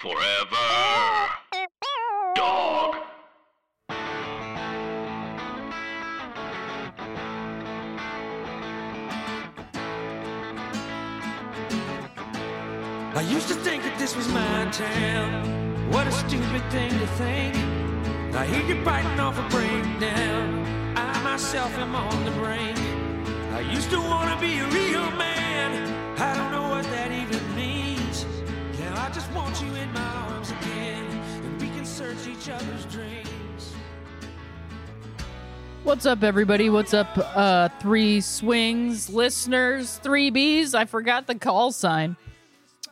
Forever. Dog. I used to think that this was my town. What a stupid thing to think. I hear you biting off a breakdown. I myself am on the brink. I used to want to be a real man. Just want you in my arms again. And we can search each other's dreams. What's up, everybody? What's up, uh, three swings listeners, three Bs? I forgot the call sign.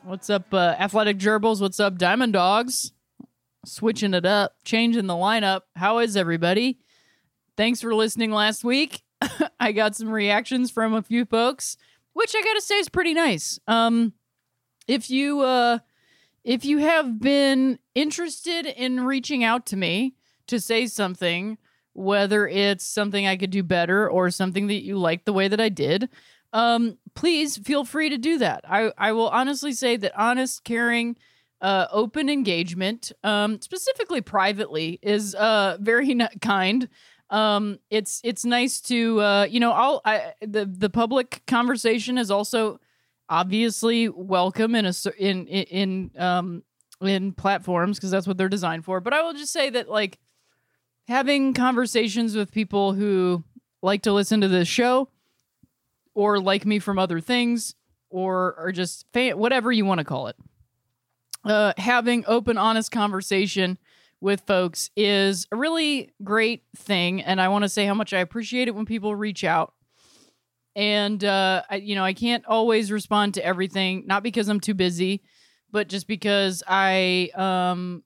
What's up, uh, athletic gerbils? What's up, diamond dogs? Switching it up, changing the lineup. How is everybody? Thanks for listening last week. I got some reactions from a few folks, which I gotta say is pretty nice. Um, if you uh, if you have been interested in reaching out to me to say something, whether it's something I could do better or something that you like the way that I did, um, please feel free to do that. I, I will honestly say that honest, caring, uh, open engagement, um, specifically privately, is uh, very kind. Um, it's it's nice to uh, you know I'll I, the the public conversation is also obviously welcome in a in in um in platforms because that's what they're designed for. But I will just say that like having conversations with people who like to listen to this show or like me from other things or or just fan, whatever you want to call it. Uh, having open, honest conversation with folks is a really great thing, and I want to say how much I appreciate it when people reach out. And uh, I, you know, I can't always respond to everything, not because I'm too busy, but just because I um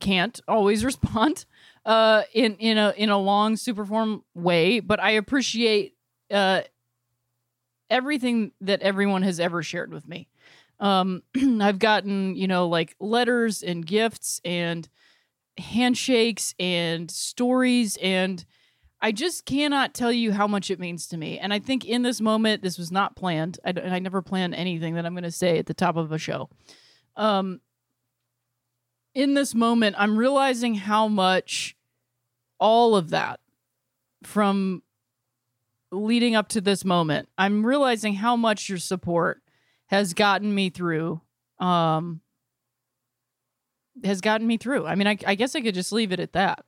can't always respond uh in in a in a long super form way. But i appreciate uh everything that everyone has ever shared with me. Um i've gotten you know like letters and gifts and handshakes and stories and i just cannot tell you how much it means to me and i think in this moment this was not planned i never plan anything that i'm going to say at the top of a show um in this moment i'm realizing how much all of that from leading up to this moment, I'm realizing how much your support has gotten me through. Um, has gotten me through. I mean, I, I guess I could just leave it at that.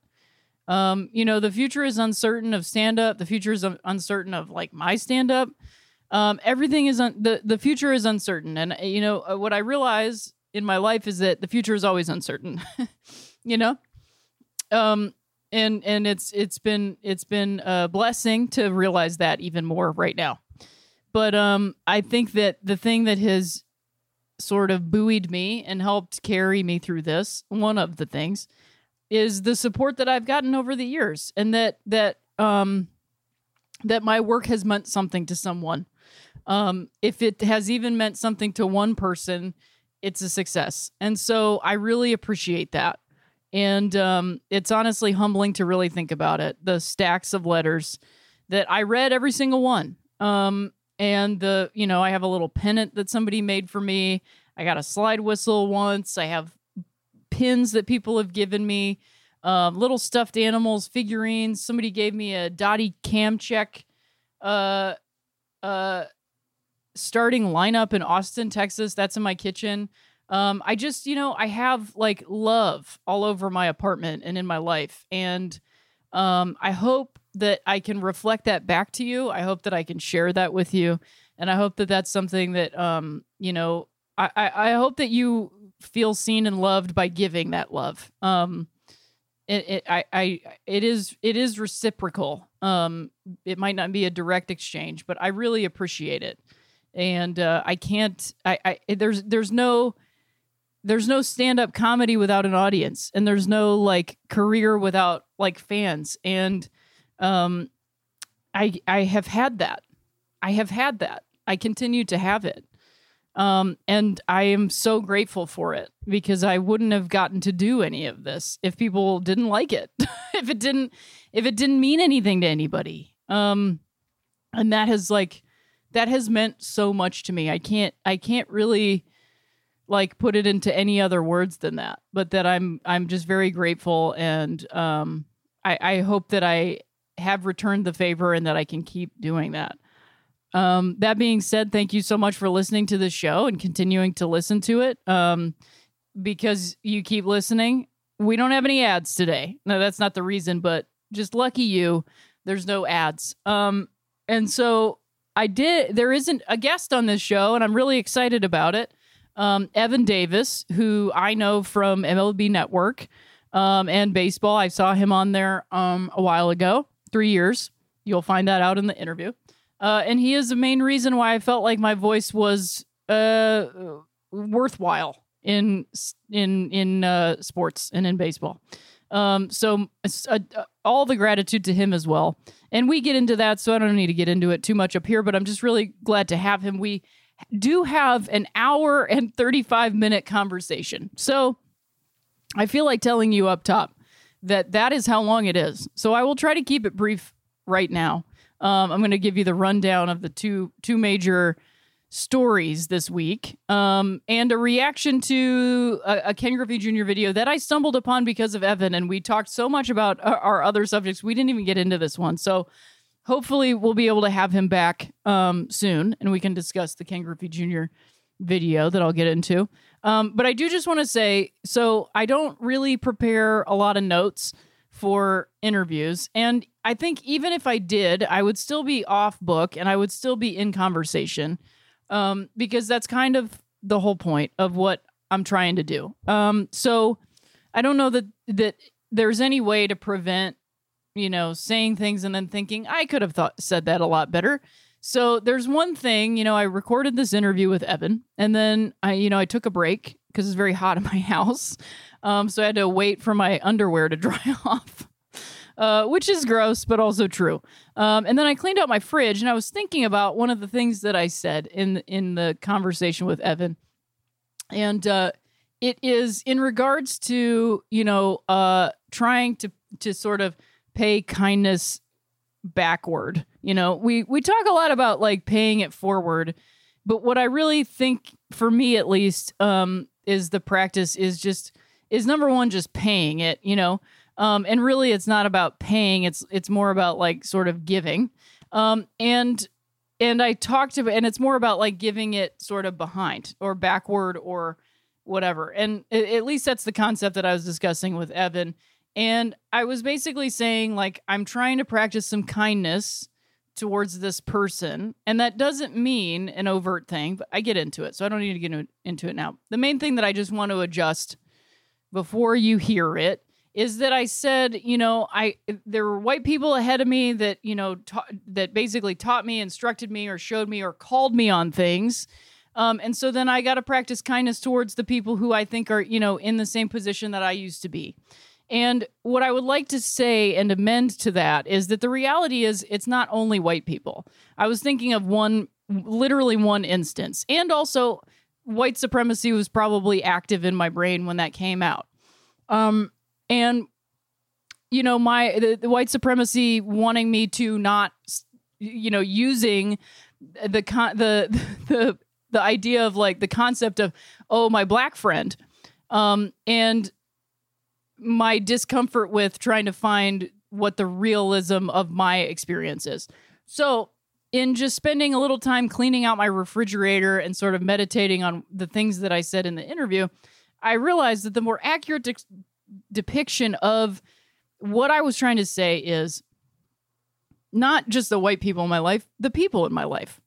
Um, you know, the future is uncertain of stand up. The future is un- uncertain of like my stand up. Um, everything is un- the the future is uncertain, and uh, you know uh, what I realize in my life is that the future is always uncertain. you know, um, and and it's it's been it's been a blessing to realize that even more right now but um i think that the thing that has sort of buoyed me and helped carry me through this one of the things is the support that i've gotten over the years and that that um that my work has meant something to someone um if it has even meant something to one person it's a success and so i really appreciate that and um, it's honestly humbling to really think about it. The stacks of letters that I read every single one. Um, and the, you know, I have a little pennant that somebody made for me. I got a slide whistle once. I have pins that people have given me, um, little stuffed animals, figurines. Somebody gave me a Dottie Camcheck uh, uh, starting lineup in Austin, Texas. That's in my kitchen. Um, I just, you know, I have like love all over my apartment and in my life. And um, I hope that I can reflect that back to you. I hope that I can share that with you. And I hope that that's something that, um, you know, I, I, I hope that you feel seen and loved by giving that love. Um, it, it, I, I, it is, it is reciprocal. Um, it might not be a direct exchange, but I really appreciate it. And uh, I can't, I, I, there's, there's no, there's no stand-up comedy without an audience and there's no like career without like fans and um i i have had that i have had that i continue to have it um and i am so grateful for it because i wouldn't have gotten to do any of this if people didn't like it if it didn't if it didn't mean anything to anybody um and that has like that has meant so much to me i can't i can't really like put it into any other words than that. But that I'm I'm just very grateful and um I, I hope that I have returned the favor and that I can keep doing that. Um, that being said, thank you so much for listening to this show and continuing to listen to it. Um, because you keep listening. We don't have any ads today. No, that's not the reason, but just lucky you, there's no ads. Um, and so I did. There isn't a guest on this show, and I'm really excited about it. Um, Evan Davis, who I know from MLB Network um, and baseball, I saw him on there um, a while ago, three years. You'll find that out in the interview. Uh, and he is the main reason why I felt like my voice was uh, worthwhile in in in uh, sports and in baseball. Um, so uh, all the gratitude to him as well. And we get into that, so I don't need to get into it too much up here. But I'm just really glad to have him. We do have an hour and 35 minute conversation. So I feel like telling you up top that that is how long it is. So I will try to keep it brief right now. Um, I'm going to give you the rundown of the two two major stories this week um, and a reaction to a, a, Ken Griffey Jr. video that I stumbled upon because of Evan. And we talked so much about our, our, other subjects, we didn't even get into this one. So hopefully, we'll be able to have him back um, soon and we can discuss the Ken Griffey Jr. video that I'll get into. Um, but I do just want to say so I don't really prepare a lot of notes for interviews. And I think even if I did, I would still be off book and I would still be in conversation um, because that's kind of the whole point of what I'm trying to do. Um, so I don't know that that there's any way to prevent, you know, saying things and then thinking I could have thought said that a lot better. So there's one thing, you know, I recorded this interview with Evan, and then I, you know, I took a break because it's very hot in my house, um, so I had to wait for my underwear to dry off uh, which is gross, but also true. Um, and then I cleaned out my fridge, and I was thinking about one of the things that I said in in the conversation with Evan, and uh, it is in regards to you know uh, trying to to sort of pay kindness backward. You know, we we talk a lot about like paying it forward, but what I really think, for me at least, um, is the practice is just is number one just paying it. You know um, and really, it's not about paying. It's it's more about like sort of giving. Um, and and I talked about, and it's more about like giving it sort of behind or backward or whatever. And at least that's the concept that I was discussing with Evan. And I was basically saying like I'm trying to practice some kindness towards this person. And that doesn't mean an overt thing, but I get into it. So I don't need to get into it now. The main thing that I just want to adjust before you hear it is that I said, you know, I there were white people ahead of me that you know ta- that basically taught me, instructed me, or showed me, or called me on things. Um, and so then I got to practice kindness towards the people who I think are, you know, in the same position that I used to be. And what I would like to say and amend to that is that the reality is it's not only white people. I was thinking of one, literally one instance. And also, white supremacy was probably active in my brain when that came out. Um, and you know my the, the white supremacy wanting me to not you know using the con the the the idea of like the concept of oh my black friend um and my discomfort with trying to find what the realism of my experience is so in just spending a little time cleaning out my refrigerator and sort of meditating on the things that I said in the interview, I realized that the more accurate de- depiction of what I was trying to say is not just the white people in my life, the people in my life.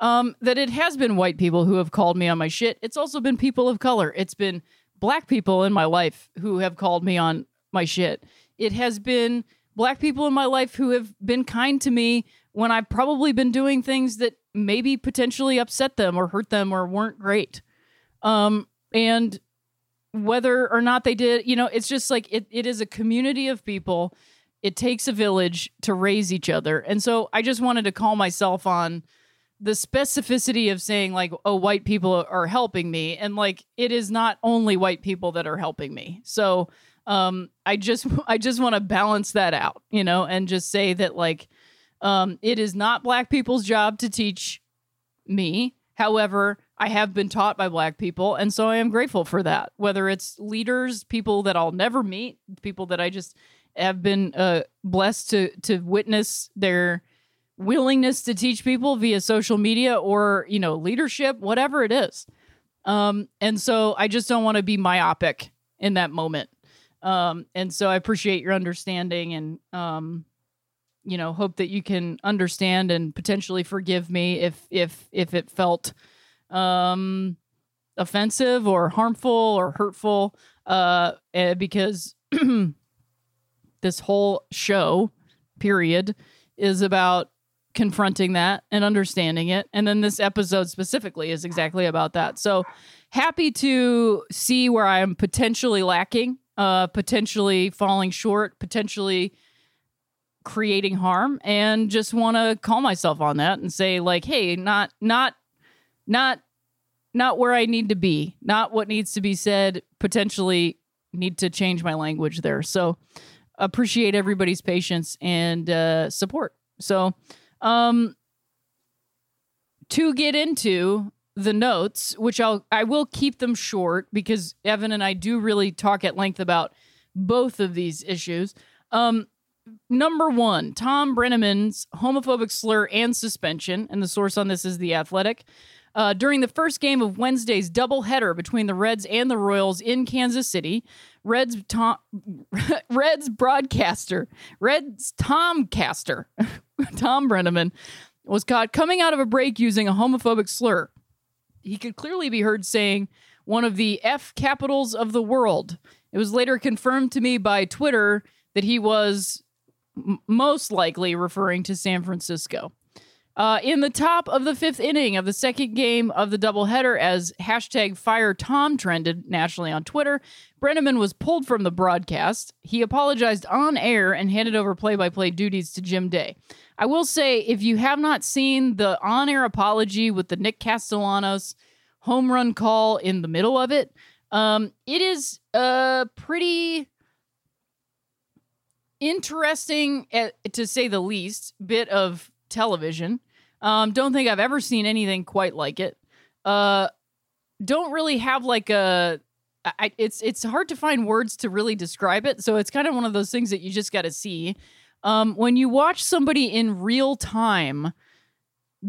Um, that it has been white people who have called me on my shit. It's also been people of color. It's been black people in my life who have called me on my shit. It has been black people in my life who have been kind to me when I've probably been doing things that maybe potentially upset them or hurt them or weren't great. Um, and whether or not they did, you know, it's just like it, it is a community of people. It takes a village to raise each other. And so I just wanted to call myself on the specificity of saying like oh white people are helping me and like it is not only white people that are helping me so um i just i just want to balance that out you know and just say that like um it is not black people's job to teach me however I have been taught by black people. And so I am grateful for that. Whether it's leaders, people that I'll never meet, people that I just have been uh, blessed to to witness their willingness to teach people via social media or, you know, leadership, whatever it is. Um, and so I just don't want to be myopic in that moment. Um, and so I appreciate your understanding and um, you know, hope that you can understand and potentially forgive me if if if it felt um offensive or harmful or hurtful uh eh, because this whole show period is about confronting that and understanding it. And then this episode specifically is exactly about that. So happy to see where i am potentially lacking uh potentially falling short potentially creating harm and just want to call myself on that and say like hey not not not not where i need to be not what needs to be said potentially need to change my language there. So appreciate everybody's patience and uh, support. So um to get into the notes which i'll i will keep them short because evan and i do really talk at length about both of these issues um number one, Thom Brennaman's homophobic slur and suspension, and the source on this is The Athletic. Uh, during the first game of Wednesday's doubleheader between the Reds and the Royals in Kansas City, Reds Tom, Reds broadcaster, Reds Tom Caster, Thom Brennaman, was caught coming out of a break using a homophobic slur. He could clearly be heard saying one of the F capitals of the world. It was later confirmed to me by Twitter that he was m- most likely referring to San Francisco. Uh, in the top of the fifth inning of the second game of the doubleheader, as hashtag Fire Tom trended nationally on Twitter, Brennaman was pulled from the broadcast. He apologized on air and handed over play by play duties to Jim Day. I will say, if you have not seen the on air apology with the Nick Castellanos home run call in the middle of it, um, it is a pretty interesting, eh, to say the least, bit of television. Um, don't think I've ever seen anything quite like it. Uh, don't really have like a. I, it's it's hard to find words to really describe it. So it's kind of one of those things that you just got to see. Um, when you watch somebody in real time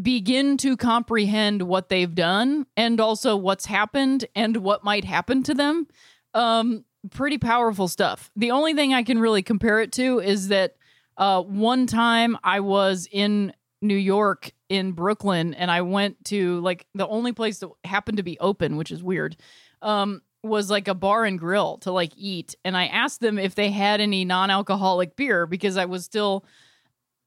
begin to comprehend what they've done and also what's happened and what might happen to them, um, pretty powerful stuff. The only thing I can really compare it to is that uh, one time I was in New York in Brooklyn and I went to like the only place that happened to be open, which is weird, um, was like a bar and grill to like eat. And I asked them if they had any non alcoholic beer because I was still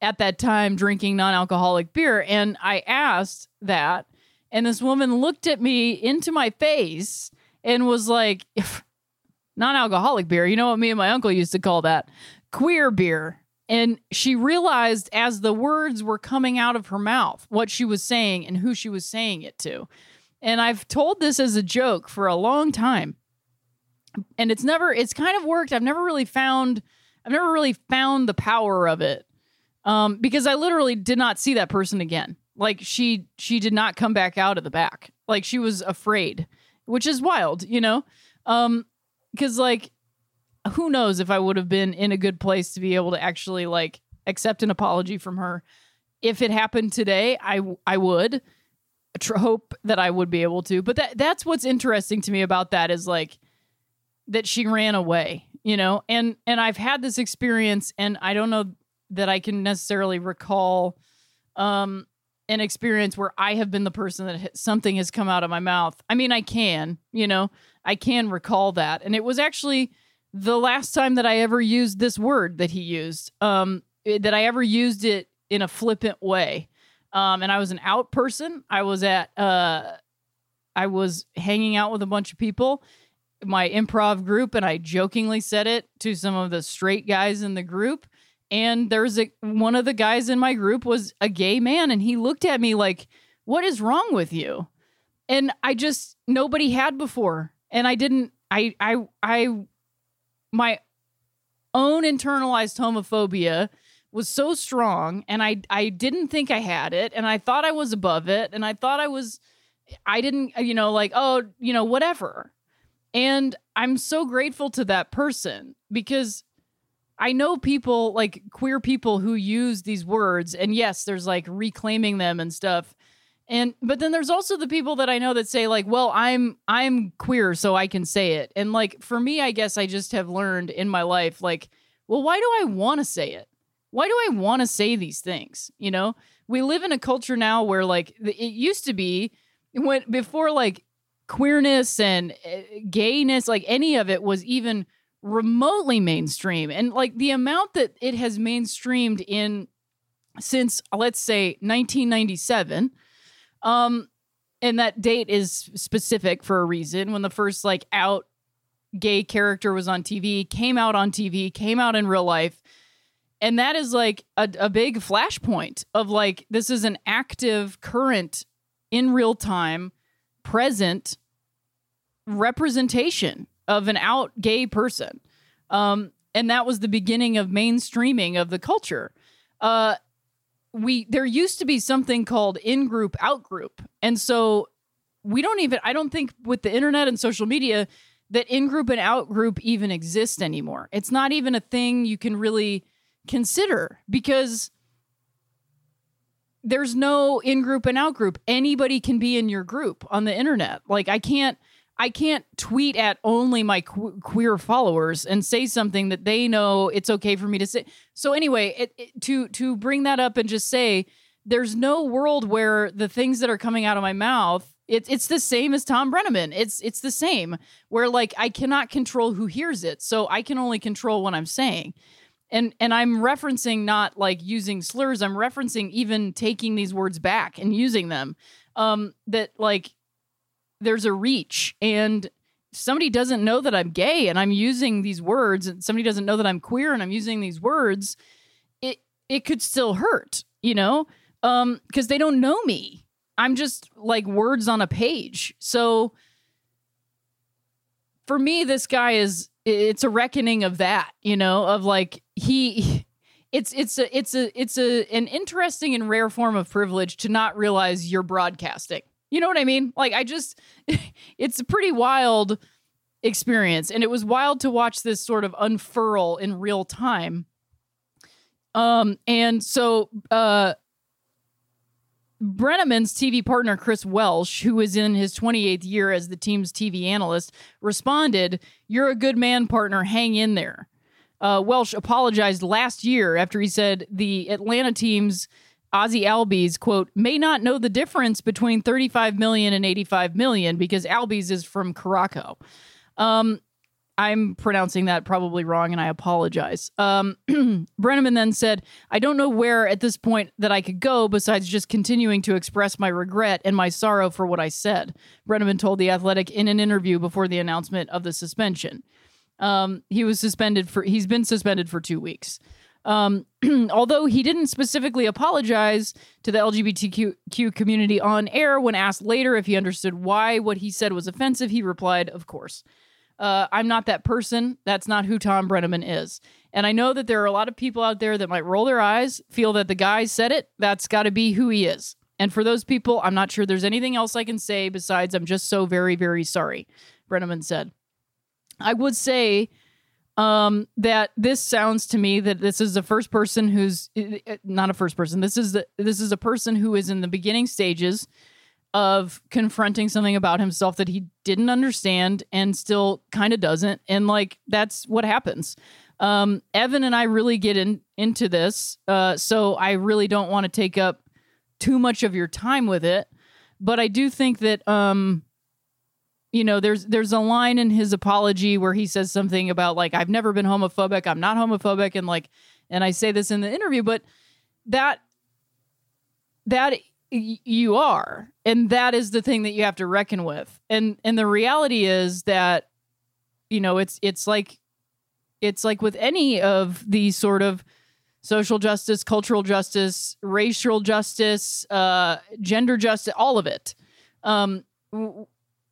at that time drinking non alcoholic beer. And I asked that. And this woman looked at me into my face and was like, non alcoholic beer. You know what me and my uncle used to call that? Queer beer. And she realized as the words were coming out of her mouth what she was saying and who she was saying it to. And I've told this as a joke for a long time. And it's never, it's kind of worked. I've never really found, I've never really found the power of it. Um, because I literally did not see that person again. Like she, she did not come back out of the back. Like she was afraid, which is wild, you know? Um, because like who knows if I would have been in a good place to be able to actually like accept an apology from her. If it happened today, I I would tr- hope that I would be able to. But that that's what's interesting to me about that is like that she ran away, you know. And and I've had this experience and I don't know that I can necessarily recall um an experience where I have been the person that something has come out of my mouth. I mean, I can, you know, I can recall that. And it was actually the last time that I ever used this word that he used, um, that I ever used it in a flippant way. Um, and I was an out person. I was at, uh, I was hanging out with a bunch of people, my improv group, and I jokingly said it to some of the straight guys in the group. And there's a one of the guys in my group was a gay man, and he looked at me like, "What is wrong with you?" And I just nobody had before and I didn't I I I my own internalized homophobia was so strong and I I didn't think I had it and I thought I was above it and I thought I was I didn't, you know, like, oh, you know, whatever. And I'm so grateful to that person because I know people like queer people who use these words, and yes, there's like reclaiming them and stuff. And but then there's also the people that I know that say like, well, I'm I'm queer, so I can say it. And like for me, I guess I just have learned in my life, like, well, why do I want to say it? Why do I want to say these things? You know, we live in a culture now where like it used to be when before like queerness and uh, gayness, like any of it was even remotely mainstream. And like the amount that it has mainstreamed in since let's say 1997 um and that date is specific for a reason when the first like out gay character was on TV, came out on TV, came out in real life. And that is like a, a big flashpoint of like, this is an active, current, in real time, present representation of an out gay person. Um, and that was the beginning of mainstreaming of the culture. Uh, we there used to be something called in group out group and so we don't even i don't think with the internet and social media that in group and out group even exist anymore. It's not even a thing you can really consider because there's no in group and out group anybody can be in your group on the internet. Like i can't I can't tweet at only my que- queer followers and say something that they know it's okay for me to say. So anyway, it, it, to to bring that up and just say there's no world where the things that are coming out of my mouth it's it's the same as Thom Brennaman. It's it's the same where like I cannot control who hears it, so I can only control what I'm saying. And and I'm referencing not like using slurs. I'm referencing even taking these words back and using them. Um, that like there's a reach and somebody doesn't know that I'm gay and I'm using these words and somebody doesn't know that I'm queer and I'm using these words, it it could still hurt, you know? Um because they don't know me. I'm just like words on a page. So for me this guy is it's a reckoning of that, you know, of like he it's it's a it's a it's a an interesting and rare form of privilege to not realize you're broadcasting you know what I mean? Like I just it's a pretty wild experience and it was wild to watch this sort of unfurl in real time. Um and so uh Brennaman's TV partner Chris Welsh, who is in his 28th year as the team's TV analyst, responded, "You're a good man, partner. Hang in there." Uh, Welsh apologized last year after he said the Atlanta team's Ozzy Albies, quote, may not know the difference between 35 million and 85 million because Albies is from Caraco. Um, I'm pronouncing that probably wrong and I apologize. Um, Brennaman then said, I don't know where at this point that I could go besides just continuing to express my regret and my sorrow for what I said. Brennaman told The Athletic in an interview before the announcement of the suspension. Um, he was suspended for, he's been suspended for two weeks. Um, although he didn't specifically apologize to the LGBTQ community on air when asked later if he understood why what he said was offensive, he replied, Of course. Uh, I'm not that person. That's not who Thom Brennaman is. And I know that there are a lot of people out there that might roll their eyes, feel that the guy said it. That's got to be who he is. And for those people, I'm not sure there's anything else I can say besides I'm just so very, very sorry, Brennaman said. I would say um, that this sounds to me that this is a first person who's not a first person. This is the, this is a person who is in the beginning stages of confronting something about himself that he didn't understand and still kind of doesn't. And like that's what happens. Um, Evan and I really get in into this, uh, so I really don't want to take up too much of your time with it. But I do think that um, you know there's there's a line in his apology where he says something about like I've never been homophobic, I'm not homophobic and like and I say this in the interview but that that you are and that is the thing that you have to reckon with. And and the reality is that you know it's it's like it's like with any of these sort of social justice, cultural justice, racial justice, uh, gender justice, all of it. Um,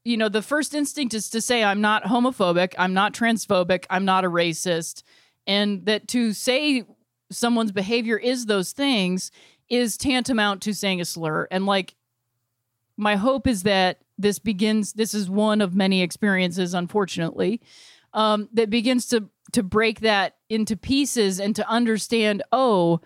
you know, the first instinct is to say, I'm not homophobic, I'm not transphobic, I'm not a racist. And that to say someone's behavior is those things is tantamount to saying a slur. And like, my hope is that this begins this is one of many experiences unfortunately um, that begins to to break that into pieces and to understand oh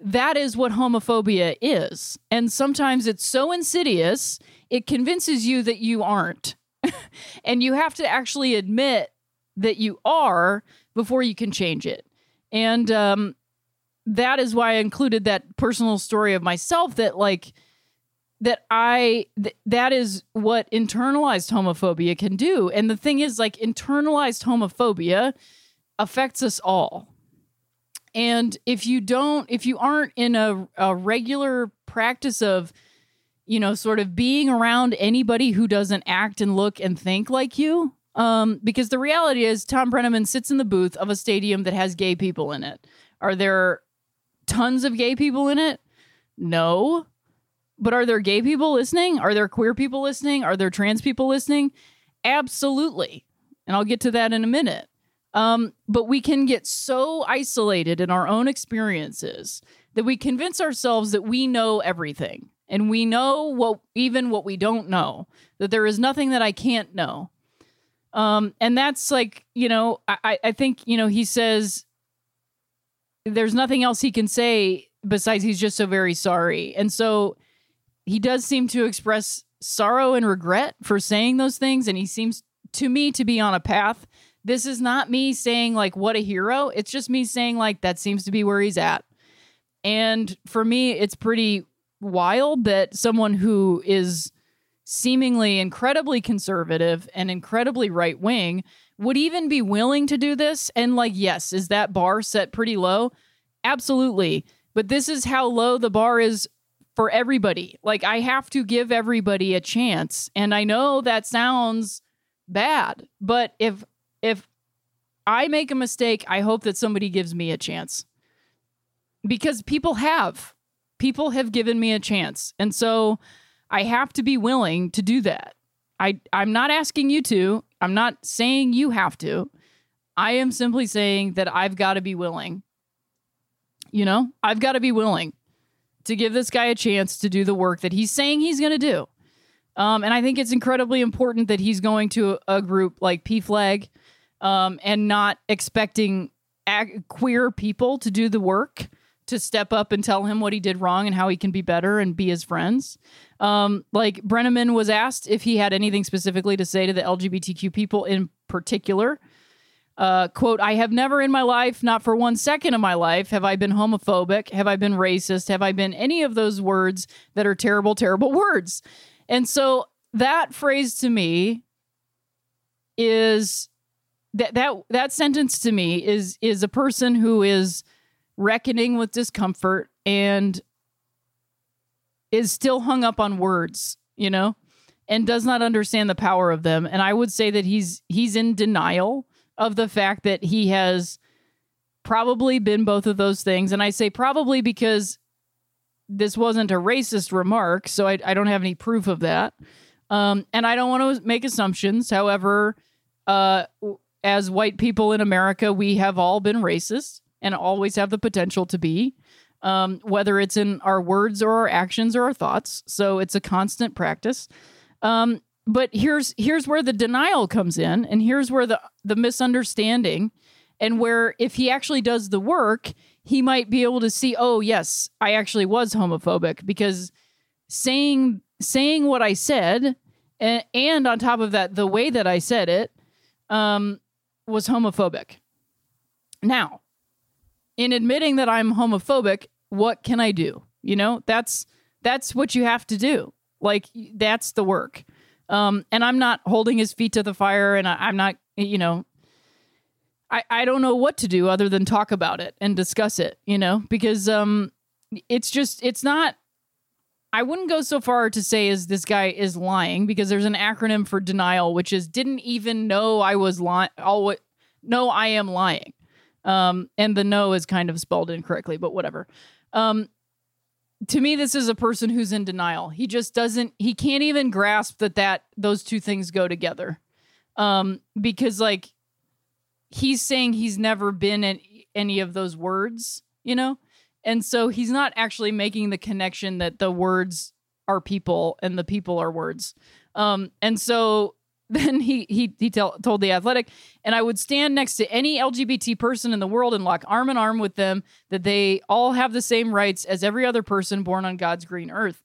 that is what homophobia is and sometimes it's so insidious it convinces you that you aren't and you have to actually admit that you are before you can change it and um, that is why i included that personal story of myself that like that I th- that is what internalized homophobia can do. And the thing is like internalized homophobia affects us all. And if you don't if you aren't in a, a regular practice of you know sort of being around anybody who doesn't act and look and think like you um because the reality is Thom Brennaman sits in the booth of a stadium that has gay people in it. Are there tons of gay people in it? No. But are there gay people listening? Are there queer people listening? Are there trans people listening? Absolutely. And I'll get to that in a minute. Um, but we can get so isolated in our own experiences that we convince ourselves that we know everything and we know what even what we don't know, that there is nothing that I can't know. Um, and that's like, you know, I, I think, you know, he says there's nothing else he can say besides he's just so very sorry. And so he does seem to express sorrow and regret for saying those things and he seems to me to be on a path this is not me saying like what a hero. It's just me saying like that seems to be where he's at. And for me it's pretty wild that someone who is seemingly incredibly conservative and incredibly right wing would even be willing to do this. And like yes is that bar set pretty low? Absolutely. But this is how low the bar is for everybody. Like I have to give everybody a chance. And I know that sounds bad, but if if I make a mistake, I hope that somebody gives me a chance. Because people have. People have given me a chance. And so I have to be willing to do that. I I'm not asking you to. I'm not saying you have to. I am simply saying that I've got to be willing. You know, I've got to be willing to give this guy a chance to do the work that he's saying he's going to do. Um, and I think it's incredibly important that he's going to a, a group like PFLAG um, and not expecting queer people to do the work to step up and tell him what he did wrong and how he can be better and be his friends. Um, like Brennaman was asked if he had anything specifically to say to the LGBTQ people in particular. Uh, quote, I have never in my life, not for one second of my life, have I been homophobic, have I been racist, have I been any of those words that are terrible, terrible words. And so that phrase to me is that that that sentence to me is is a person who is reckoning with discomfort and is still hung up on words, you know, and does not understand the power of them. And I would say that he's he's in denial of the fact that he has probably been both of those things. And I say probably because this wasn't a racist remark, so I, I don't have any proof of that. Um, and I don't want to make assumptions. However, uh, as white people in America, we have all been racist and always have the potential to be, um, whether it's in our words or our actions or our thoughts. So it's a constant practice. Um, but here's here's where the denial comes in and here's where the the misunderstanding and where if he actually does the work he might be able to see oh yes i actually was homophobic because saying saying what i said and, and on top of that the way that i said it um, was homophobic. Now in admitting that i'm homophobic what can i do? You know that's that's what you have to do. Like that's the work. Um, and I'm not holding his feet to the fire, and I, am not, you know, I, I don't know what to do other than talk about it and discuss it, you know, because um, it's just, it's not. I wouldn't go so far to say as this guy is lying because there's an acronym for denial, which is didn't even know I was lying. No, I am lying. Um, and the no is kind of spelled incorrectly, but whatever. Um, to me this is a person who's in denial he just doesn't he can't even grasp that that those two things go together um because like he's saying he's never been in any of those words you know and so he's not actually making the connection that the words are people and the people are words. Um, and so then he he he tell, told the athletic and i would stand next to any lgbt person in the world and lock arm in arm with them that they all have the same rights as every other person born on god's green earth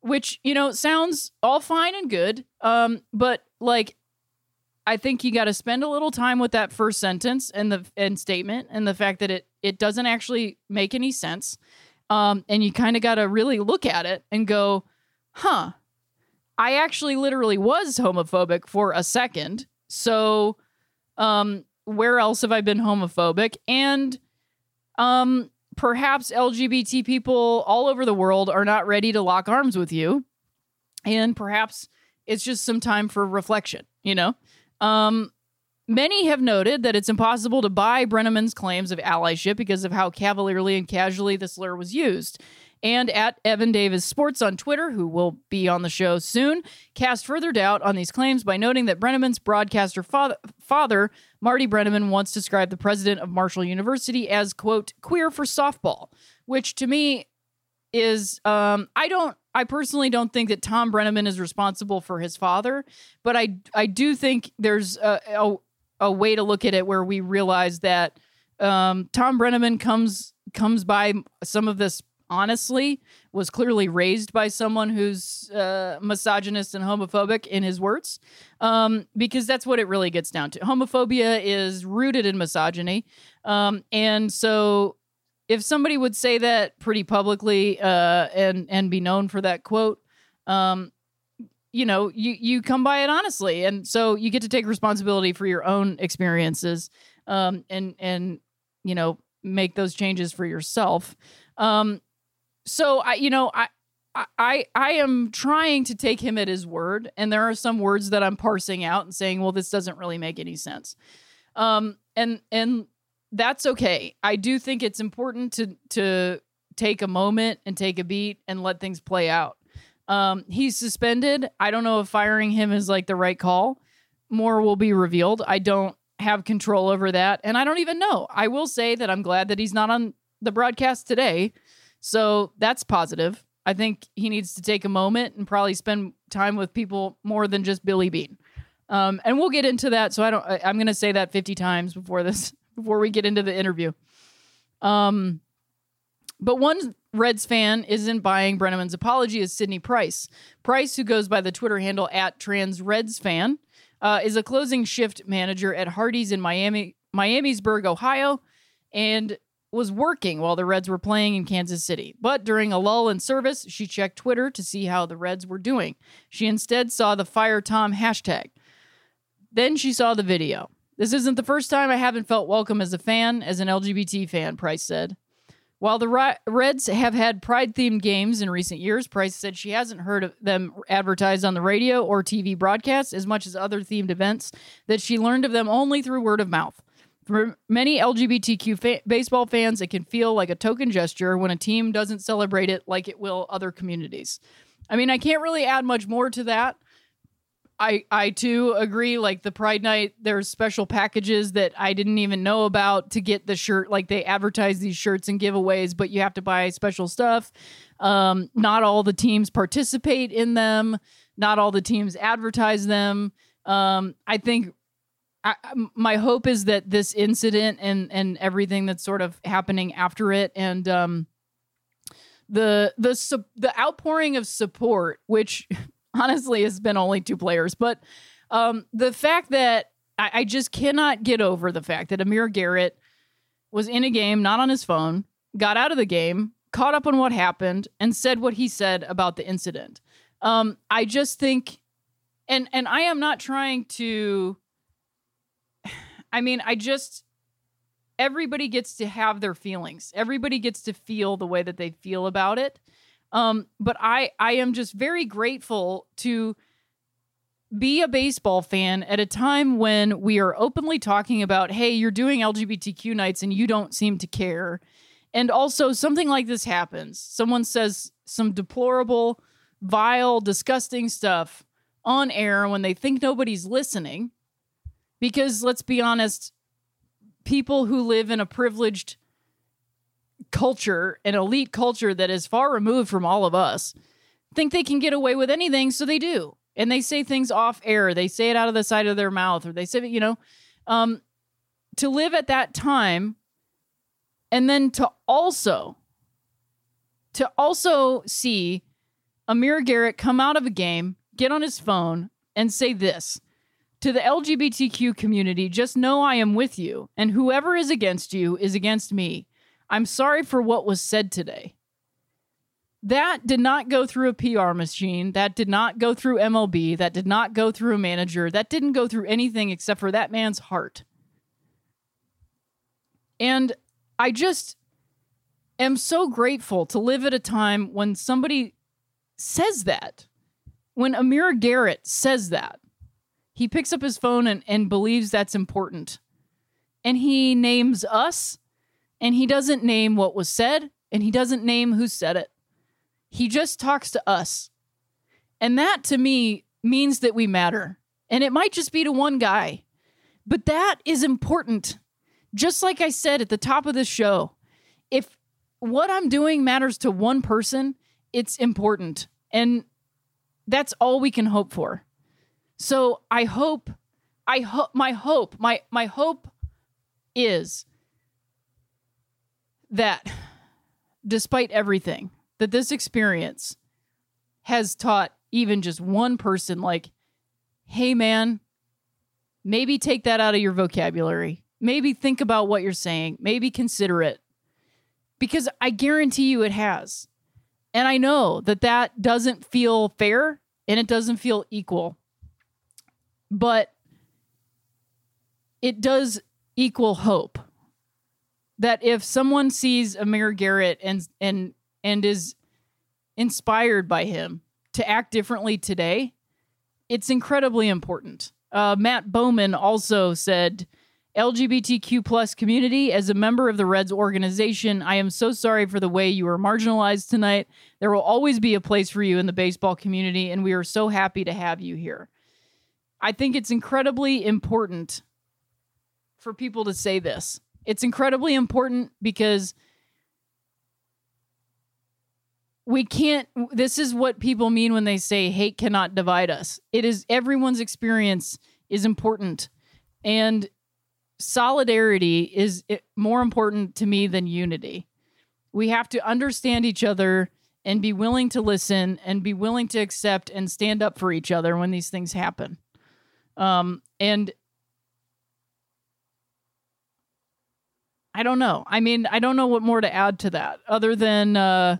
which you know sounds all fine and good um but like i think you got to spend a little time with that first sentence and the and statement and the fact that it it doesn't actually make any sense um and you kind of got to really look at it and go huh I actually literally was homophobic for a second. So, um, where else have I been homophobic? And, um, perhaps LGBT people all over the world are not ready to lock arms with you. And perhaps it's just some time for reflection, you know? Um, many have noted that it's impossible to buy Brennaman's claims of allyship because of how cavalierly and casually the slur was used. And at Evan Davis Sports on Twitter, who will be on the show soon, cast further doubt on these claims by noting that Brennaman's broadcaster father, father, Marty Brennaman, once described the president of Marshall University as, quote, queer for softball, which to me is, um, I don't, I personally don't think that Thom Brennaman is responsible for his father, but I, I do think there's a, a, a way to look at it where we realize that um, Thom Brennaman comes comes by some of this honestly was clearly raised by someone who's uh, misogynist and homophobic in his words um, because that's what it really gets down to. Homophobia is rooted in misogyny um, and so if somebody would say that pretty publicly uh, and and be known for that quote um, you know you you come by it honestly and so you get to take responsibility for your own experiences um, and and you know make those changes for yourself um, so I, you know, I, I, I am trying to take him at his word, and there are some words that I'm parsing out and saying, well, this doesn't really make any sense. Um, and and that's okay. I do think it's important to to take a moment and take a beat and let things play out. Um, he's suspended. I don't know if firing him is like the right call. More will be revealed. I don't have control over that, and I don't even know. I will say that I'm glad that he's not on the broadcast today so that's positive. I think he needs to take a moment and probably spend time with people more than just Billy Bean. Um, and we'll get into that. So I don't. I, I'm going to say that 50 times before this, before we get into the interview. Um, but one Reds fan isn't buying Brennaman's apology is Sydney Price. Price, who goes by the Twitter handle at Trans Reds Fan, uh, is a closing shift manager at Hardee's in Miami, Miamisburg, Ohio, and was working while the Reds were playing in Kansas City. But during a lull in service, she checked Twitter to see how the Reds were doing. She instead saw the Fire Tom hashtag. Then she saw the video. This isn't the first time I haven't felt welcome as a fan, as an LGBT fan, Price said. While the Reds have had pride themed games in recent years, Price said she hasn't heard of them advertised on the radio or TV broadcasts as much as other themed events, that she learned of them only through word of mouth. For many LGBTQ fa- baseball fans, it can feel like a token gesture when a team doesn't celebrate it like it will other communities. I mean, I can't really add much more to that. I I too agree. Like the Pride Night, there's special packages that I didn't even know about to get the shirt. Like they advertise these shirts and giveaways, but you have to buy special stuff. Um, not all the teams participate in them. Not all the teams advertise them. Um, I think I, my hope is that this incident and and everything that's sort of happening after it and um the the the outpouring of support which honestly has been only two players but um the fact that I, I just cannot get over the fact that Amir Garrett was in a game not on his phone got out of the game caught up on what happened and said what he said about the incident um I just think and and I am not trying to I mean, I just everybody gets to have their feelings. Everybody gets to feel the way that they feel about it. Um, but I I am just very grateful to be a baseball fan at a time when we are openly talking about, hey, you're doing LGBTQ nights and you don't seem to care. And also, something like this happens. Someone says some deplorable, vile, disgusting stuff on air when they think nobody's listening. Because let's be honest, people who live in a privileged culture, an elite culture that is far removed from all of us, think they can get away with anything, so they do. And they say things off air. They say it out of the side of their mouth, or they say, you know, um, to live at that time, and then to also, to also see Amir Garrett come out of a game, get on his phone, and say this to the LGBTQ community just know I am with you, and whoever is against you is against me. I'm sorry for what was said today. That did not go through a PR machine. That did not go through MLB. That did not go through a manager. That didn't go through anything except for that man's heart. And I just am so grateful to live at a time when somebody says that. When Amir Garrett says that, he picks up his phone and, and believes that's important. And he names us, and he doesn't name what was said, and he doesn't name who said it. He just talks to us. And that to me means that we matter. And it might just be to one guy, but that is important. Just like I said at the top of the show, if what I'm doing matters to one person, it's important. And that's all we can hope for. So I hope, I hope, my hope, my, my hope is that despite everything, that this experience has taught even just one person, like, hey, man, maybe take that out of your vocabulary. Maybe think about what you're saying. Maybe consider it. Because I guarantee you it has. And I know that that doesn't feel fair and it doesn't feel equal. But it does equal hope that if someone sees Amir Garrett and and and is inspired by him to act differently today, it's incredibly important. Uh, Matt Bowman also said, LGBTQ plus community, as a member of the Reds organization, I am so sorry for the way you were marginalized tonight. There will always be a place for you in the baseball community, and we are so happy to have you here. I think it's incredibly important for people to say this. It's incredibly important because we can't this is what people mean when they say hate cannot divide us. It is everyone's experience is important. And solidarity is more important to me than unity. We have to understand each other and be willing to listen and be willing to accept and stand up for each other when these things happen. Um and i don't know. I mean i don't know what more to add to that other than uh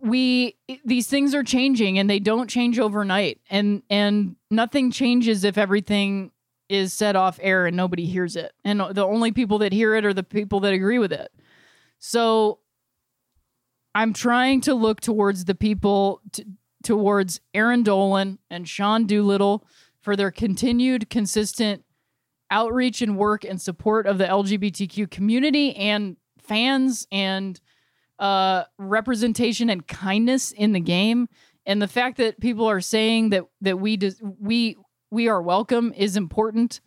we these things are changing and they don't change overnight. And and nothing changes if everything is set off air and nobody hears it. And the only people that hear it are the people that agree with it. So i'm trying to look towards the people t- towards aaron dolan and sean doolittle for their continued consistent outreach and work and support of the lgbtq community and fans and uh, representation and kindness in the game, and the fact that people are saying that that we we we are welcome is important.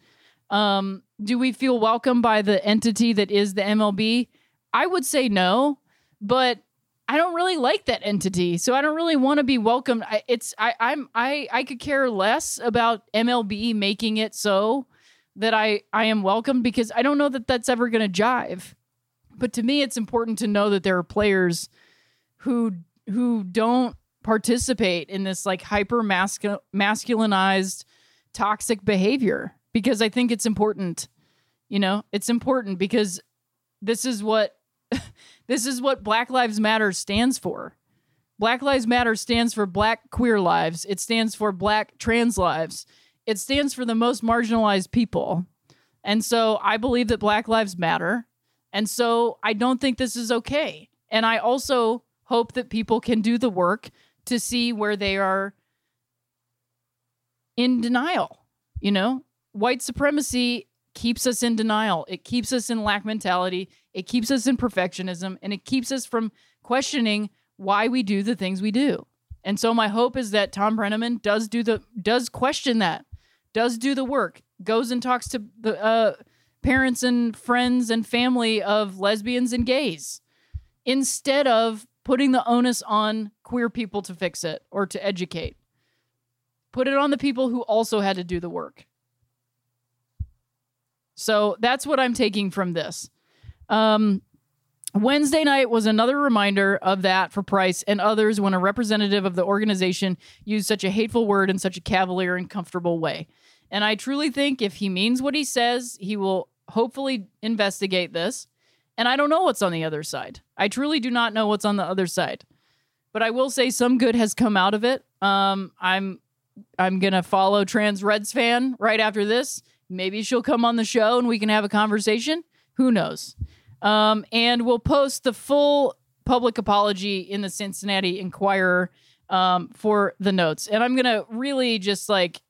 Um, do we feel welcome by the entity that is the MLB? I would say no, but I don't really like that entity, so I don't really want to be welcomed. I, it's I, I'm I I could care less about MLB making it so that I I am welcome because I don't know that that's ever going to jive. But to me, it's important to know that there are players who who don't participate in this like hyper mascu- masculinized toxic behavior because I think it's important. You know, it's important because this is what this is what Black Lives Matter stands for. Black Lives Matter stands for black queer lives. It stands for black trans lives. It stands for the most marginalized people. And so I believe that Black Lives Matter. And so I don't think this is okay. And I also hope that people can do the work to see where they are in denial. You know, white supremacy keeps us in denial. It keeps us in lack mentality. It keeps us in perfectionism and it keeps us from questioning why we do the things we do. And so my hope is that Thom Brennaman does do the does question that, does do the work, goes and talks to the uh, parents and friends and family of lesbians and gays instead of putting the onus on queer people to fix it or to educate. Put it on the people who also had to do the work. So that's what I'm taking from this. Um, Wednesday night was another reminder of that for Price and others when a representative of the organization used such a hateful word in such a cavalier and comfortable way. And I truly think if he means what he says, he will hopefully investigate this. And I don't know what's on the other side. I truly do not know what's on the other side. But I will say some good has come out of it. Um, I'm I'm gonna follow Trans Reds fan right after this. Maybe she'll come on the show and we can have a conversation. Who knows? Um, and we'll post the full public apology in the Cincinnati Enquirer um, for the notes. And I'm gonna really just like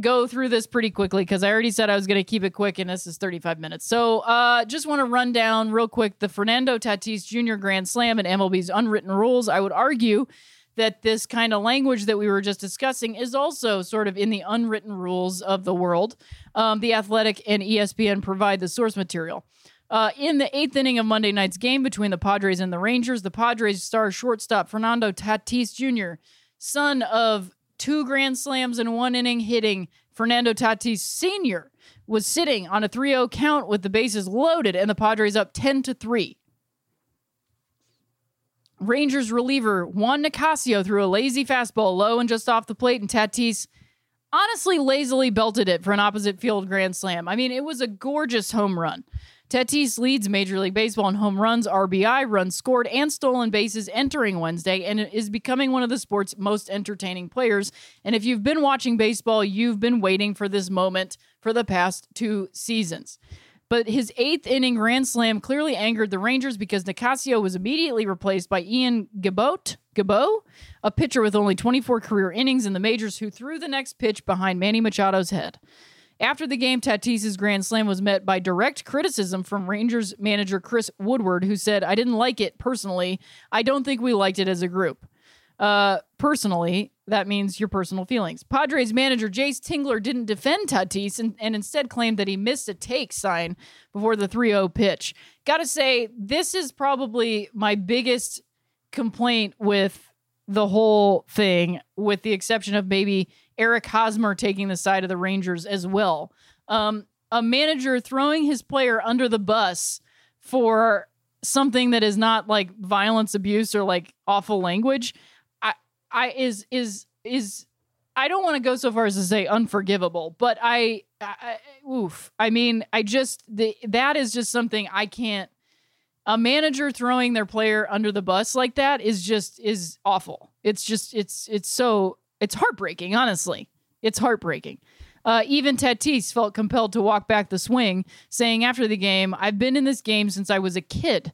go through this pretty quickly because I already said I was going to keep it quick, and this is 35 minutes. So, uh, just want to run down real quick the Fernando Tatis Jr. Grand Slam and MLB's unwritten rules. I would argue that this kind of language that we were just discussing is also sort of in the unwritten rules of the world. Um, the Athletic and ESPN provide the source material. Uh, in the eighth inning of Monday night's game between the Padres and the Rangers, the Padres star shortstop Fernando Tatis Jr., son of two grand slams in one inning hitting, Fernando Tatis Sr. was sitting on a 3-0 count with the bases loaded and the Padres up 10 to 3. Rangers reliever Juan Nicasio threw a lazy fastball low and just off the plate, and Tatis honestly lazily belted it for an opposite field grand slam. I mean, it was a gorgeous home run. Tatis leads Major League Baseball in home runs, RBI, runs scored, and stolen bases entering Wednesday, and is becoming one of the sport's most entertaining players. And if you've been watching baseball, you've been waiting for this moment for the past two seasons. But his eighth inning grand slam clearly angered the Rangers because Nicasio was immediately replaced by Ian Gibaut, Gibaut, a pitcher with only 24 career innings in the majors who threw the next pitch behind Manny Machado's head. After the game, Tatis's grand slam was met by direct criticism from Rangers manager Chris Woodward, who said, I didn't like it personally. I don't think we liked it as a group. Uh, personally, that means your personal feelings. Padres manager Jayce Tingler didn't defend Tatis and, and instead claimed that he missed a take sign before the 3 0 pitch. Gotta say, this is probably my biggest complaint with the whole thing, with the exception of maybe Eric Hosmer taking the side of the Rangers as well. Um, a manager throwing his player under the bus for something that is not like violence, abuse, or like awful language I i is is is I don't want to go so far as to say unforgivable, but I, I oof. I mean, I just the that is just something I can't. A manager throwing their player under the bus like that is just is awful. It's just it's it's so it's heartbreaking. Honestly, it's heartbreaking. Uh, even Tatis felt compelled to walk back the swing, saying after the game, "I've been in this game since I was a kid.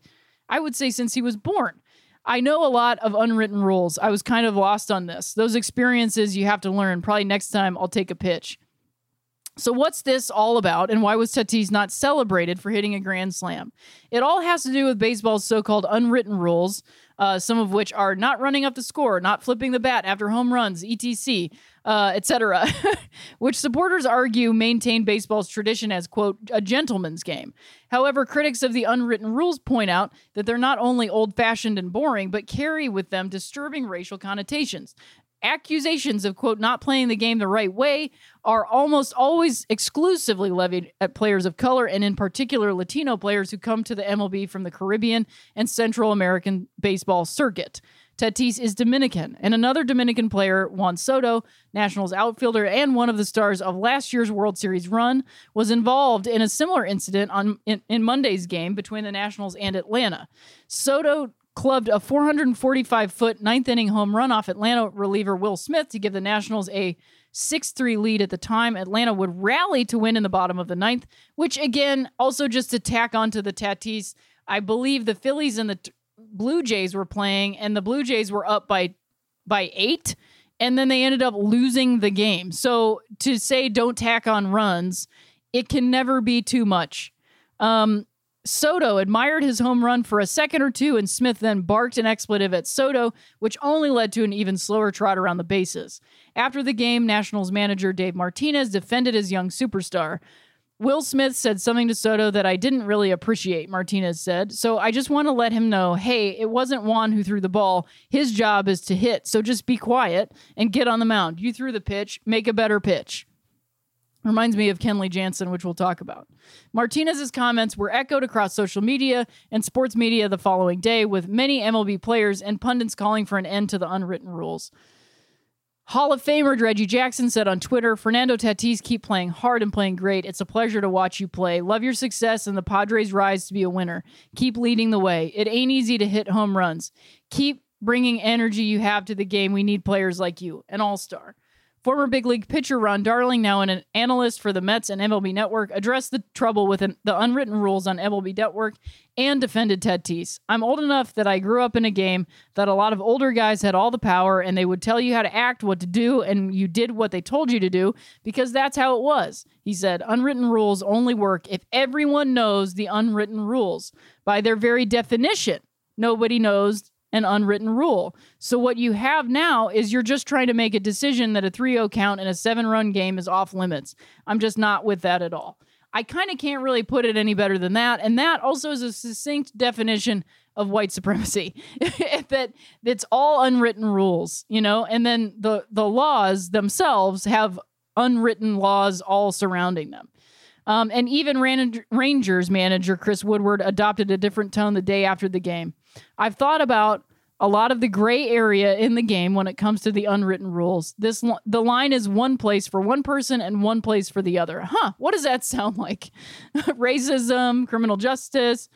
I would say since he was born." I know a lot of unwritten rules. I was kind of lost on this. Those experiences you have to learn. Probably next time I'll take a pitch. So, what's this all about, and why was Tatis not celebrated for hitting a grand slam? It all has to do with baseball's so called unwritten rules, uh, some of which are not running up the score, not flipping the bat after home runs, etc., uh, etc., which supporters argue maintain baseball's tradition as, quote, a gentleman's game. However, critics of the unwritten rules point out that they're not only old fashioned and boring, but carry with them disturbing racial connotations accusations of quote not playing the game the right way are almost always exclusively levied at players of color and in particular Latino players who come to the MLB from the Caribbean and Central American baseball circuit. Tatis is Dominican, and another Dominican player, Juan Soto, Nationals outfielder and one of the stars of last year's World Series run, was involved in a similar incident on in, in Monday's game between the Nationals and Atlanta. Soto clubbed a 445 foot ninth inning home run off Atlanta reliever Will Smith to give the Nationals a 6 3 lead at the time. Atlanta would rally to win in the bottom of the ninth, which again, also just to tack onto the Tatis, I believe the Phillies and the t- Blue Jays were playing, and the Blue Jays were up by by eight, and then they ended up losing the game. So to say don't tack on runs, it can never be too much. Um, Soto admired his home run for a second or two, and Smith then barked an expletive at Soto, which only led to an even slower trot around the bases. After the game, Nationals manager Dave Martinez defended his young superstar. Will Smith said something to Soto that I didn't really appreciate, Martinez said. So I just want to let him know hey, it wasn't Juan who threw the ball. His job is to hit. So just be quiet and get on the mound. You threw the pitch, make a better pitch. Reminds me of Kenley Jansen, which we'll talk about. Martinez's comments were echoed across social media and sports media the following day, with many MLB players and pundits calling for an end to the unwritten rules. Hall of Famer Reggie Jackson said on Twitter, Fernando Tatis, keep playing hard and playing great. It's a pleasure to watch you play. Love your success and the Padres' rise to be a winner. Keep leading the way. It ain't easy to hit home runs. Keep bringing energy you have to the game. We need players like you, an all star. Former big league pitcher Ron Darling, now an analyst for the Mets and MLB Network, addressed the trouble with the unwritten rules on MLB Network and defended Ted Tatis. I'm old enough that I grew up in a game that a lot of older guys had all the power and they would tell you how to act, what to do, and you did what they told you to do because that's how it was. He said, Unwritten rules only work if everyone knows the unwritten rules. By their very definition, nobody knows an unwritten rule. So what you have now is you're just trying to make a decision that a 3-0 count in a 7-run game is off limits. I'm just not with that at all. I kind of can't really put it any better than that, and that also is a succinct definition of white supremacy. that that's all unwritten rules, you know, and then the the laws themselves have unwritten laws all surrounding them. Um, and even Rangers manager Chris Woodward adopted a different tone the day after the game. I've thought about a lot of the gray area in the game when it comes to the unwritten rules. This the line is one place for one person and one place for the other. Huh, what does that sound like? Racism, criminal justice,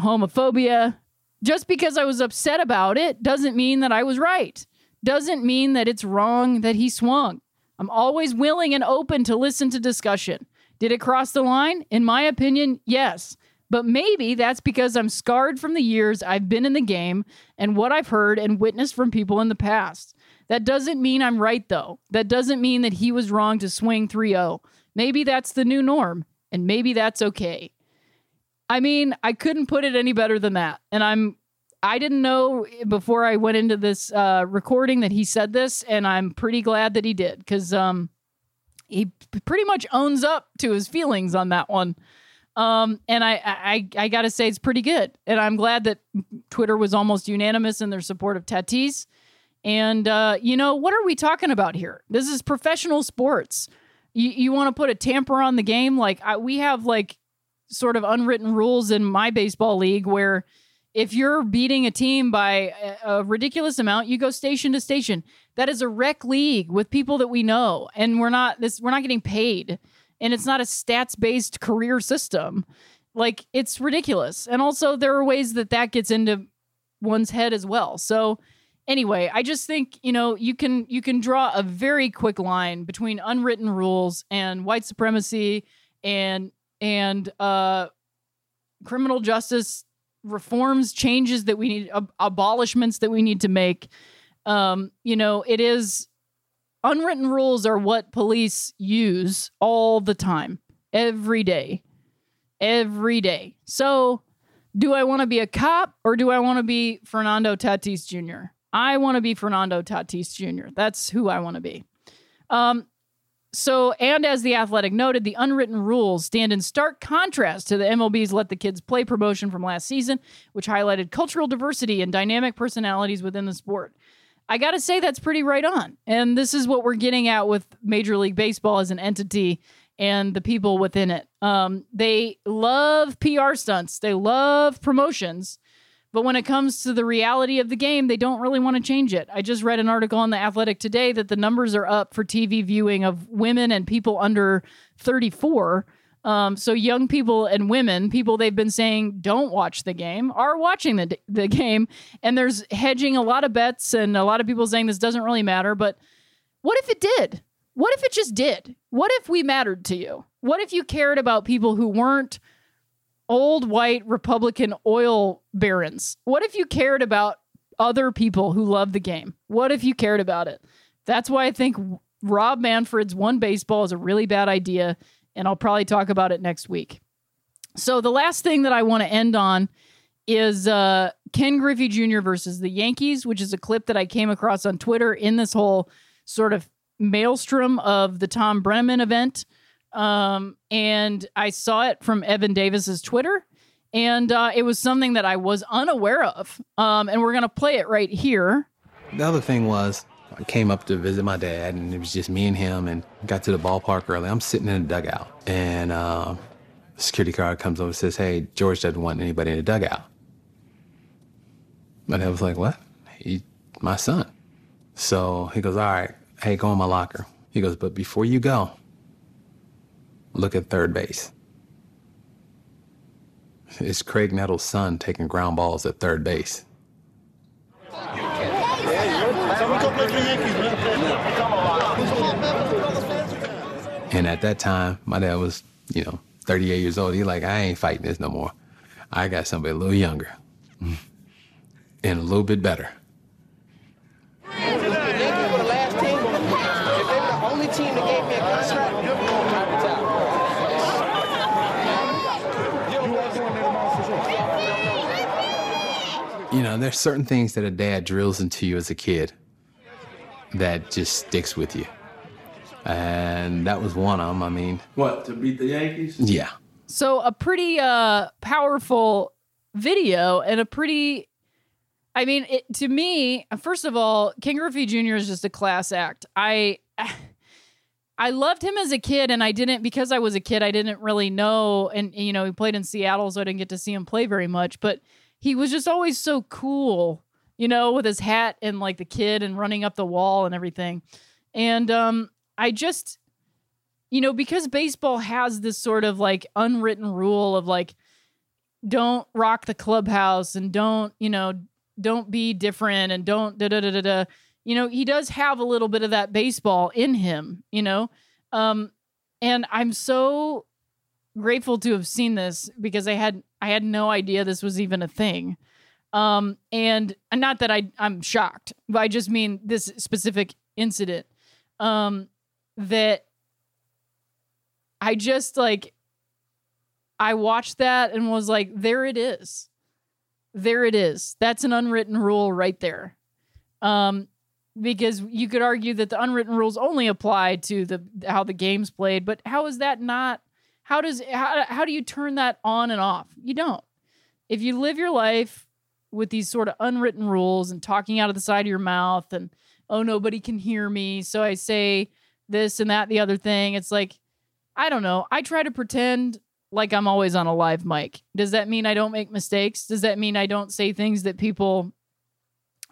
homophobia. Just because I was upset about it doesn't mean that I was right. Doesn't mean that it's wrong that he swung. I'm always willing and open to listen to discussion. Did it cross the line? In my opinion, yes. But maybe that's because I'm scarred from the years I've been in the game and what I've heard and witnessed from people in the past. That doesn't mean I'm right, though. That doesn't mean that he was wrong to swing 3 0. Maybe that's the new norm, and maybe that's okay. I mean, I couldn't put it any better than that. And I'm, I didn't know before I went into this uh, recording that he said this, and I'm pretty glad that he did because um, he pretty much owns up to his feelings on that one. Um, and I, I, I gotta say it's pretty good. And I'm glad that Twitter was almost unanimous in their support of Tatis. And uh, you know what are we talking about here? This is professional sports. You, you want to put a tamper on the game? Like I, we have like sort of unwritten rules in my baseball league where if you're beating a team by a, a ridiculous amount, you go station to station. That is a rec league with people that we know, and we're not this. We're not getting paid and it's not a stats based career system. Like it's ridiculous. And also there are ways that that gets into one's head as well. So anyway, I just think, you know, you can you can draw a very quick line between unwritten rules and white supremacy and and uh criminal justice reforms, changes that we need ab- abolishments that we need to make. Um, you know, it is unwritten rules are what police use all the time, every day, every day. So, do I want to be a cop or do I want to be Fernando Tatis Jr.? I want to be Fernando Tatis Jr. That's who I want to be. Um, so, and as the athletic noted, the unwritten rules stand in stark contrast to the MLB's Let the Kids Play promotion from last season, which highlighted cultural diversity and dynamic personalities within the sport. I got to say that's pretty right on. And this is what we're getting at with Major League Baseball as an entity and the people within it. Um, they love PR stunts, they love promotions. But when it comes to the reality of the game, they don't really want to change it. I just read an article on The Athletic today that the numbers are up for TV viewing of women and people under 34 um, so young people and women, people they've been saying don't watch the game, are watching the the game, and there's hedging a lot of bets and a lot of people saying this doesn't really matter. But what if it did? What if it just did? What if we mattered to you? What if you cared about people who weren't old white Republican oil barons? What if you cared about other people who love the game? What if you cared about it? That's why I think Rob Manfred's one baseball is a really bad idea and I'll probably talk about it next week. So the last thing that I want to end on is uh, Ken Griffey Jr. versus the Yankees, which is a clip that I came across on Twitter in this whole sort of maelstrom of the Thom Brennaman event. Um, and I saw it from Evan Davis's Twitter, and uh, it was something that I was unaware of. Um, and we're gonna play it right here. The other thing was, I came up to visit my dad, and it was just me and him, and got to the ballpark early. I'm sitting in the dugout, and uh, security guard comes over and says, "Hey, George doesn't want anybody in the dugout." My dad was like, "What? He, my son." So he goes, "All right, hey, go in my locker." He goes, "But before you go, look at third base." It's Graig Nettles' son taking ground balls at third base. And at that time, my dad was, you know, 38 years old. He like, I ain't fighting this no more. I got somebody a little younger and a little bit better. You know, there's certain things that a dad drills into you as a kid that just sticks with you. And that was one of them. I mean, What, to beat the Yankees? yeah. So a pretty uh powerful video and a pretty I mean it, to me first of all Ken Griffey Jr. is just a class act. I I loved him as a kid and I didn't because I was a kid I didn't really know and you know he played in Seattle so I didn't get to see him play very much but he was just always so cool you know with his hat and like the kid and running up the wall and everything. And um I just you know, because baseball has this sort of like unwritten rule of like, don't rock the clubhouse and don't, you know, don't be different and don't da da da da da. You know, he does have a little bit of that baseball in him, you know? Um, and I'm so grateful to have seen this because I had I had no idea this was even a thing. Um, and not that I I'm shocked, but I just mean this specific incident. Um, that I just like I watched that and was like, there it is. There it is. That's an unwritten rule right there. Um because you could argue that the unwritten rules only apply to the how the game's played, but how is that not how does how, how do you turn that on and off? You don't. If you live your life with these sort of unwritten rules and talking out of the side of your mouth and oh nobody can hear me, so I say this and that the other thing, it's like I don't know. I try to pretend like I'm always on a live mic. Does that mean I don't make mistakes? Does that mean I don't say things that people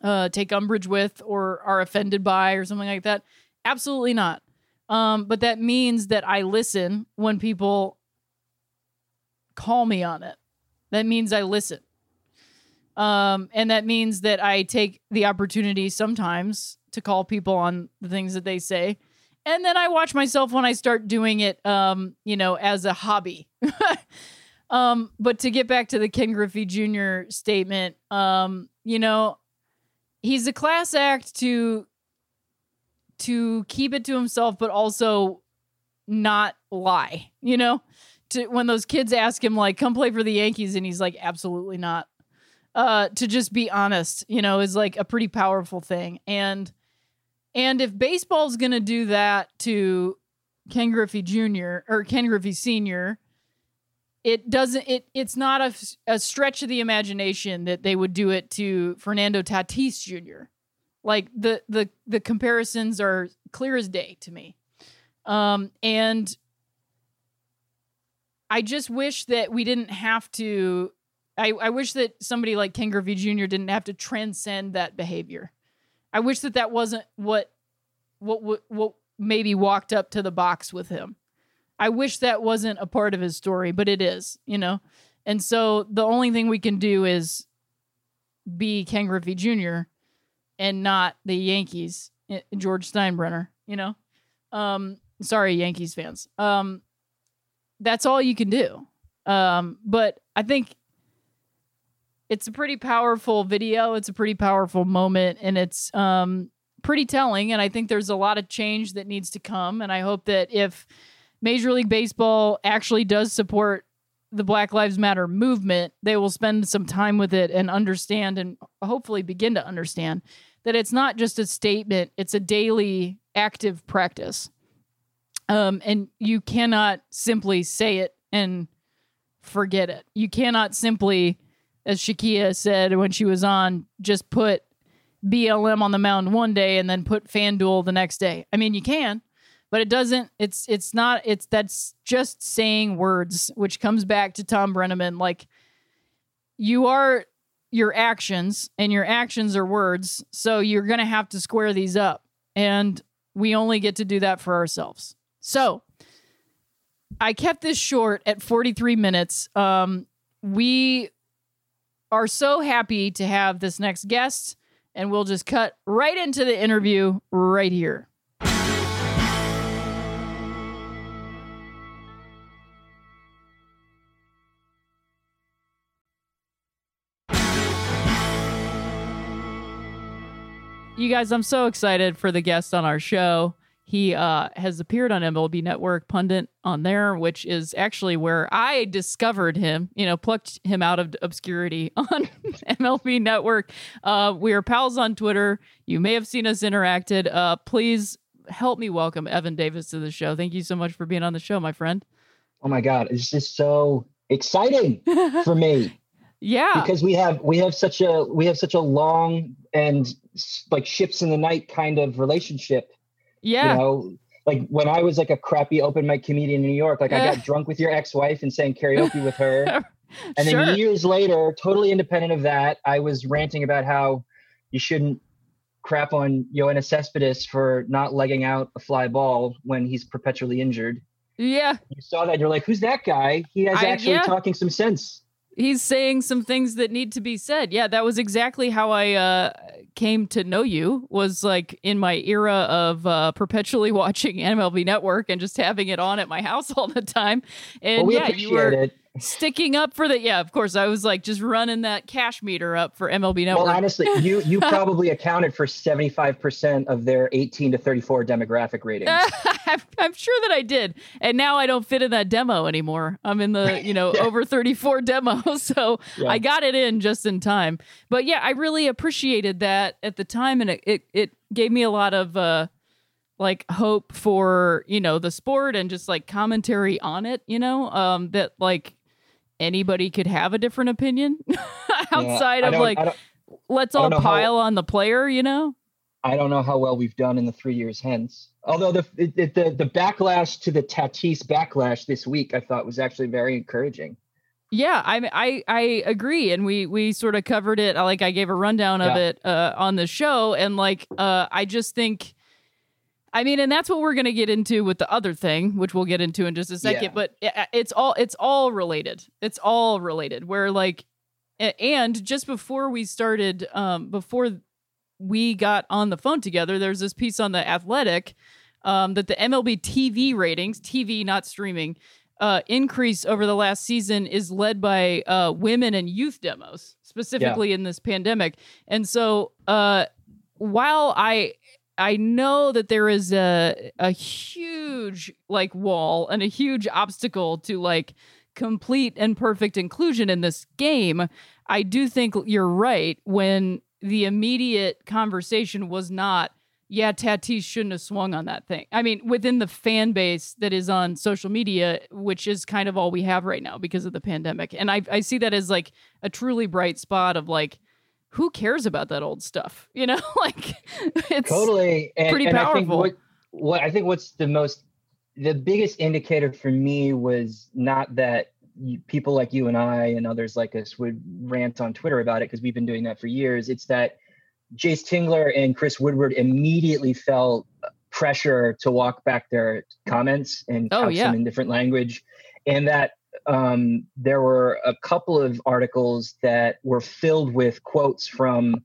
uh, take umbrage with or are offended by or something like that? Absolutely not. Um, but that means that I listen when people call me on it. That means I listen. Um, and that means that I take the opportunity sometimes to call people on the things that they say and then I watch myself when I start doing it, um, you know, as a hobby. um, but to get back to the Ken Griffey Jr. statement, um, you know, he's a class act to to keep it to himself, but also not lie. You know, to when those kids ask him like, "Come play for the Yankees," and he's like, "Absolutely not." Uh, to just be honest, you know, is like a pretty powerful thing, and and if baseball's to do that to Ken Griffey Jr. or Ken Griffey Sr., it doesn't it it's not a, a stretch of the imagination that they would do it to Fernando Tatis Jr. Like the the the comparisons are clear as day to me. Um and I just wish that we didn't have to I, I wish that somebody like Ken Griffey Jr. didn't have to transcend that behavior. I wish that that wasn't what what what, what maybe walked up to the box with him. I wish that wasn't a part of his story, but it is, you know. And so the only thing we can do is be Ken Griffey Jr. and not the Yankees, eh, George Steinbrenner, you know. Um sorry Yankees fans. Um that's all you can do. Um but I think it's a pretty powerful video. It's a pretty powerful moment, and it's um, pretty telling. And I think there's a lot of change that needs to come. And I hope that if Major League Baseball actually does support the Black Lives Matter movement, they will spend some time with it and understand and hopefully begin to understand that it's not just a statement, it's a daily active practice. Um, and you cannot simply say it and forget it. You cannot simply, as Shakia said when she was on, just put BLM on the mound one day and then put FanDuel the next day. I mean, you can, but it doesn't. It's it's not. It's that's just saying words, which comes back to Thom Brennaman. Like you are your actions, and your actions are words. So you're gonna have to square these up, and we only get to do that for ourselves. So I kept this short at 43 minutes. Um, we are so happy to have this next guest, and we'll just cut right into the interview right here. You guys, I'm so excited for the guest on our show. He uh, has appeared on MLB Network Pundit on there, which is actually where I discovered him. You know, plucked him out of obscurity on MLB Network. Uh, we are pals on Twitter. You may have seen us interacted. Uh, please help me welcome Evan Davis to the show. Thank you so much for being on the show, my friend. Oh my God, it's just so exciting for me Yeah, because we have we have such a we have such a long and like ships in the night kind of relationship. Yeah. You know, like when I was like a crappy open mic comedian in New York, like I got drunk with your ex-wife and sang karaoke with her. And Sure. then years later, totally independent of that, I was ranting about how you shouldn't crap on Yoenis Cespedes for not legging out a fly ball when he's perpetually injured. yeah. You saw that, you're like, who's that guy? He has I- actually yeah. talking some sense. He's saying some things that need to be said. Yeah, that was exactly how I uh, came to know you. Was like in my era of uh, perpetually watching MLB Network and just having it on at my house all the time. And Well, we yeah, you were it. Sticking up for the. Yeah, of course, I was like just running that cash meter up for MLB Network. Well, honestly, you you probably accounted for 75% of their 18 to 34 demographic ratings. I'm, I'm sure that I did, and now I don't fit in that demo anymore. I'm in the you know Yeah. over 34 demo, so Yeah. I got it in just in time. But yeah, I really appreciated that at the time, and it it, it gave me a lot of uh like hope for you know the sport and just like commentary on it. You know, um that like anybody could have a different opinion outside I of like let's all don't how- pile on the player. You know. I don't know how well we've done in the three years hence. Although the it- the the backlash to the Tatis backlash this week, I thought was actually very encouraging. Yeah, I I I agree, and we we sort of covered it. Like I gave a rundown of Yeah. it uh, on the show, and like uh, I just think, I mean, and that's what we're gonna get into with the other thing, which we'll get into in just a second. Yeah. But it's all it's all related. It's all related. Where like, and just before we started, um, before we got on the phone together, there's this piece on the Athletic um, that the MLB TV ratings, TV not streaming, uh, increase over the last season is led by uh, women and youth demos, specifically in this pandemic. And so, uh, while I I know that there is a a huge like wall and a huge obstacle to like complete and perfect inclusion in this game, I do think you're right when the immediate conversation was not yeah, Tatis shouldn't have swung on that thing. I mean, within the fan base that is on social media, which is kind of all we have right now because of the pandemic. And I, I see that as like a truly bright spot of like, who cares about that old stuff? You know, like it's totally and, pretty and I think powerful. what, what I think what's the most the biggest indicator for me was not that you, people like you and I and others like us would rant on Twitter about it because we've been doing that for years. It's that Jayce Tingler and Chris Woodward immediately felt uh, pressure to walk back their comments and Oh, couch yeah. them in different language, and that um, there were a couple of articles that were filled with quotes from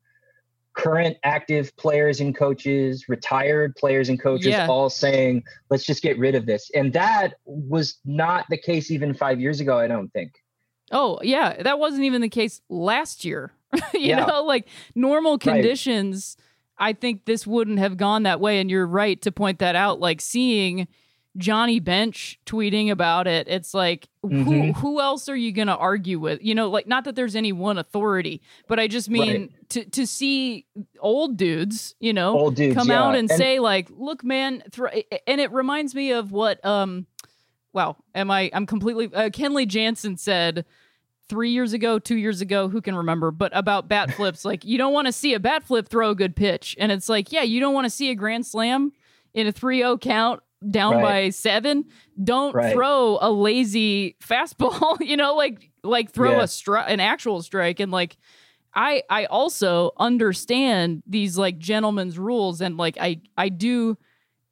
current active players and coaches, retired players and coaches, Yeah. all saying, let's just get rid of this. And that was not the case even five years ago, I don't think. Oh, yeah, that wasn't even the case last year. you Yeah. know, like normal conditions, I think this wouldn't have gone that way. And you're right to point that out. Like seeing Johnny Bench tweeting about it. It's like who Mhm. who else are you going to argue with? You know, like not that there's any one authority, but I just mean Right. to to see old dudes, you know, Old dudes come yeah. out and, say like, "Look, man," thr and it reminds me of what um wow, am I I'm completely uh, Kenley Jansen said 3 years ago, 2 years ago, who can remember, but about bat flips like you don't want to see a bat flip throw a good pitch. And it's like, yeah, you don't want to see a grand slam in a 3-0 count down Right. by 7. Don't Right. throw a lazy fastball, you know, like like throw Yeah. a stri- an actual strike and like I I also understand these like gentlemen's rules and like I I do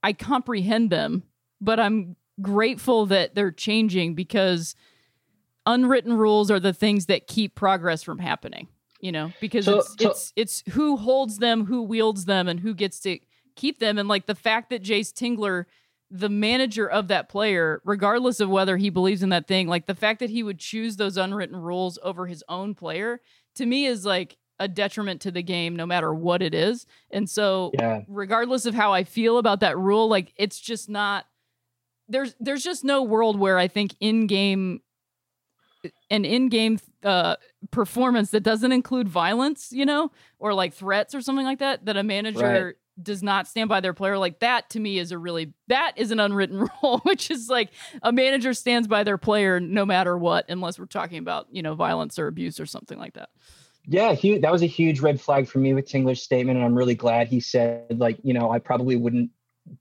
I comprehend them, but I'm grateful that they're changing because unwritten rules are the things that keep progress from happening, you know, because So- it's so- it's it's who holds them, who wields them and who gets to keep them and like the fact that Jayce Tingler the manager of that player, regardless of whether he believes in that thing, like the fact that he would choose those unwritten rules over his own player, to me is like a detriment to the game, no matter what it is. And so, Yeah. regardless of how I feel about that rule, like it's just not there's there's just no world where I think in game an in game uh, performance that doesn't include violence, you know, or like threats or something like that, that a manager Right. Does not stand by their player. Like that to me is a really that is an unwritten rule, which is like a manager stands by their player no matter what, unless we're talking about you know violence or abuse or something like that. Yeah, that was a huge red flag for me with Tingler's statement, and I'm really glad he said, like, you know, I probably wouldn't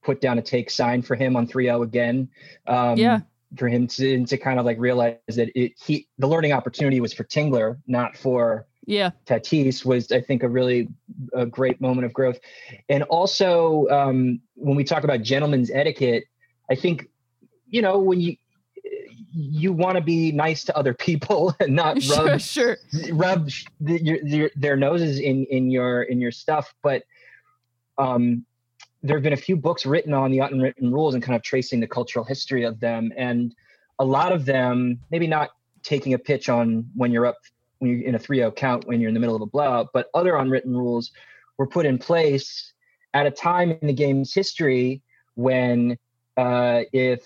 put down a take sign for him on 3-0 again. Um, Yeah. For him to to kind of like realize that it he the learning opportunity was for Tingler, not for Yeah, Tatis was, I think, a really a great moment of growth. And also, um, when we talk about gentleman's etiquette, I think, you know, when you you want to be nice to other people and not rub sure. rub the, your, your, their noses in in your in your stuff. But um, there have been a few books written on the unwritten rules and kind of tracing the cultural history of them, and a lot of them, maybe not taking a pitch on when you're up when you're in a 3-0 count when you're in the middle of a blowout, but other unwritten rules were put in place at a time in the game's history when uh, if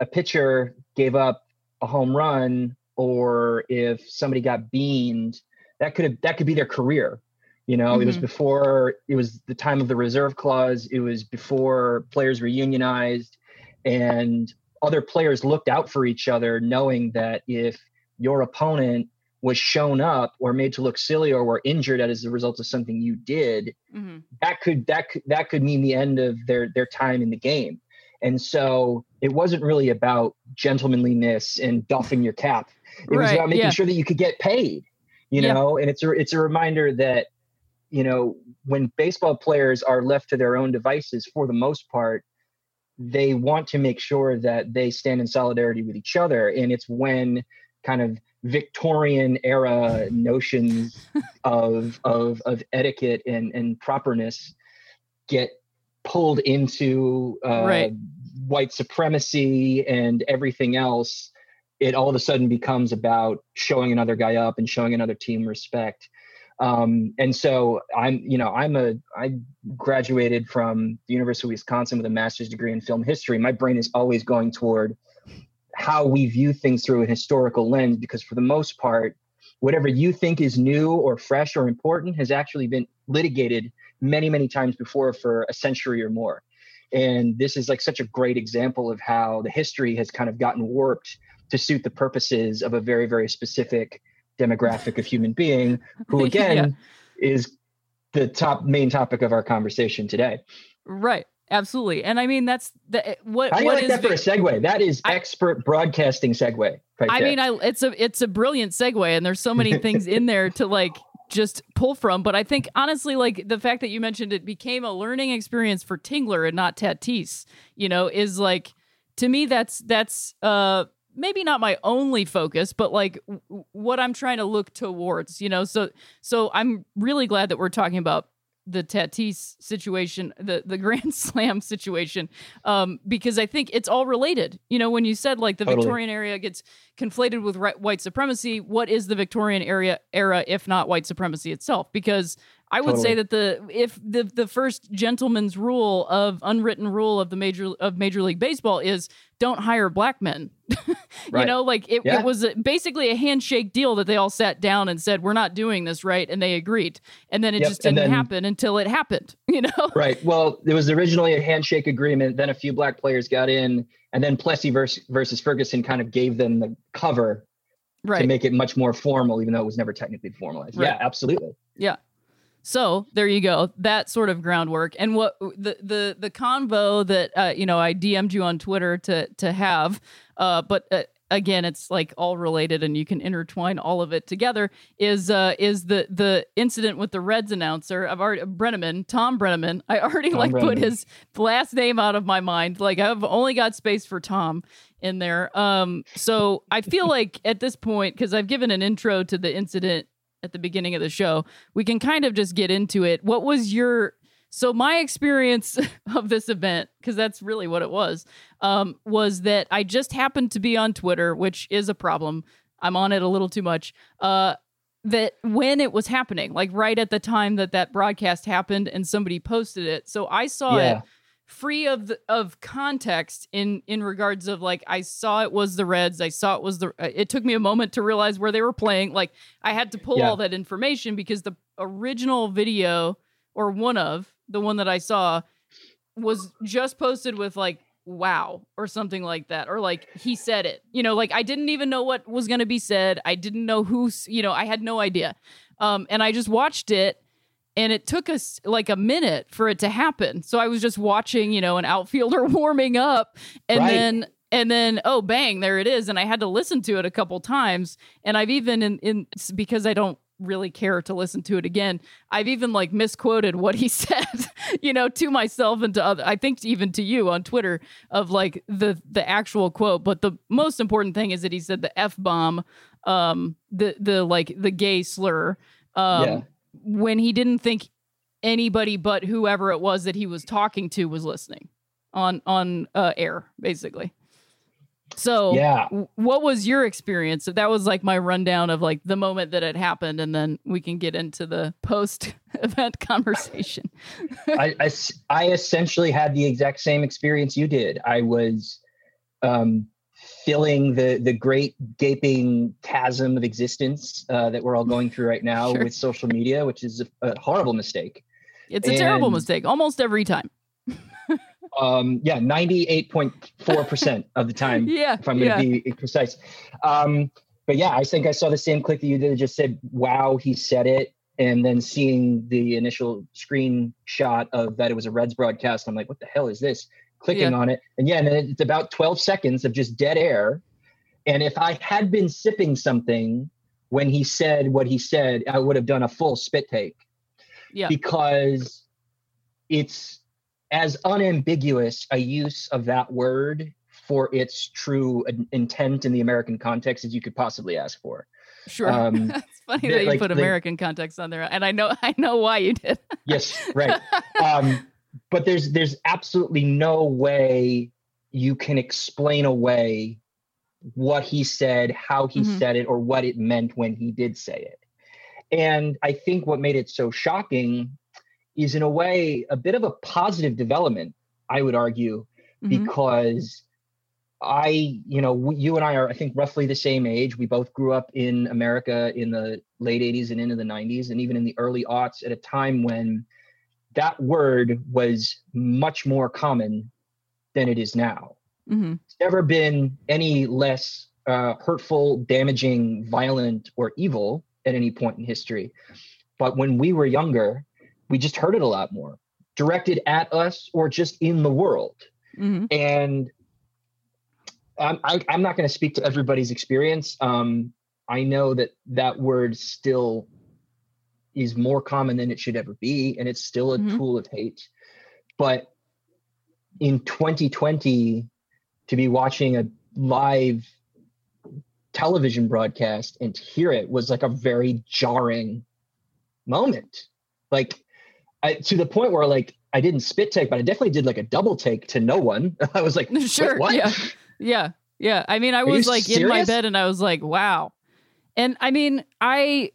a pitcher gave up a home run or if somebody got beaned, that could have that could be their career. You know, it was Mhm. before it was the time of the reserve clause. It was before players were unionized, and other players looked out for each other, knowing that if your opponent was shown up or made to look silly or were injured as a result of something you did, hmm that could that could that could mean the end of their their time in the game. And so it wasn't really about gentlemanliness and doffing your cap. It was about making yeah. sure that you could get paid. You Yeah. know, and it's a it's a reminder that you know when baseball players are left to their own devices for the most part, they want to make sure that they stand in solidarity with each other. And it's when kind of Victorian era notions of of of etiquette and and properness get pulled into uh, Right. white supremacy and everything else. It all of a sudden becomes about showing another guy up and showing another team respect. Um, and so I'm, you know, I'm a, I graduated from the University of Wisconsin with a master's degree in film history. My brain is always going toward how we view things through an historical lens, because for the most part, whatever you think is new or fresh or important has actually been litigated many, many times before for a century or more. And this is like such a great example of how the history has kind of gotten warped to suit the purposes of a very, very specific demographic of human being, who again is the top main topic of our conversation today. Right. Absolutely. And I mean that's the what I what like is that for a segue. That is I- expert broadcasting segue. Right I there. mean, I it's a it's a brilliant segue, and there's so many things in there to like just pull from. But I think honestly, like the fact that you mentioned it became a learning experience for Tingler and not Tatis, you know, is like to me that's that's uh maybe not my only focus, but like w- what I'm trying to look towards, you know. So so I'm really glad that we're talking about the Tatis situation, the the Grand Slam situation, um, because I think it's all related. You know, when you said like the Totally. Victorian area gets conflated with ri- white supremacy, what is the Victorian area era if not white supremacy itself? Because I would say that the if the the first gentleman's rule of unwritten rule of the major of Major League Baseball is don't hire black men. you Right. know, like it, Yeah. it was a, basically a handshake deal that they all sat down and said we're not doing this right, and they agreed, and then it Yep, just didn't then- happen until it happened. You know, Right. Well, there was originally a handshake agreement. Then a few black players got in, and then Plessy versus, versus Ferguson kind of gave them the cover to make it much more formal, even though it was never technically formalized. Right. Yeah, absolutely. Yeah. So there you go. That sort of groundwork, and what the the the convo that uh, you know I DM'd you on Twitter to to have, uh, but uh, again, it's like all related, and you can intertwine all of it together. Is uh is the the incident with the Reds announcer? I've already Brennaman, Thom Brennaman. I already Tom like put his last name out of my mind. Like I've only got space for Tom in there. Um, so I feel like at this point, because I've given an intro to the incident at the beginning of the show, we can kind of just get into it. What was your so my experience of this event, because that's really what it was, um, was that I just happened to be on Twitter, which is a problem. I'm on it a little too much. Uh, that when it was happening, like right at the time that that broadcast happened, and somebody posted it, so I saw it Yeah. Free of the, of context in in regards of like I saw it was the Reds. I saw it was the. uh, It took me a moment to realize where they were playing. Like I had to pull Yeah. all that information because the original video or one of the one that I saw was just posted with like wow or something like that or like he said it you know like i didn't even know what was going to be said i didn't know who's you know i had no idea um and i just watched it and it took us like a minute for it to happen so i was just watching you know an outfielder warming up and Right. then and then oh bang there it is and i had to listen to it a couple times and i've even in, in because i don't really care to listen to it again i've even like misquoted what he said you know to myself and to other i think even to you on twitter of like the the actual quote but the most important thing is that he said the f-bomb um the the like the gay slur um Yeah. When he didn't think anybody but whoever it was that he was talking to was listening on on uh, air basically so Yeah. what was your experience that was like my rundown of like the moment that it happened and then we can get into the post event conversation I I essentially had the exact same experience you did. I was um, filling the the great gaping chasm of existence uh, that we're all going through right now Sure. with social media, which is a, a horrible mistake. it's a terrible mistake almost every time Um, yeah, ninety eight point four percent of the time. yeah if I'm going to yeah be precise. Um, but yeah, I think I saw the same click that you did. It just said, "Wow, he said it," and then seeing the initial screenshot of that it was a Reds broadcast. I'm like, "What the hell is this?" Clicking Yeah. on it, and yeah, and it's about 12 seconds of just dead air. And if I had been sipping something when he said what he said, I would have done a full spit take yeah because it's as unambiguous a use of that word for its true intent in the American context as you could possibly ask for. sure um, it's funny that you like- put american context on there and i know i know why you did Yes, right. um, but there's there's absolutely no way you can explain away what he said, how he Mhm. said it, or what it meant when he did say it. And I think what made it so shocking is, in a way, a bit of a positive development. I would argue Mhm. because I, you know, we- you and I are, I think, roughly the same age. We both grew up in America in the late 80s and into the 90s, and even in the early aughts at a time when that word was much more common than it is now. Mhm. It's never been any less uh, hurtful, damaging, violent, or evil at any point in history. But when we were younger, we just heard it a lot more, directed at us or just in the world Mhm. and I'm, I, I'm not going to speak to everybody's experience. Um, I know that that word still is more common than it should ever be, and it's still a Mhm. tool of hate. But in 2020, to be watching a live television broadcast and to hear it was like a very jarring moment. Like I, to the point where like I didn't spit take, but I definitely did like a double take to no one. I was like, Sure, what? yeah. Yeah. Yeah. I mean, I you was like in my bed and I was like, wow. And I mean, I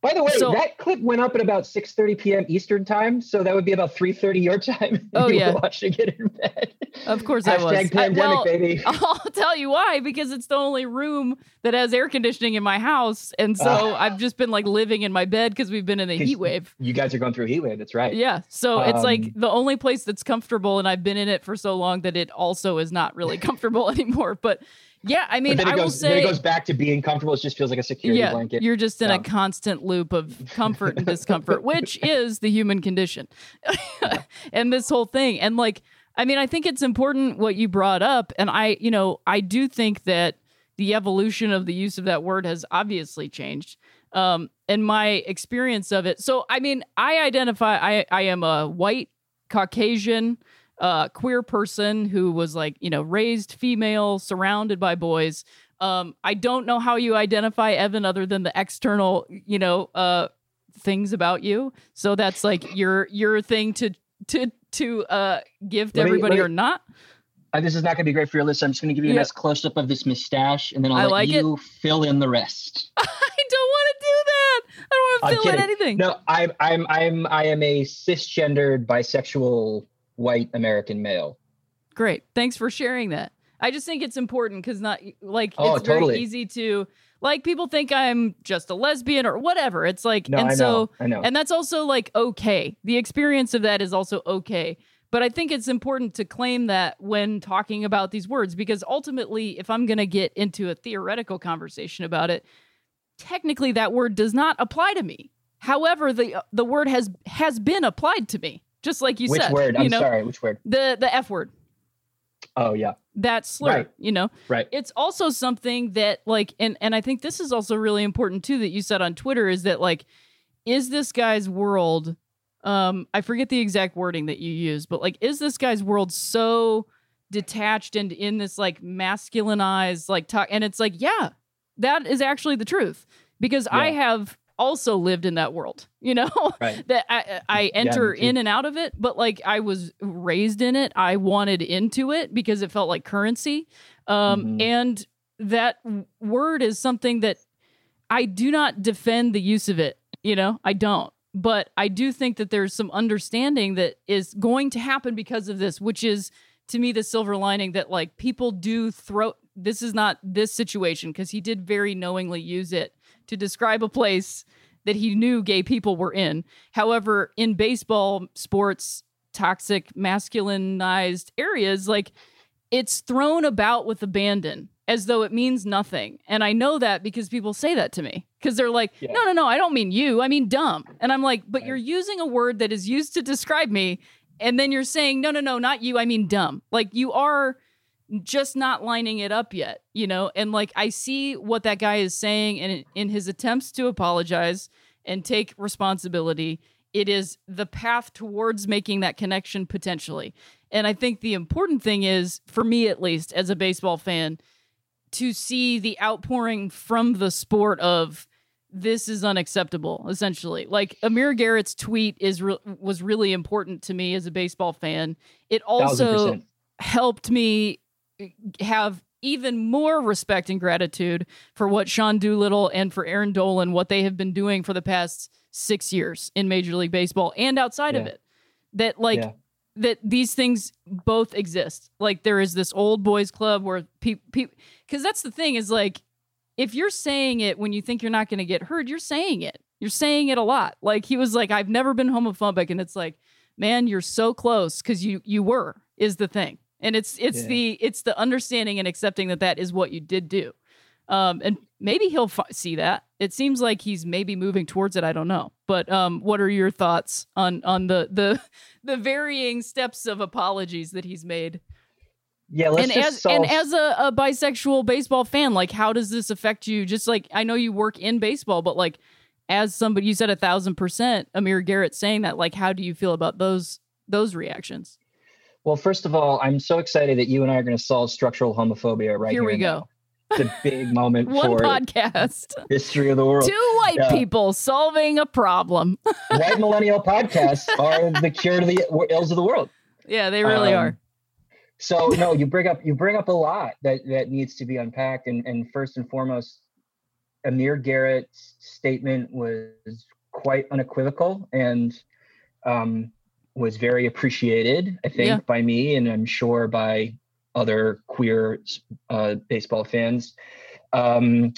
By the way, So- that clip went up at about 6:30 p.m. Eastern time, so that would be about 3:30 your time. Oh, You were yeah. watching it in bed. Of course I was. Hashtag I- pandemic, well, baby. I'll tell you why because it's the only room that has air conditioning in my house, and so Ah. I've just been like living in my bed because we've been in a 'Cause heat wave. You guys are going through a heat wave. That's right. Yeah, so it's like Um, the only place that's comfortable, and I've been in it for so long that it also is not really comfortable anymore. But yeah, I mean, I it will goes, then say, it goes back to being comfortable. It just feels like a security yeah, blanket. you're just in Yeah. a constant loop of comfort and discomfort, which is the human condition. and this whole thing. And like, I mean, I think it's important what you brought up. And I, you know, I do think that the evolution of the use of that word has obviously changed. Um, and my experience of it. So, I mean, I identify, I, I am a white Caucasian, uh, queer person who was like, you know, raised female, surrounded by boys. Um, I don't know how you identify Evan other than the external, you know, uh, things about you. So that's like your your thing to to to uh give to me- everybody or not. Uh, this is not going to be great for your list. I'm just going to give you a Yeah. nice close up of this mustache, and then I'll I let like it. you fill in the rest. I don't want to do that. I don't want to fill in anything. No, I'm I'm I'm I am a cisgendered bisexual white American male. Great. Thanks for sharing that. I just think it's important because not like Oh, it's very easy to like people think I'm just a lesbian or whatever. It's like No, and I so know, I know. and that's also like okay. The experience of that is also okay. But I think it's important to claim that when talking about these words because ultimately if I'm going to get into a theoretical conversation about it, technically that word does not apply to me. However, the uh, the word has has been applied to me. Just like you which said. word? You I'm know, sorry. Which word? the the F word. Oh yeah, That slur, Right. you know right. it's also something that like and and i think this is also really important too that you said on twitter is that like is this guy's world um i forget the exact wording that you use but like is this guy's world so detached and in this like masculinized like talk and it's like yeah that is actually the truth because i have also lived in that world you know Right. that I, I enter too. in and out of it, but like I was raised in it. I wanted into it because it felt like currency. Um, Mhm. And that word is something that I do not defend the use of it. You know, I don't. But I do think that there's some understanding that is going to happen because of this, which is to me the silver lining that like people do throw this is not this situation because he did very knowingly use it to describe a place that he knew gay people were in. However, in baseball, sports, toxic, masculinized areas, like it's thrown about with abandon as though it means nothing. And I know that because people say that to me because they're like, Yeah. no, no, no, I don't mean you. I mean dumb. And I'm like, but Right. you're using a word that is used to describe me. And then you're saying, no, no, no, not you. I mean dumb. Like you are just not lining it up yet, you know? And like I see what that guy is saying and in his attempts to apologize and take responsibility, it is the path towards making that connection potentially. And I think the important thing is, for me at least, as a baseball fan, to see the outpouring from the sport of this is unacceptable essentially like amir garrett's tweet is re- was really important to me as a baseball fan it also percent. helped me have even more respect and gratitude for what Sean Doolittle and for Eireann Dolan, what they have been doing for the past six years in Major League Baseball and outside of it. That like Yeah. that these things both exist. Like there is this old boys club where people, because that's the thing is like if you're saying it when you think you're not going to get heard, you're saying it. You're saying it a lot. Like he was like, I've never been homophobic, and it's like, man, you're so close because you you were is the thing, and it's it's Yeah. the it's the understanding and accepting that that is what you did do, um, and maybe he'll fi- see that. It seems like he's maybe moving towards it. I don't know, but um, what are your thoughts on on the the the varying steps of apologies that he's made? Yeah, let's and just as solve. and as a, a bisexual baseball fan, like how does this affect you? Just like I know you work in baseball, but like as somebody you said a thousand percent, Amir Garrett saying that, like how do you feel about those those reactions? Well, first of all, I'm so excited that you and I are going to solve structural homophobia right Here here. we go. now. It's a big moment One for podcast, history of the world. two white Yeah. people solving a problem. White millennial podcasts are the cure to the ills of the world. yeah, they really Um, are. So no, you bring up you bring up a lot that that needs to be unpacked, and and first and foremost, Amir Garrett's statement was quite unequivocal and um, was very appreciated, I think, Yeah. by me and I'm sure by other queer uh, baseball fans. Um,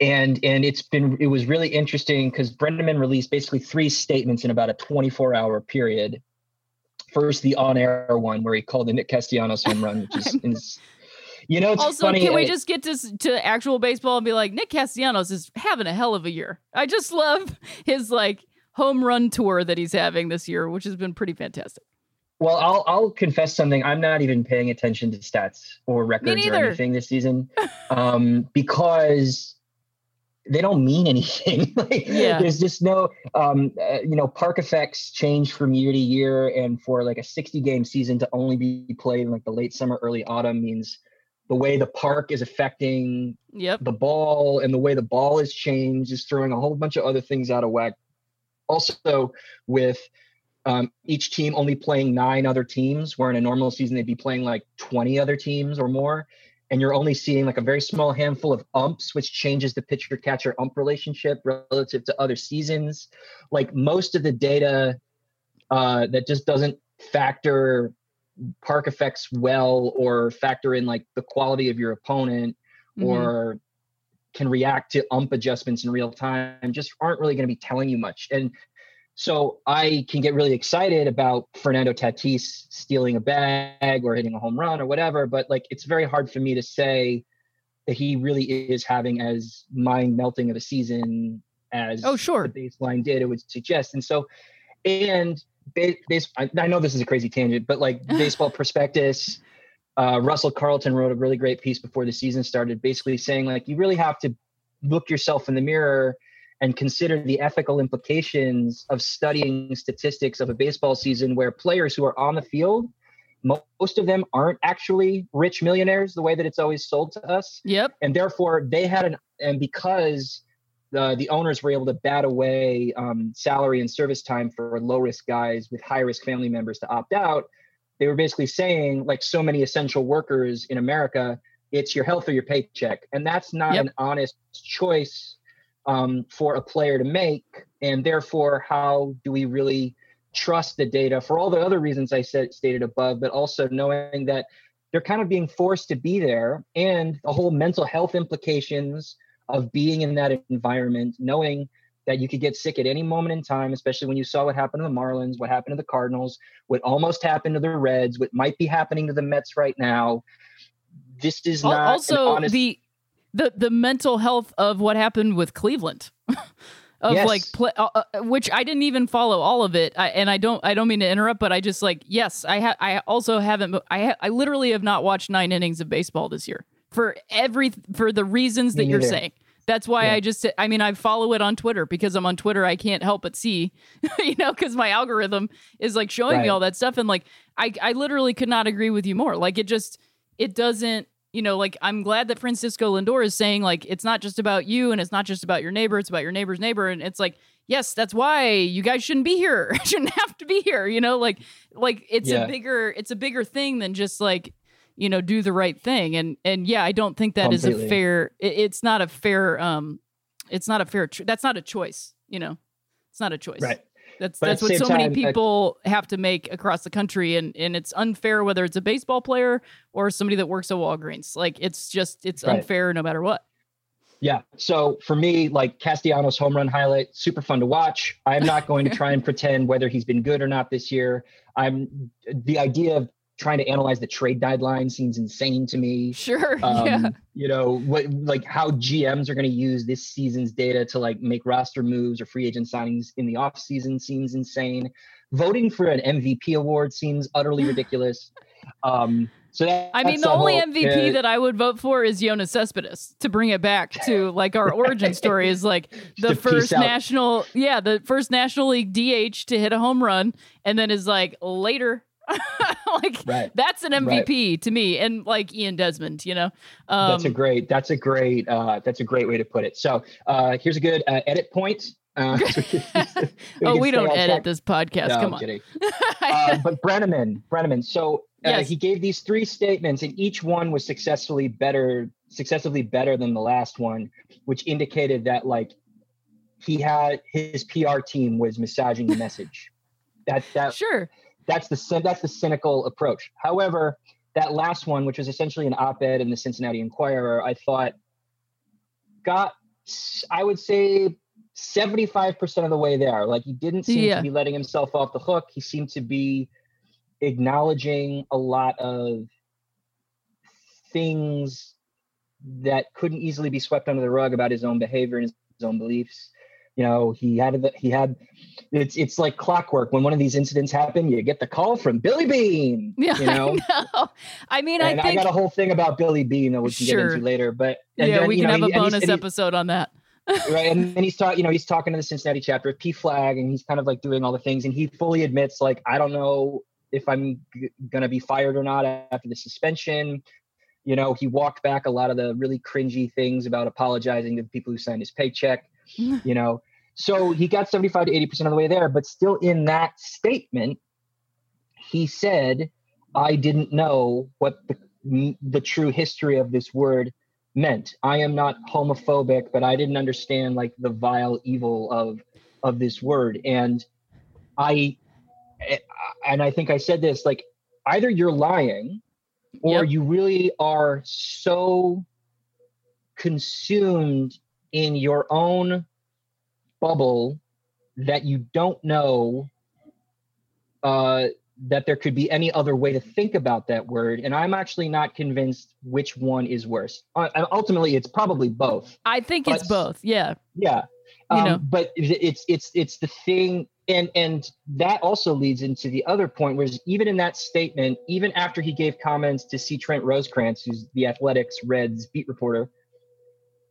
and and it's been it was really interesting because Brennaman released basically three statements in about a 24 hour period. First, the on air one where he called the Nick Castellanos home run, which is, is you know, it's also, funny. can we I- just get to to actual baseball and be like, Nick Castellanos is having a hell of a year. I just love his like home run tour that he's having this year, which has been pretty fantastic. Well, I'll I'll confess something. I'm not even paying attention to stats or records or anything this season, um, because they don't mean anything. Like, Yeah. There's just no, um, uh, you know, park effects change from year to year, and for like a 60 game season to only be played in like the late summer, early autumn means the way the park is affecting Yep. the ball and the way the ball is changed is throwing a whole bunch of other things out of whack. Also, with um, each team only playing nine other teams, where in a normal season they'd be playing like 20 other teams or more. And you're only seeing like a very small handful of umps, which changes the pitcher catcher ump relationship relative to other seasons. Like most of the data uh, that just doesn't factor park effects well or factor in like the quality of your opponent Mhm. or can react to ump adjustments in real time just aren't really going to be telling you much. And so I can get really excited about Fernando Tatis stealing a bag or hitting a home run or whatever, but like it's very hard for me to say that he really is having as mind melting of a season as Oh, sure. the baseline did, it would suggest. And so, and base, I know this is a crazy tangent, but like baseball prospectus, uh, Russell Carleton wrote a really great piece before the season started, basically saying like you really have to look yourself in the mirror and consider the ethical implications of studying statistics of a baseball season where players who are on the field most of them aren't actually rich millionaires the way that it's always sold to us Yep. and therefore they had an and because the the owners were able to bat away um, salary and service time for low risk guys with high risk family members to opt out they were basically saying like so many essential workers in america it's your health or your paycheck. And that's not Yep. an honest choice um, for a player to make. And therefore how do we really trust the data? For all the other reasons i said stated above but also knowing that they're kind of being forced to be there and the whole mental health implications of being in that environment knowing that you could get sick at any moment in time especially when you saw what happened to the marlins what happened to the cardinals what almost happened to the reds what might be happening to the mets right now this is not also honest the the the mental health of what happened with Cleveland. of Yes. like play, uh, uh, which I didn't even follow all of it. I, and I don't I don't mean to interrupt, but I just like yes, I ha- I also haven't I ha- I literally have not watched 9 innings of baseball this year for every for the reasons that you're saying. That's why Yeah. I just I mean I follow it on Twitter because I'm on Twitter I can't help but see you know cuz my algorithm is like showing me all that stuff and like I I literally could not agree with you more. Like it just it doesn't you know like I'm glad that Francisco Lindor is saying like it's not just about you and it's not just about your neighbor it's about your neighbor's neighbor and it's like yes that's why you guys shouldn't be here shouldn't have to be here you know like like it's Yeah. a bigger it's a bigger thing than just like you know do the right thing and and yeah I don't think that is a fair it, it's not a fair um it's not a fair cho- that's not a choice you know it's not a choice right that's But that's what so many time, I- people have to make across the country, and and it's unfair whether it's a baseball player or somebody that works at Walgreens. Like it's just it's Right. unfair no matter what. Yeah. So for me, like Castellanos home run highlight, super fun to watch. I'm not going to try and pretend whether he's been good or not this year. I'm the idea of trying to analyze the trade deadline seems insane to me. Sure, Um, yeah, You know, what like how GMs are going to use this season's data to like make roster moves or free agent signings in the off season seems insane. Voting for an MVP award seems utterly ridiculous. Um, so that, I mean the only whole- MVP uh, that I would vote for is Yoenis Cespedes to bring it back to like our origin story is like the first out. national yeah the first national league DH to hit a home run and then is like later like Right. that's an MVP to me and like Ian Desmond you know um, that's a great that's a great uh that's a great way to put it so uh here's a good uh, edit point uh, so we can- oh we don't edit track. this podcast no, come on uh, but Brennaman, Brennaman. So uh, Yes. he gave these three statements, and each one was successfully better successively better than the last one, which indicated that like he had his PR team was massaging the message. That that Sure. That's the that's the cynical approach. However, that last one, which was essentially an op-ed in the Cincinnati Enquirer, I thought got I would say 75% of the way there. Like he didn't seem Yeah. to be letting himself off the hook. He seemed to be acknowledging a lot of things that couldn't easily be swept under the rug about his own behavior and his own beliefs. You know, he had the, he had it's it's like clockwork. When one of these incidents happen, you get the call from Billy Bean. Yeah, you know. I know. I mean, and I I, got a whole thing about Billy Bean that we can Sure. get into later. But yeah, then, we can know, have a bonus he- episode on that. right and then he's talking you know he's talking to the cincinnati chapter of PFLAG and he's kind of like doing all the things and he fully admits like i don't know if i'm g- gonna be fired or not after the suspension you know he walked back a lot of the really cringy things about apologizing to the people who signed his paycheck you know so he got 75 to 80 percent of the way there but still in that statement he said i didn't know what the the true history of this word meant. I am not homophobic, but I didn't understand like the vile evil of of this word. And I and I think I said this like either you're lying or Yep. you really are so consumed in your own bubble that you don't know uh, that there could be any other way to think about that word. And I'm actually not convinced which one is worse. Uh, and ultimately, it's probably both. I think it's both. Yeah. Yeah. You Um, know. but it's it's it's the thing and and that also leads into the other point whereas even in that statement even after he gave comments to C. Trent Rosecrans who's the athletics reds beat reporter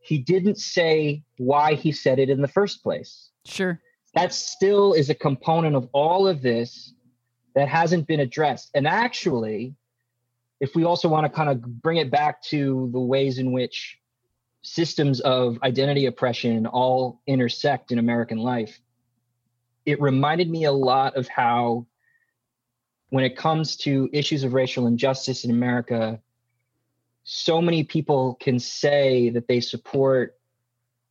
he didn't say why he said it in the first place Sure. that still is a component of all of this that hasn't been addressed. And actually, if we also want to kind of bring it back to the ways in which systems of identity oppression all intersect in American life, it reminded me a lot of how, when it comes to issues of racial injustice in America, so many people can say that they support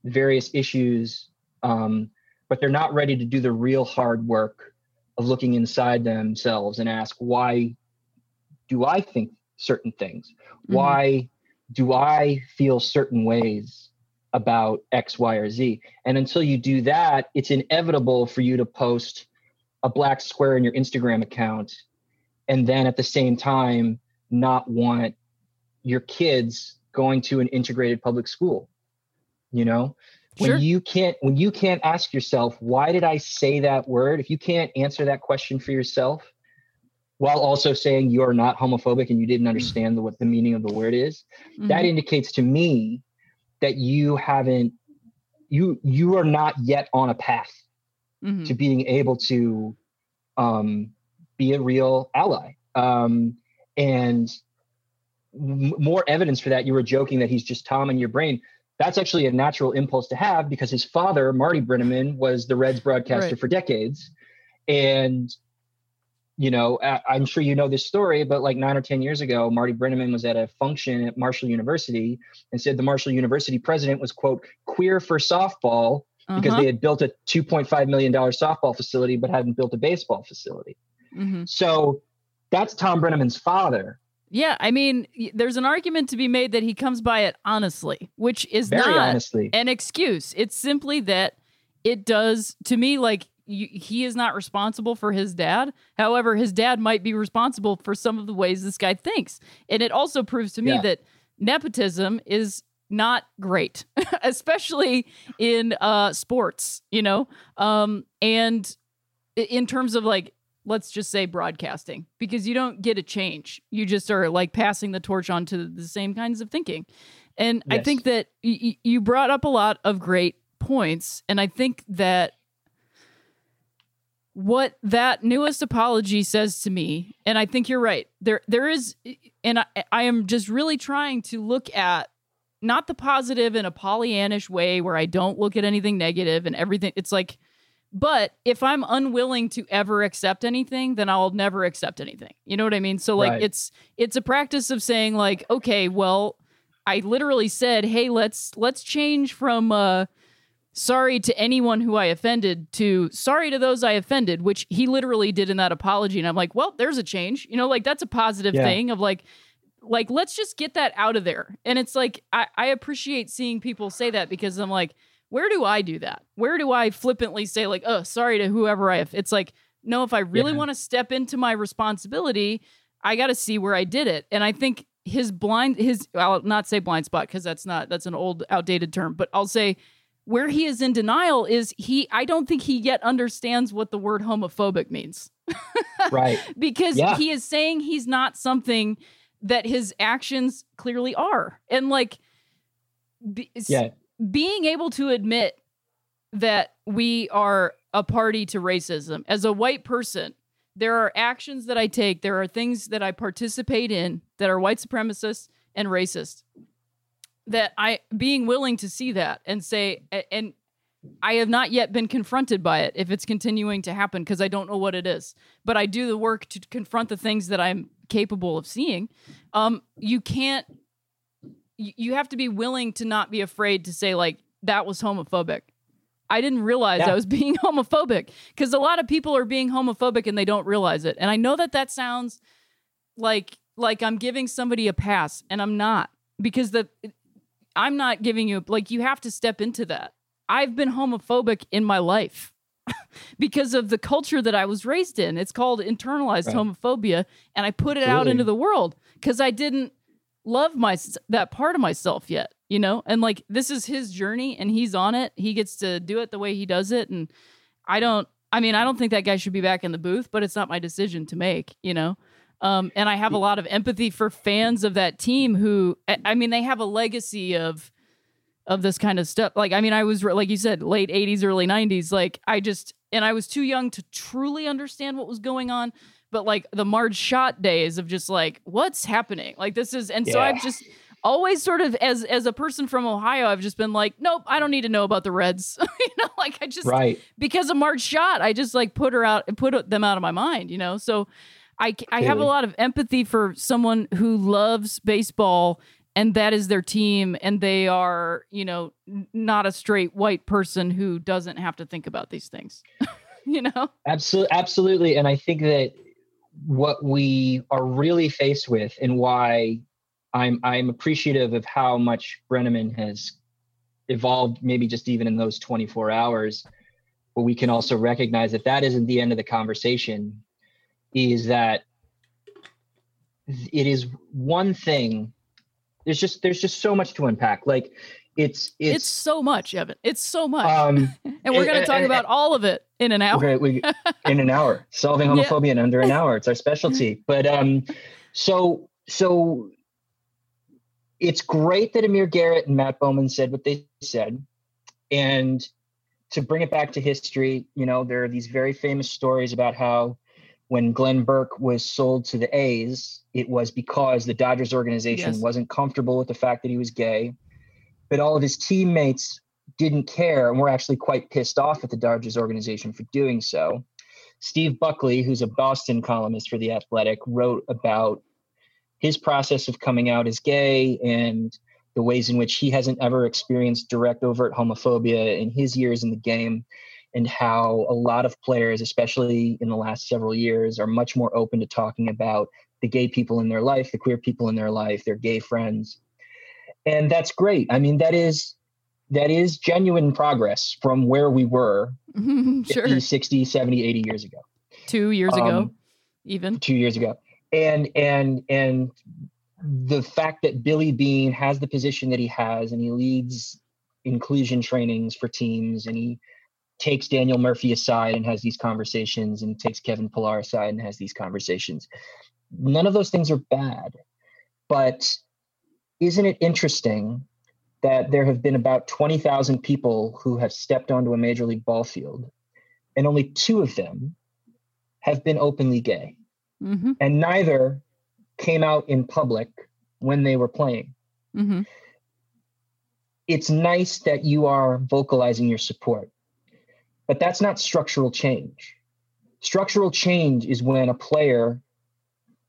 various issues um, but they're not ready to do the real hard work of looking inside themselves and ask why do i think certain things Mhm. why do i feel certain ways about x y or z and until you do that it's inevitable for you to post a black square in your instagram account and then at the same time not want your kids going to an integrated public school you know when Sure. you can't when you can't ask yourself why did i say that word if you can't answer that question for yourself while also saying you're not homophobic and you didn't understand the, what the meaning of the word is that Mhm. indicates to me that you haven't you you are not yet on a path Mhm. to being able to um, be a real ally. Um, and more evidence for that. You were joking that he's just Thom in your brain. That's actually a natural impulse to have because his father, Marty Brennaman, was the Reds broadcaster Right. for decades. And, you know, I'm sure you know this story, but like nine or 10 years ago, Marty Brennaman was at a function at Marshall University and said the Marshall University president was, quote, queer for softball because Uh-huh. they had built a $2.5 million softball facility but hadn't built a baseball facility. Mhm. So that's Thom Brennaman's father. Yeah, I mean, there's an argument to be made that he comes by it honestly, which is Very not honestly. an excuse. It's simply that it does to me like y he is not responsible for his dad. However, his dad might be responsible for some of the ways this guy thinks, and it also proves to me Yeah. that nepotism is not great, especially in uh, sports. You know, um, and in terms of like let's just say broadcasting because you don't get a change. You just are like passing the torch on to the same kinds of thinking. And i think that y- you brought up a lot of great points and i think that what that newest apology says to me and i think you're right there there is and i, I am just really trying to look at not the positive in a pollyannish way where i don't look at anything negative and everything it's like but if I'm unwilling to ever accept anything, then I'll never accept anything. You know what I mean? So like Right. it's it's a practice of saying like, okay, well, I literally said, "Hey, let's let's change from uh sorry to anyone who I offended to sorry to those I offended," which he literally did in that apology and I'm like, "Well, there's a change." You know, like that's a positive Yeah. thing of like like let's just get that out of there. And it's like I I appreciate seeing people say that because I'm like, where do I do that? Where do I flippantly say like, "Oh, sorry to whoever I have." it's like no, if I really Yeah. want to step into my responsibility, I got to see where I did it. And I think his blind, his, I'll not say blind spot because that's not, that's an old, outdated term, but I'll say where he is in denial is he, I don't think he yet understands what the word homophobic means Right. because Yeah. he is saying he's not something that his actions clearly are. And like, Yeah. Being able to admit that we are a party to racism. As a white person there are actions that i take there are things that i participate in that are white supremacist and racist that i being willing to see that and say and i have not yet been confronted by it if it's continuing to happen because i don't know what it is. But i do the work to confront the things that i'm capable of seeing. Um you can't you you have to be willing to not be afraid to say like that was homophobic I didn't realize Yeah. I was being homophobic because a lot of people are being homophobic and they don't realize it. And I know that that sounds like like I'm giving somebody a pass and I'm not because the I'm not giving you like you have to step into that. I've been homophobic in my life because of the culture that I was raised in. It's called internalized Right. homophobia and I put it out into the world cuz I didn't love my that part of myself yet you know? And like this is his journey and he's on it. He gets to do it the way he does it. And i don't i mean i don't think that guy should be back in the booth but it's not my decision to make you know? Um, and i have a lot of empathy for fans of that team who I- i mean they have a legacy of of this kind of stuff. Like i mean i was like you said late 80s early 90s like i just and i was too young to truly understand what was going on but like the Marge Schott days of just like what's happening like this is and so Yeah. i've just always sort of as as a person from ohio i've just been like nope i don't need to know about the reds you know like i just Right. because of Marge Schott, I just like put her out, put them out of my mind, you know. So I I have a lot of empathy for someone who loves baseball and that is their team, and they are, you know, not a straight white person who doesn't have to think about these things, you know. Absolutely, absolutely. And I think that what we are really faced with, and why I'm I'm appreciative of how much Brennaman has evolved, maybe just even in those 24 hours, but we can also recognize that that isn't the end of the conversation. Is that it is one thing. There's just there's just so much to unpack. Like it's It's, it's, so much, Evan. It's so much, um and we're going to talk and- about all of it in an hour. Okay, we in an hour solving Yeah. homophobia in under an hour. It's our specialty. But um, so so it's great that Amir Garrett and Matt Bowman said what they said, and to bring it back to history, you know, there are these very famous stories about how when Glenn Burke was sold to the A's, it was because the Dodgers organization Yes. wasn't comfortable with the fact that he was gay, but all of his teammates didn't care and were actually quite pissed off at the Dodgers organization for doing so. Steve Buckley, who's a Boston columnist for The Athletic, wrote about his process of coming out as gay and the ways in which he hasn't ever experienced direct overt homophobia in his years in the game and how a lot of players especially in the last several years are much more open to talking about the gay people in their life the queer people in their life their gay friends and that's great i mean that is that is genuine progress from where we were sure, 50, 60 70 80 years ago. Two years ago, Um, even. two years ago. And and and the fact that billy bean has the position that he has and he leads inclusion trainings for teams and he takes daniel murphy aside and has these conversations and takes kevin pillar aside and has these conversations none of those things are bad. But isn't it interesting that there have been about 20,000 people who have stepped onto a major league ball field and only two of them have been openly gay hmm and neither came out in public when they were playing. hmm It's nice that you are vocalizing your support, but that's not structural change. Structural change is when a player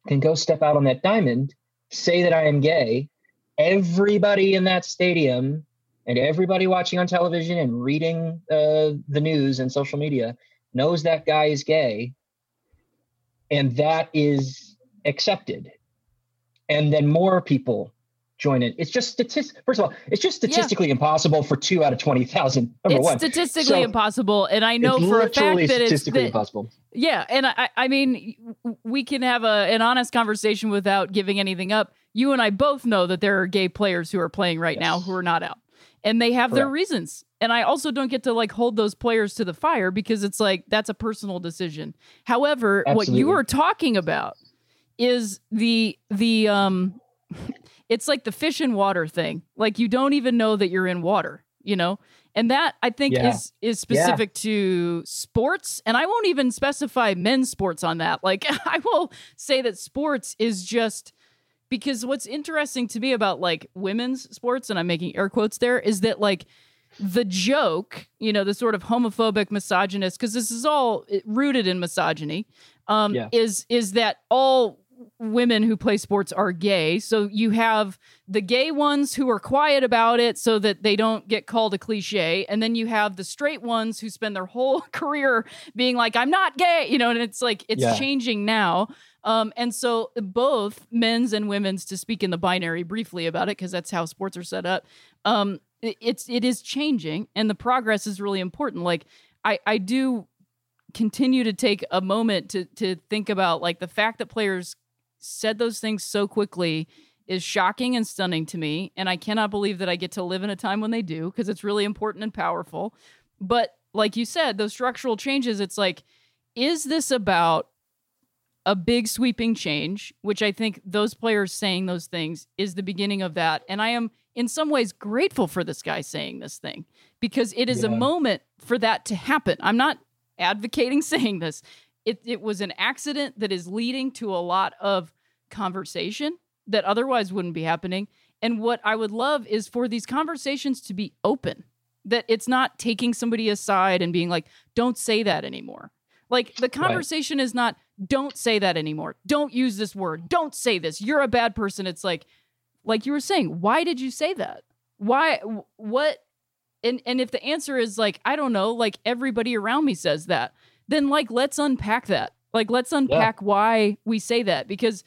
can go step out on that diamond, say that I am gay, everybody in that stadium and everybody watching on television and reading uh, the news and social media knows that guy is gay. And that is accepted. And then more people join it it's just statistic first of all it's just statistically impossible for two out of 20000 number it's one. statistically So, impossible, and I know for a fact that it's statistically impossible. Yeah, and I, I mean, we can have a an honest conversation without giving anything up. You and I both know that there are gay players who are playing right now who are not out, and they have their reasons. And I also don't get to like hold those players to the fire because it's like that's a personal decision. However, what you Absolutely. are talking about is the the um, it's like the fish in water thing. Like you don't even know that you're in water, you know. And that I think Yeah. is is specific to sports, and I won't even specify men's sports on that. Like I will say that sports is just because what's interesting to me about like women's sports, and I'm making air quotes there, is that like the joke, you know, the sort of homophobic misogynist, because this is all eh, rooted in misogyny, um, Yeah. is is that all women who play sports are gay. So you have the gay ones who are quiet about it so that they don't get called a cliche. And then you have the straight ones who spend their whole career being like, I'm not gay, you know, and it's like, it's Yeah. changing now. Um, and so both men's and women's, to speak in the binary briefly about it, because that's how sports are set up, um, it, it's, it is changing and the progress is really important. Like I, I do continue to take a moment to to think about like the fact that players said those things so quickly is shocking and stunning to me and I cannot believe that I get to live in a time when they do because it's really important and powerful. But like you said, those structural changes it's like is this about a big sweeping change, which I think those players saying those things is the beginning of that. And I am in some ways grateful for this guy saying this thing because it is a moment for that to happen. I'm not advocating saying this. It, it was an accident that is leading to a lot of conversation that otherwise wouldn't be happening. And what I would love is for these conversations to be open, that it's not taking somebody aside and being like, don't say that anymore. Like the conversation is not, don't say that anymore. Don't use this word. Don't say this. You're a bad person. It's like, like you were saying, why did you say that? Why, what? And, and if the answer is like, I don't know, like everybody around me says that, then like, let's unpack that. Like, let's unpack why we say that because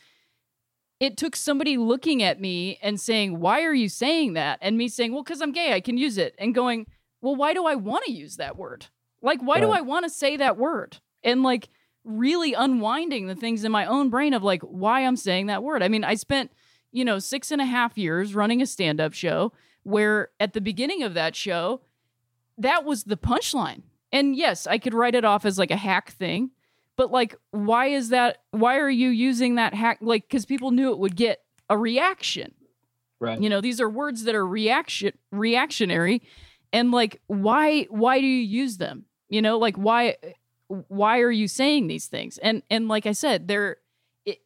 it took somebody looking at me and saying, Why are you saying that? And me saying, Well, because I'm gay, I can use it. And going, Well, why do I want to use that word? Like, why do I want to say that word? And like, really unwinding the things in my own brain of like, why I'm saying that word. I mean, I spent, you know, six and a half years running a stand up show where at the beginning of that show, that was the punchline. And yes, I could write it off as like a hack thing, but like, why is that? Why are you using that hack? Like, because people knew it would get a reaction. right You know, these are words that are reaction reactionary, and like, why? Why do you use them? You know, like why? Why are you saying these things? And and like I said, they're.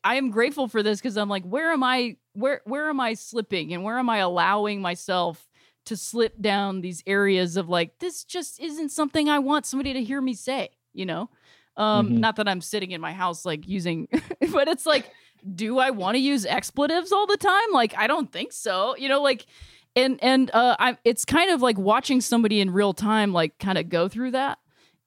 I am grateful for this because I'm like, where am I? Where where am I slipping? And where am I allowing myself? to slip down these areas of like this just isn't something I want somebody to hear me say, you know? Um Mhm. not that I'm sitting in my house like using but it's like do I want to use expletives all the time? Like I don't think so. You know like and and uh I it's kind of like watching somebody in real time like kind of go through that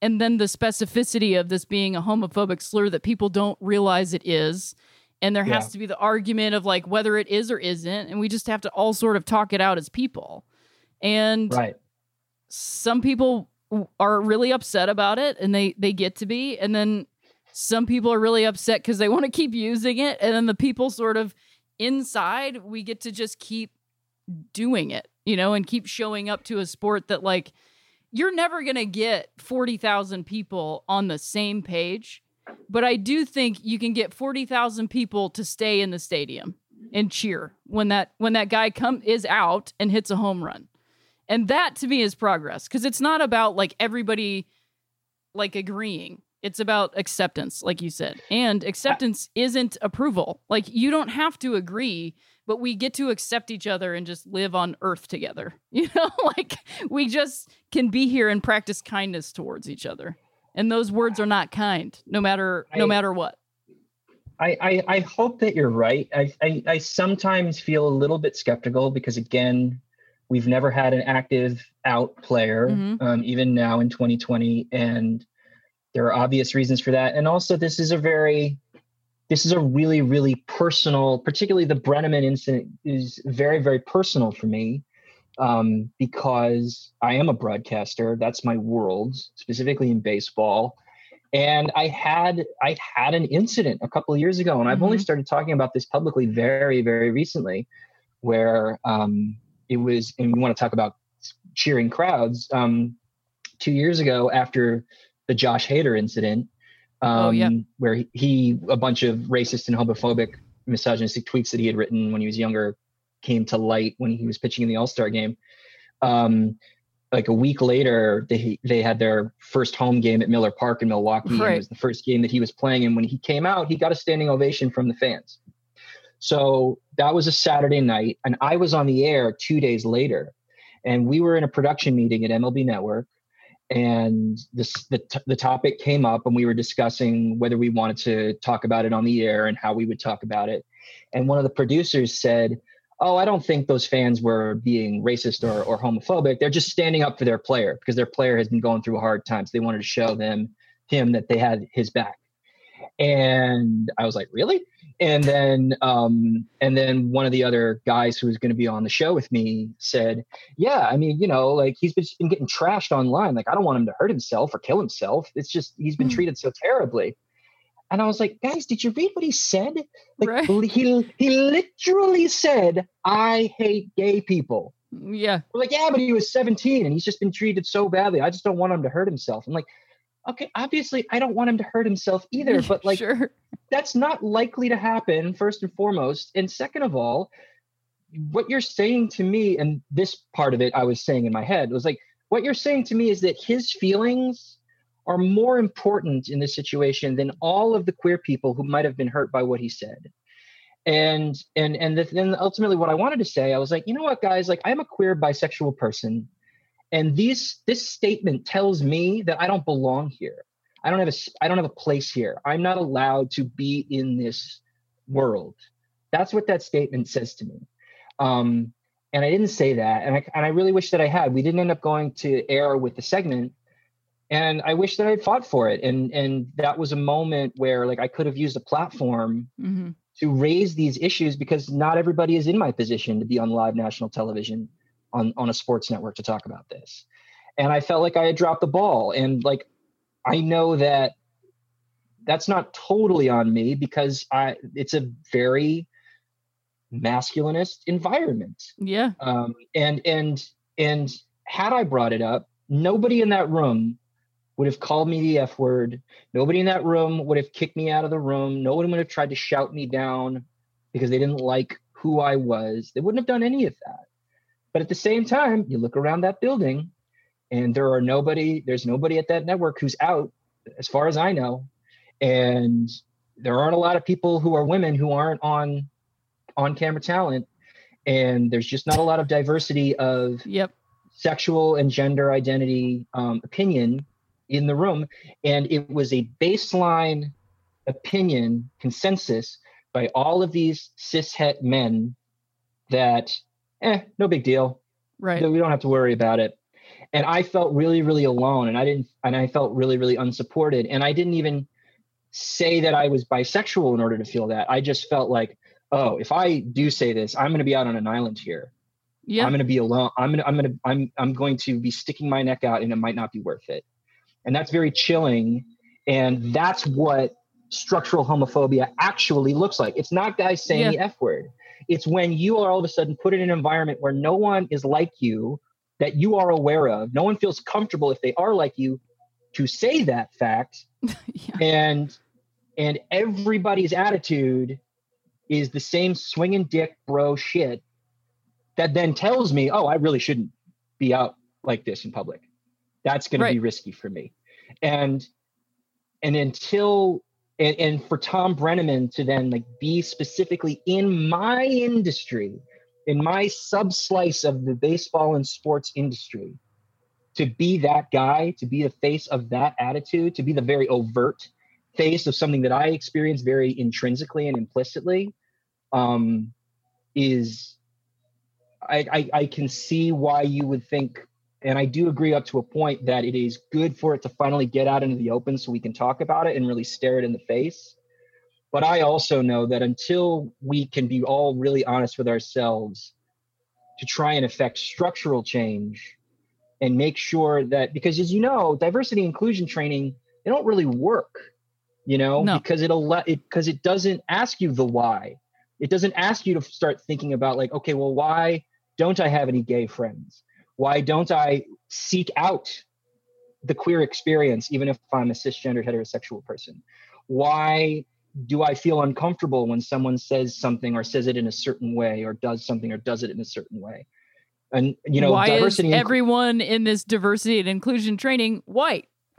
and then the specificity of this being a homophobic slur that people don't realize it is. And there has Yeah. to be the argument of like whether it is or isn't. And we just have to all sort of talk it out as people. And right. some people are really upset about it and they they get to be. And then some people are really upset because they want to keep using it. And then the people sort of inside we get to just keep doing it you know and keep showing up to a sport that like you're never going to get 40,000 people on the same page but I do think you can get 40,000 people to stay in the stadium and cheer when that when that guy come is out and hits a home run. And that to me is progress because it's not about like everybody like agreeing. It's about acceptance, like you said. And acceptance isn't approval. Like you don't have to agree, but we get to accept each other and just live on earth together. You know, like we just can be here and practice kindness towards each other. And those words are not kind, no matter no I- matter what. I, I, I hope that you're right. I, I, I sometimes feel a little bit skeptical because again, we've never had an active out player, Mhm. um, even now in 2020, and there are obvious reasons for that. And also, this is a very, this is a really, really personal. Particularly the Brennaman incident is very, very personal for me um, because I am a broadcaster. That's my world, specifically in baseball. And I had I had an incident a couple of years ago, and I've only Mhm. started talking about this publicly very, very recently, where um, it was. And we want to talk about cheering crowds. Um, two years ago, after the Josh Hader incident, um, Oh, yeah. where he, he a bunch of racist and homophobic, misogynistic tweets that he had written when he was younger came to light when he was pitching in the All Star game. Um, like a week later, they they had their first home game at Miller Park in Milwaukee. Right. It was the first game that he was playing, and when he came out, he got a standing ovation from the fans. So that was a Saturday night, and I was on the air two days later, and we were in a production meeting at MLB Network, and this the t- the topic came up, and we were discussing whether we wanted to talk about it on the air and how we would talk about it. And one of the producers said, "Oh, I don't think those fans were being racist or, or homophobic. They're just standing up for their player because their player has been going through hard times. They wanted to show them him that they had his back." And I was like, "Really?" And then um, and then one of the other guys who was going to be on the show with me said, "Yeah, I mean, you know, like he's been, been getting trashed online. Like I don't want him to hurt himself or kill himself. It's just he's been Hmm. treated so terribly." And I was like, guys, did you read what he said? Like Right. he he literally said, I hate gay people. Yeah. We're like, yeah, but he was 17 and he's just been treated so badly. I just don't want him to hurt himself. I'm like, okay, obviously I don't want him to hurt himself either, but like sure. that's not likely to happen, first and foremost. And second of all, what you're saying to me, and this part of it I was saying in my head was like, what you're saying to me is that his feelings are more important in this situation than all of the queer people who might have been hurt by what he said. And and and the- then ultimately what I wanted to say, I was like, you know what, guys, like I'm a queer bisexual person, and these this statement tells me that I don't belong here. I don't have a I don't have a place here. I'm not allowed to be in this world. That's what that statement says to me. Um, and I didn't say that, and I and I really wish that I had. We didn't end up going to air with the segment, and I wish that I had fought for it. And and that was a moment where like I could have used a platform hmm to raise these issues because not everybody is in my position to be on live national television on on a sports network to talk about this and i felt like i had dropped the ball and like i know that that's not totally on me because i it's a very masculinist environment Yeah. um, and and and had I brought it up, nobody in that room would have called me the F word. Nobody in that room would have kicked me out of the room. No one would have tried to shout me down because they didn't like who I was. They wouldn't have done any of that. But at the same time, you look around that building and there are nobody, there's nobody at that network who's out, as far as I know. And there aren't a lot of people who are women who aren't on on camera talent and there's just not a lot of diversity of Yep. sexual and gender identity um, opinion in the room and it was a baseline opinion consensus by all of these cishet men that eh no big deal. Right. we don't have to worry about it. And i felt really really alone and i didn't and i felt really really unsupported. And i didn't even say that i was bisexual in order to feel that. I just felt like oh if i do say this i'm going to be out on an island here. Yeah. i'm going to be alone. I'm going to i'm going to i'm i'm going to be sticking my neck out and it might not be worth it. And that's very chilling and that's what structural homophobia actually looks like. It's not guys saying Yeah. the f word it's when you are all of a sudden put in an environment where no one is like you that you are aware of. No one feels comfortable if they are like you to say that fact. Yeah. and and everybody's attitude is the same swinging dick bro shit that then tells me oh i really shouldn't be out like this in public. That's going to be risky for me. And and until and, and for Thom Brennaman to then like be specifically in my industry in my sub slice of the baseball and sports industry to be that guy to be the face of that attitude to be the very overt face of something that I experience very intrinsically and implicitly, um, is I, I I can see why you would think, and I do agree up to a point that it is good for it to finally get out into the open so we can talk about it and really stare it in the face. But I also know that until we can be all really honest with ourselves to try and affect structural change and make sure that because as you know diversity inclusion training they don't really work you know No. because it'll let it because it doesn't ask you the why it doesn't ask you to start thinking about like okay well why don't i have any gay friends why don't i seek out the queer experience even if i'm a cisgender heterosexual person why do i feel uncomfortable when someone says something or says it in a certain way or does something or does it in a certain way and you know why diversity is and- everyone in this diversity and inclusion training white?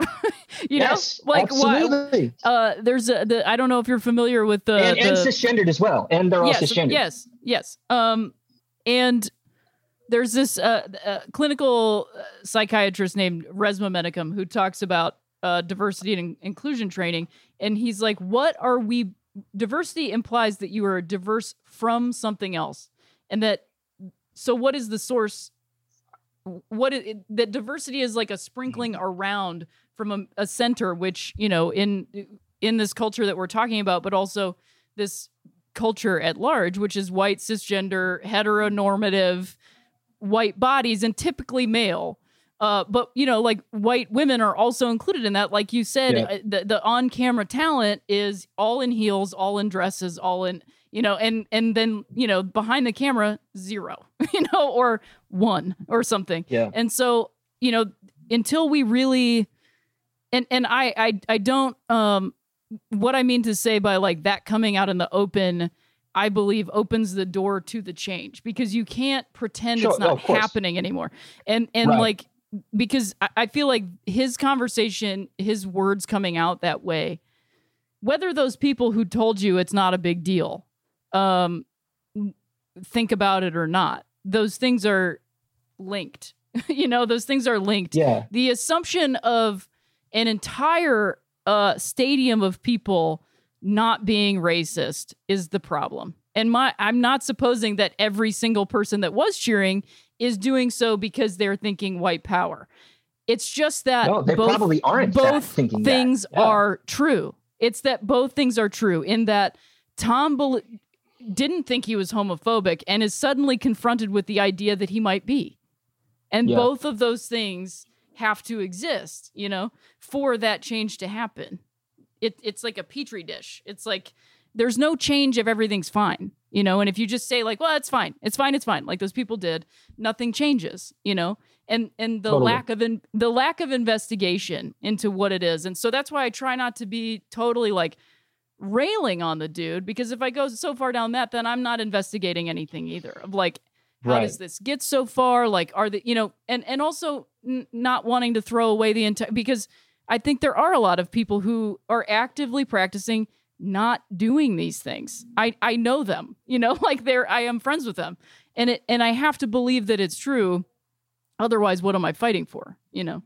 you yes, know, like why? absolutely. Uh, there's a. The, I don't know if you're familiar with the. and, and the- cisgendered as well and they're all yes, cisgendered yes, yes. Um, and there's this uh, uh, clinical uh, psychiatrist named Resmaa Menakem who talks about uh, diversity and inclusion training, and he's like, "What are we? Diversity implies that you are diverse from something else, and that so what is the source? What is, that diversity is like a sprinkling around from a, a center, which you know in in this culture that we're talking about, but also this culture at large, which is white, cisgender, heteronormative, white bodies, and typically male. Uh, but you know, like white women are also included in that. Like you said, Yeah. uh, the the on camera talent is all in heels, all in dresses, all in you know, and and then you know behind the camera zero, you know, or one or something. Yeah. And so you know, until we really, and and I I I don't um what I mean to say by like that coming out in the open, I believe opens the door to the change because you can't pretend Sure, it's not course. happening anymore. And and Right. like because I, I feel like his conversation, his words coming out that way, whether those people who told you it's not a big deal, um, think about it or not, those things are linked. you know, those things are linked yeah the assumption of an entire uh, stadium of people not being racist is the problem. And my I'm not supposing that every single person that was cheering is doing so because they're thinking white power. It's just that no they both, probably aren't both thinking things. Yeah. are true. It's that both things are true in that Tom bel didn't think he was homophobic and is suddenly confronted with the idea that he might be. And Yeah. both of those things have to exist, you know, for that change to happen. It, it's like a petri dish. It's like there's no change if everything's fine, you know. And if you just say like, "Well, it's fine, it's fine, it's fine," like those people did, nothing changes, you know. And and the Totally. lack of in, the lack of investigation into what it is, and so that's why I try not to be totally like railing on the dude because if I go so far down that, then I'm not investigating anything either. Of like, how Right. does this get so far? Like, are the you know, and and also n- not wanting to throw away the entire because I think there are a lot of people who are actively practicing not doing these things. I I know them, you know, like they're I am friends with them, and it and I have to believe that it's true. Otherwise, what am I fighting for? You know,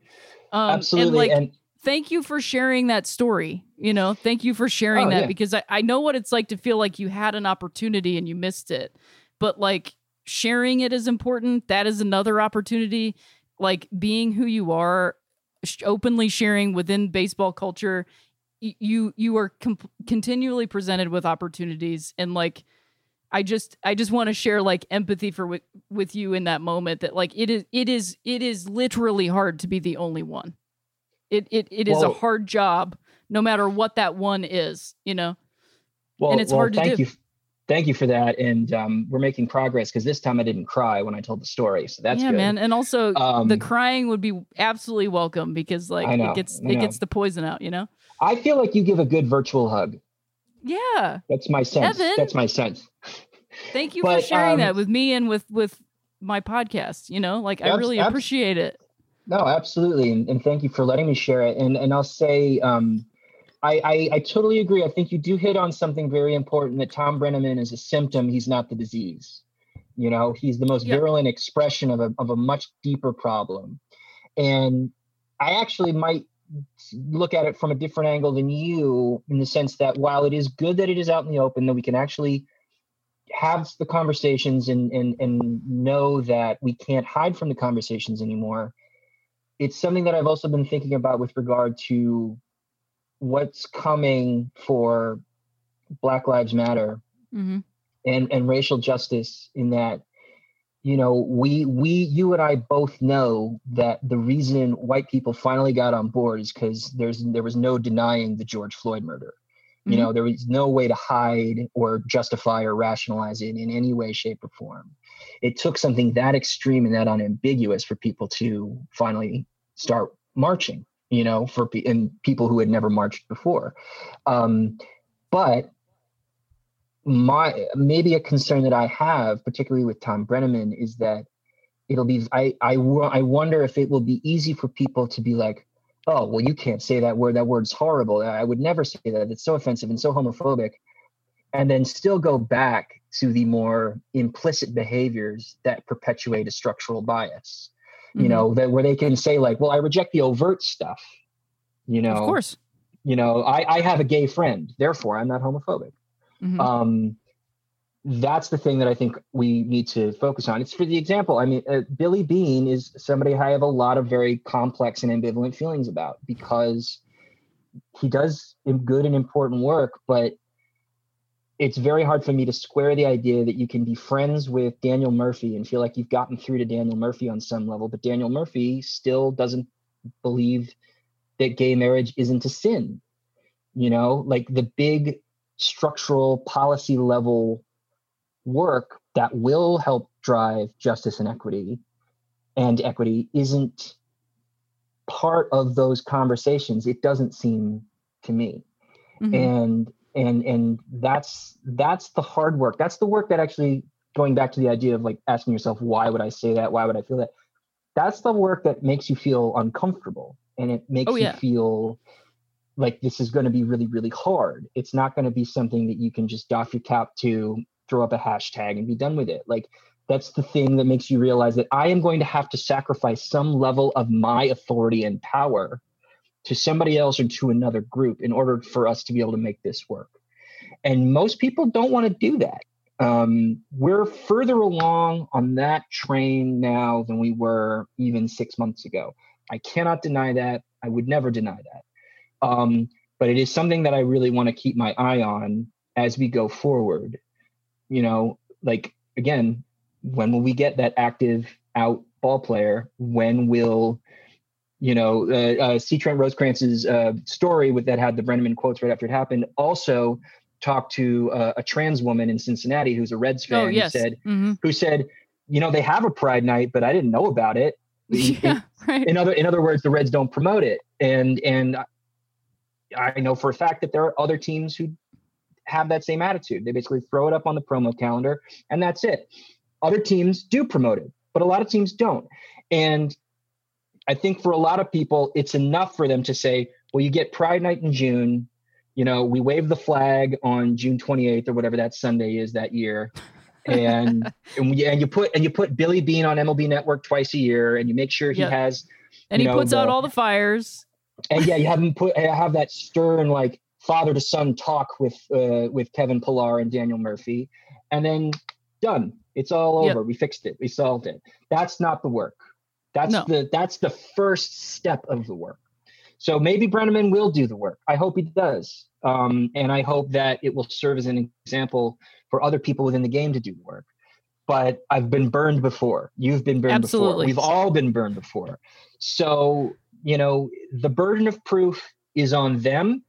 um, absolutely And like, and thank you for sharing that story. You know, thank you for sharing Oh, that yeah. because I, I know what it's like to feel like you had an opportunity and you missed it. But like sharing it is important. That is another opportunity. Like being who you are, openly sharing within baseball culture, you you are com- continually presented with opportunities and like I just I just want to share like empathy for with, with you in that moment that like it is it is it is literally hard to be the only one. It it it is a hard job no matter what that one is, you know. well, and it's well, hard to thank do. you thank you for that and um, we're making progress because this time i didn't cry when i told the story so that's yeah, good man. And also Um, the crying would be absolutely welcome because like know, it gets it gets the poison out, you know. i feel like you give a good virtual hug Yeah. that's my sense Evan? that's my sense Thank you for sharing um, that with me and with with my podcast, you know? Like I really appreciate it. No, absolutely, and, and thank you for letting me share it. And and I'll say, um, I, I I totally agree. I think you do hit on something very important. That Thom Brennaman is a symptom; he's not the disease. You know, he's the most Yeah. virulent expression of a of a much deeper problem. And I actually might look at it from a different angle than you in the sense that while it is good that it is out in the open, that we can actually have the conversations and and and know that we can't hide from the conversations anymore. It's something that I've also been thinking about with regard to what's coming for Black Lives Matter hmm and and racial justice in that you know we we you and I both know that the reason white people finally got on board is because there's there was no denying the George Floyd murder. You Mhm. know there was no way to hide or justify or rationalize it in any way, shape, or form. It took something that extreme and that unambiguous for people to finally start marching. You know, for and people who had never marched before. Um, but my maybe a concern that I have, particularly with Thom Brennaman, is that it'll be I I I wonder if it will be easy for people to be like, oh well, you can't say that word. That word's horrible. I would never say that. It's so offensive and so homophobic, and then still go back to the more implicit behaviors that perpetuate a structural bias. You Mhm. know that where they can say like, well, I reject the overt stuff. You know, of course. you know, I I have a gay friend, therefore I'm not homophobic Mhm. um, that's the thing that I think we need to focus on. It's for the example. I mean, uh, Billy Bean is somebody I have a lot of very complex and ambivalent feelings about because he does good and important work, but it's very hard for me to square the idea that you can be friends with Daniel Murphy and feel like you've gotten through to Daniel Murphy on some level, but Daniel Murphy still doesn't believe that gay marriage isn't a sin. You know, like the big structural policy level work that will help drive justice and equity and equity isn't part of those conversations it doesn't seem to me Mhm. and and and that's that's the hard work. That's the work that actually going back to the idea of like asking yourself why would i say that? Why would i feel that? That's the work that makes you feel uncomfortable and it makes Oh, yeah. you feel like this is going to be really really hard. It's not going to be something that you can just doff your cap to throw up a hashtag and be done with it. Like that's the thing that makes you realize that i am going to have to sacrifice some level of my authority and power to somebody else or to another group in order for us to be able to make this work. And most people don't want to do that. Um, we're further along on that train now than we were even six months ago. I cannot deny that. I would never deny that. Um, but it is something that I really want to keep my eye on as we go forward. You know, like again, when will we get that active out ball player? When will you know, uh, uh, C. Trent Rosecrans's uh, story with that had the Brennaman quotes right after it happened. Also, talked to uh, a trans woman in Cincinnati who's a Reds fan oh yes. who said, Mhm. who said, you know, they have a Pride Night, but I didn't know about it. yeah. Right. in other in other words the reds don't promote it and and i know for a fact that there are other teams who have that same attitude they basically throw it up on the promo calendar and that's it other teams do promote it but a lot of teams don't and i think for a lot of people it's enough for them to say well you get pride night in june you know we wave the flag on june 28th or whatever that sunday is that year and and, and you put and you put Billy Bean on MLB Network twice a year, and you make sure he Yep. has and he know, puts out all the fires. and yeah, you have him put have that stern like father to son talk with uh, with Kevin Pillar and Daniel Murphy, and then done. It's all Yep. over. We fixed it. We solved it. That's not the work. That's No. the that's the first step of the work. So maybe Brennaman will do the work. I hope he does, um, and I hope that it will serve as an example for other people within the game to do the work. But I've been burned before. You've been burned Absolutely. before. We've all been burned before. So you know the burden of proof is on them,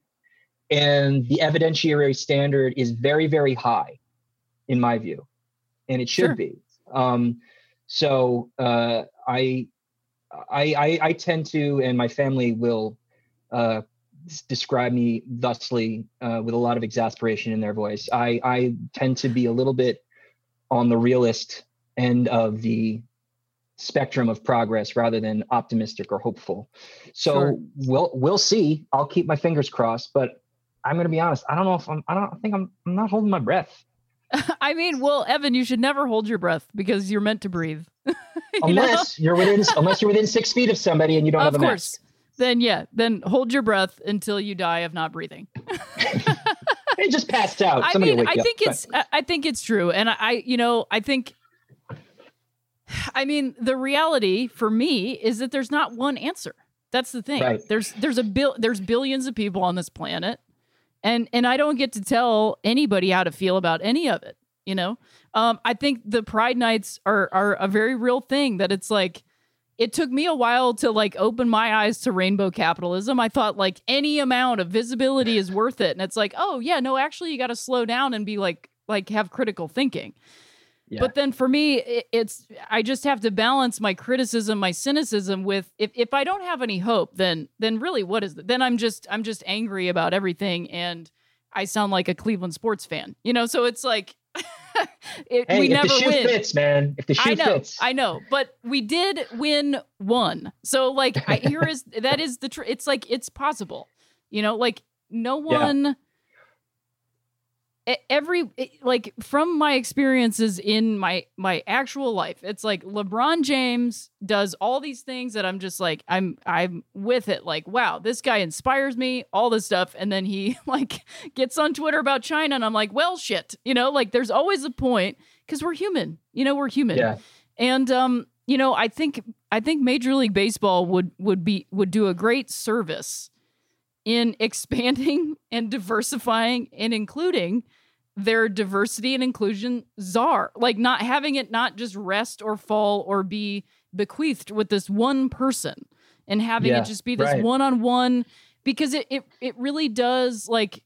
and the evidentiary standard is very very high, in my view, and it should Sure. be. Um, so uh, I, I, I, I tend to, and my family will uh, describe me thusly uh, with a lot of exasperation in their voice. I, I tend to be a little bit on the realist end of the spectrum of progress rather than optimistic or hopeful. So Sure. we'll we'll see. I'll keep my fingers crossed, but I'm going to be honest. I don't know if I'm. I don't I think I'm. I'm not holding my breath. I mean, well, Evan, you should never hold your breath because you're meant to breathe. You know? unless you're within unless you're within six feet of somebody and you don't of have a course. mask. then yeah, then hold your breath until you die of not breathing. They just passed out. I mean, I you up. think it's I I think it's true, and I, I, you know, I think. I mean, the reality for me is that there's not one answer. That's the thing. Right. There's there's a bill there's billions of people on this planet, and and I don't get to tell anybody how to feel about any of it. You know, um, I think the Pride Nights are are a very real thing. That it's like it took me a while to like open my eyes to rainbow capitalism. I thought like any amount of visibility is worth it. And it's like, oh yeah, no, actually you got to slow down and be like like have critical thinking. Yeah. But then for me, it, it's I just have to balance my criticism, my cynicism with if if I don't have any hope, then then really what is it? Then I'm just I'm just angry about everything and I sound like a Cleveland sports fan. You know, so it's like it, hey, we if never the shoe win. fits, man. If the shoe I know, fits. I know, but we did win one. So like, I, here is that is the tr- it's like it's possible, you know, like no one. e- Every like from my experiences in my my actual life, it's like LeBron James does all these things that I'm just like I'm I'm with it. Like wow, this guy inspires me, all this stuff, and then he like gets on Twitter about China, and I'm like, well, shit, you know, like there's always a point because we're human, you know, we're human. yeah. And um, you know, I think I think Major League Baseball would would be would do a great service in expanding and diversifying and including their diversity and inclusion czar. Like not having it not just rest or fall or be bequeathed with this one person and having Yeah, it just be this right. one-on-one because it it it really does like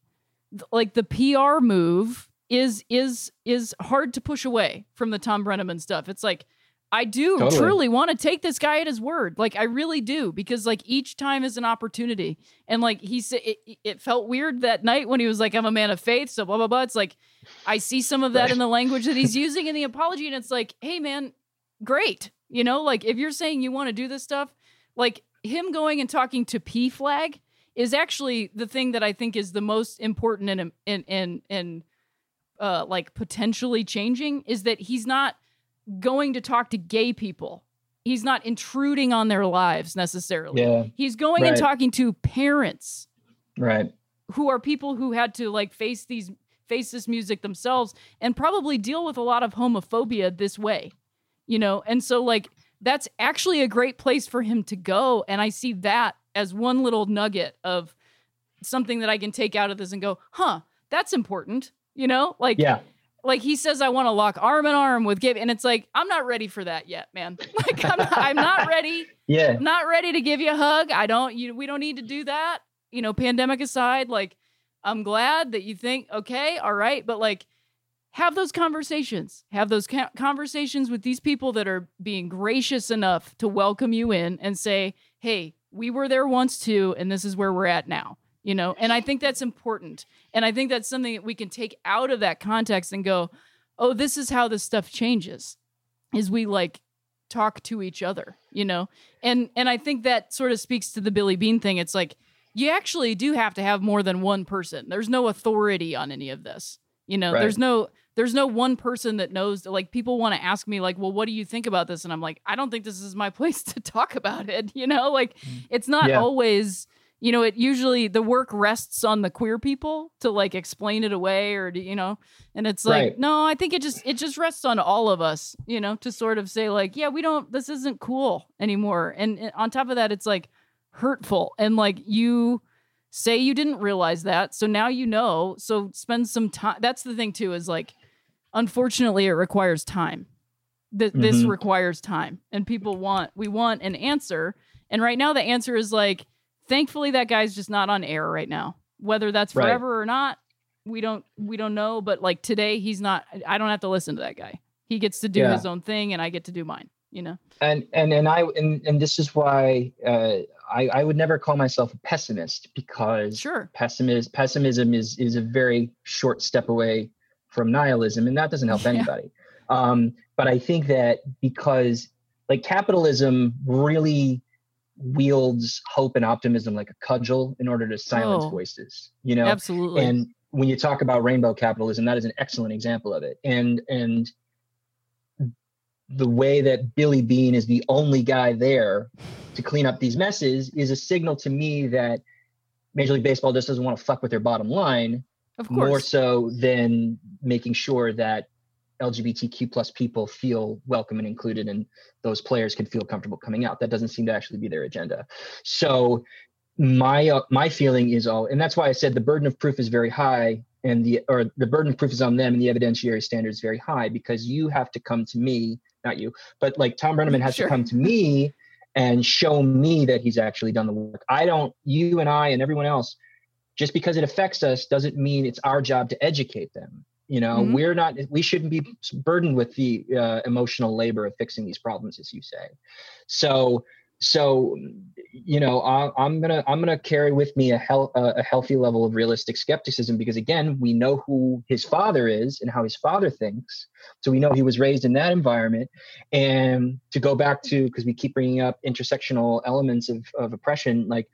like the PR move is is is hard to push away from the Thom Brennaman stuff. It's like I do Totally. truly want to take this guy at his word. Like I really do because like each time is an opportunity. And like he said it, it felt weird that night when he was like I'm a man of faith, so blah blah blah. It's like I see some of that in the language that he's using in the apology and it's like, "Hey man, great." You know, like if you're saying you want to do this stuff, like him going and talking to PFLAG is actually the thing that I think is the most important and and and and uh like potentially changing is that he's not going to talk to gay people. He's not intruding on their lives necessarily. Yeah. He's going and talking to parents Right. who are people who had to like face these face this music themselves and probably deal with a lot of homophobia this way you know and so like that's actually a great place for him to go and i see that as one little nugget of something that i can take out of this and go huh that's important you know like Yeah. Like he says i want to lock arm in arm with Gabe and it's like i'm not ready for that yet man like i'm not, I'm not ready Yeah. I'm not ready to give you a hug. I don't you we don't need to do that. You know, pandemic aside, like I'm glad that you think okay, all right, but like have those conversations. Have those ca- conversations with these people that are being gracious enough to welcome you in and say, "Hey, we were there once too and this is where we're at now." You know, and I think that's important. And I think that's something that we can take out of that context and go, "Oh, this is how this stuff changes." Is we like talk to each other, you know? And and I think that sort of speaks to the Billy Bean thing. It's like you actually do have to have more than one person. There's no authority on any of this. You know, Right. there's no there's no one person that knows like people want to ask me like, "Well, what do you think about this?" and I'm like, "I don't think this is my place to talk about it." You know, like mm. it's not Yeah. always you know, it usually the work rests on the queer people to like explain it away or to, you know, and it's like, Right. no, I think it just it just rests on all of us, you know, to sort of say like, yeah, we don't this isn't cool anymore. And, and on top of that, it's like hurtful and like you say you didn't realize that, so now you know. So spend some time. That's the thing too is like unfortunately it requires time. Th- This Mhm. requires time and people want we want an answer. And right now the answer is like thankfully that guy's just not on air right now. Whether that's Right. forever or not, we don't we don't know, but like today he's not I don't have to listen to that guy. He gets to do Yeah. his own thing and I get to do mine, you know. and and and I and, and this is why uh, I I would never call myself a pessimist because Sure. pessimism pessimism is is a very short step away from nihilism, and that doesn't help Yeah. anybody. Um, but I think that because like capitalism really wields hope and optimism like a cudgel in order to silence Oh. voices, you know. Absolutely. And when you talk about rainbow capitalism, that is an excellent example of it. And and the way that Billy Bean is the only guy there to clean up these messes is a signal to me that Major League Baseball just doesn't want to fuck with their bottom line Of course. more so than making sure that LGBTQ plus people feel welcome and included and those players can feel comfortable coming out. That doesn't seem to actually be their agenda. So my uh, my feeling is all and that's why I said the burden of proof is very high and the or the burden of proof is on them and the evidentiary standard is very high because you have to come to me, not you, but like Thom Brennaman has Sure. to come to me and show me that he's actually done the work. I don't you and I and everyone else just because it affects us doesn't mean it's our job to educate them you know Mhm. we're not we shouldn't be burdened with the uh, emotional labor of fixing these problems as you say. So so you know I, i'm gonna i'm gonna carry with me a, hel- a healthy level of realistic skepticism because again we know who his father is and how his father thinks. So we know he was raised in that environment. And to go back to because we keep bringing up intersectional elements of, of oppression like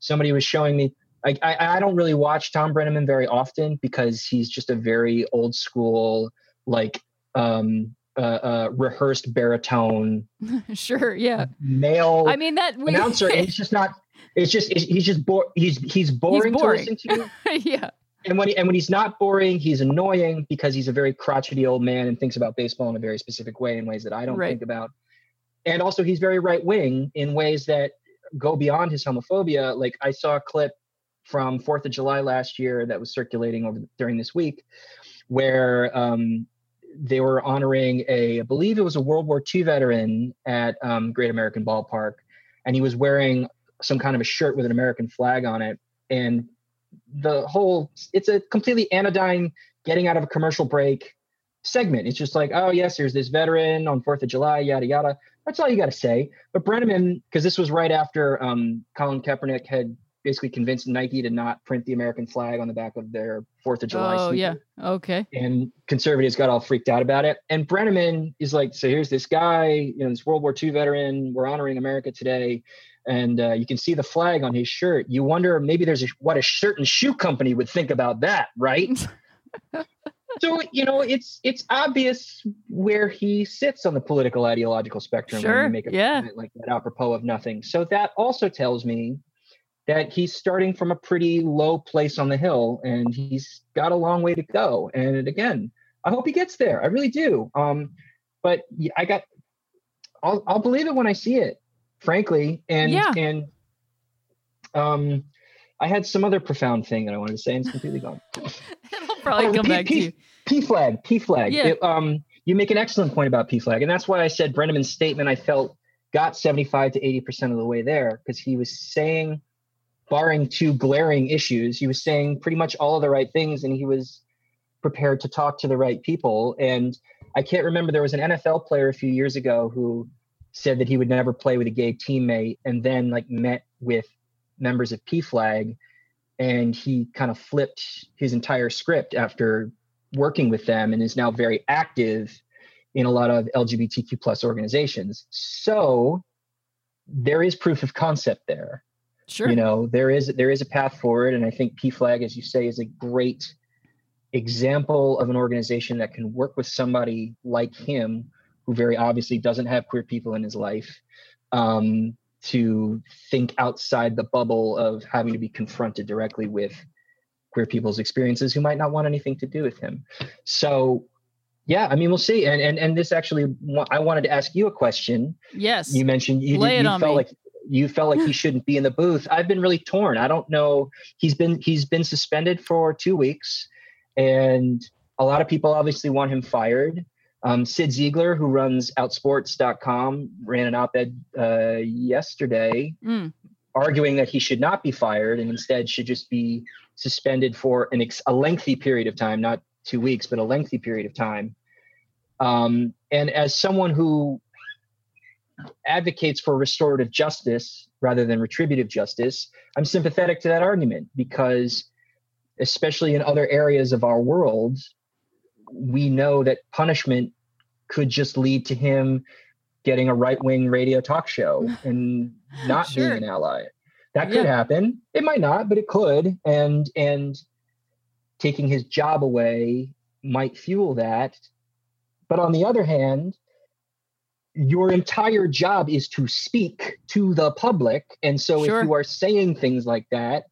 somebody was showing me I, I don't really watch Thom Brennaman very often because he's just a very old school, like um, uh, uh, rehearsed baritone sure. Yeah. male I mean that we, announcer, it's just not. It's just it's, he's just bo- he's he's boring, he's boring. to listen to. yeah. And when he, and when he's not boring, he's annoying because he's a very crotchety old man and thinks about baseball in a very specific way in ways that I don't Right. think about. And also, he's very right wing in ways that go beyond his homophobia. Like I saw a clip from Fourth of July last year that was circulating over during this week, where um, they were honoring a, I believe it was a World War II veteran at um, Great American Ballpark, and he was wearing some kind of a shirt with an American flag on it, and the whole it's a completely anodyne getting out of a commercial break segment. It's just like, oh yes, there's this veteran on Fourth of July, yada yada. That's all you got to say. But Brennaman, because this was right after um, Colin Kaepernick had basically convinced Nike to not print the American flag on the back of their Fourth of July. Oh yeah. Okay. and conservatives got all freaked out about it. And Brennaman is like, so here's this guy, you know, this World War II veteran. We're honoring America today, and uh, you can see the flag on his shirt. You wonder maybe there's a, what a certain shoe company would think about that, right? so you know, it's it's obvious where he sits on the political ideological spectrum when Sure, you make a yeah. like that apropos of nothing. So that also tells me that he's starting from a pretty low place on the hill and he's got a long way to go. And again, I hope he gets there. I really do. Um, but I got, I'll, I'll believe it when I see it, frankly. And, Yeah. and, um, I had some other profound thing that I wanted to say and it's completely gone. It'll probably Oh, come P- back to P- you. PFLAG, P flag. Yeah. It, um, you make an excellent point about PFLAG, and that's why I said Brennaman's statement. I felt got seventy-five to eighty percent of the way there because he was saying, barring two glaring issues, he was saying pretty much all of the right things, and he was prepared to talk to the right people. And I can't remember there was an NFL player a few years ago who said that he would never play with a gay teammate, and then like met with members of PFLAG, and he kind of flipped his entire script after working with them and is now very active in a lot of LGBTQ plus organizations. So there is proof of concept there. Sure. You know, there is there is a path forward, and I think PFLAG, as you say, is a great example of an organization that can work with somebody like him, who very obviously doesn't have queer people in his life, um, to think outside the bubble of having to be confronted directly with queer people's experiences who might not want anything to do with him. So, yeah, I mean, we'll see. And and and this actually, I wanted to ask you a question. yes. You mentioned you, did, you felt me. like you felt like he shouldn't be in the booth. I've been really torn. I don't know. He's been he's been suspended for two weeks, and a lot of people obviously want him fired. Um, Cyd Zeigler, who runs Outsports.com, ran an op-ed uh, yesterday Mm. arguing that he should not be fired and instead should just be suspended for an ex- a lengthy period of time, not two weeks, but a lengthy period of time. Um, and as someone who advocates for restorative justice rather than retributive justice, I'm sympathetic to that argument because, especially in other areas of our world, we know that punishment could just lead to him getting a right wing radio talk show and not Sure. being an ally. That could Yeah. happen. It might not, but it could. And and taking his job away might fuel that. But on the other hand, your entire job is to speak to the public. And so Sure. if you are saying things like that,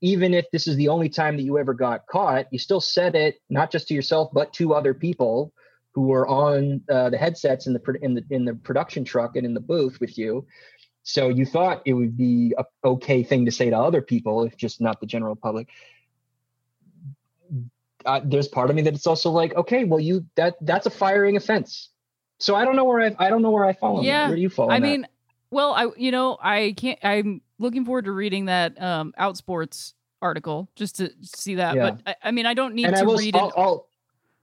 even if this is the only time that you ever got caught, you still said it not just to yourself but to other people who were on uh, the headsets in the in the in the production truck and in the booth with you. So you thought it would be a okay thing to say to other people, if just not the general public. Uh, there's part of me that it's also like, okay, well, you that that's a firing offense. So I don't know where I I don't know where I fall. Yeah, where do you fall? I on that? mean, well, I you know I can't. I'm looking forward to reading that um Outsports article just to see that. Yeah. But I, I mean, I don't need and to I will. read I'll, it. I'll,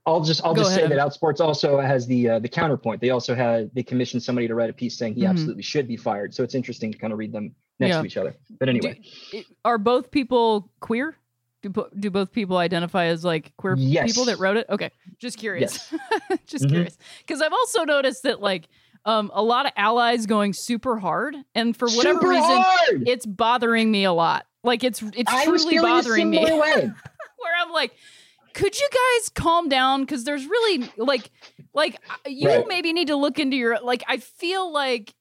I'll just I'll Go just say that Outsports also has the uh, the counterpoint. They also had they commissioned somebody to write a piece saying he Mhm. absolutely should be fired. So it's interesting to kind of read them next Yeah. to each other. But anyway, it- Are both people queer? Do do both people identify as like queer Yes. people that wrote it? Okay, just curious. just Mhm. curious because I've also noticed that like um a lot of allies going super hard, and for whatever Super reason, hard! it's bothering me a lot. Like it's it's I truly bothering me. where I'm like, could you guys calm down? Because there's really like, like uh, you Right. maybe need to look into your like. I feel like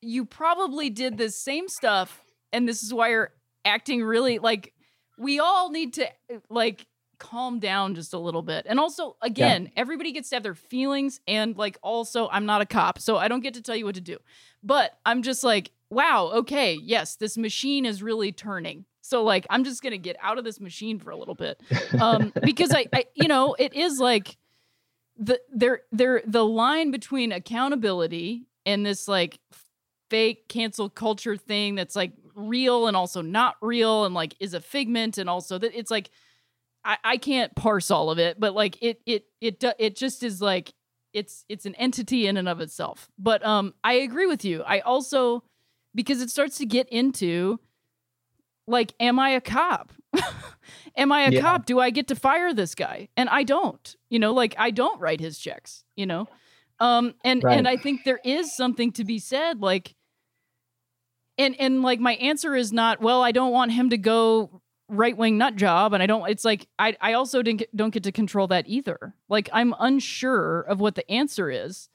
you probably did the same stuff, and this is why you're acting really like. We all need to like calm down just a little bit, and also again, everybody gets to have their feelings, and like also, I'm not a cop, so I don't get to tell you what to do. But I'm just like, wow, okay, yes, this machine is really turning. So like I'm just gonna get out of this machine for a little bit. Um because I, I you know, it is like the there there the line between accountability and this like fake cancel culture thing that's like real and also not real and like is a figment and also that it's like I, I can't parse all of it, but like it it it it just is like it's it's an entity in and of itself. But um I agree with you. I also because it starts to get into like am I a cop? am I a Yeah. cop? Do I get to fire this guy? And I don't. You know, like I don't write his checks, you know. Um and Right. and I think there is something to be said like and and like my answer is not well I don't want him to go right wing nut job and I don't it's like I I also didn't get, don't get to control that either. Like I'm unsure of what the answer is.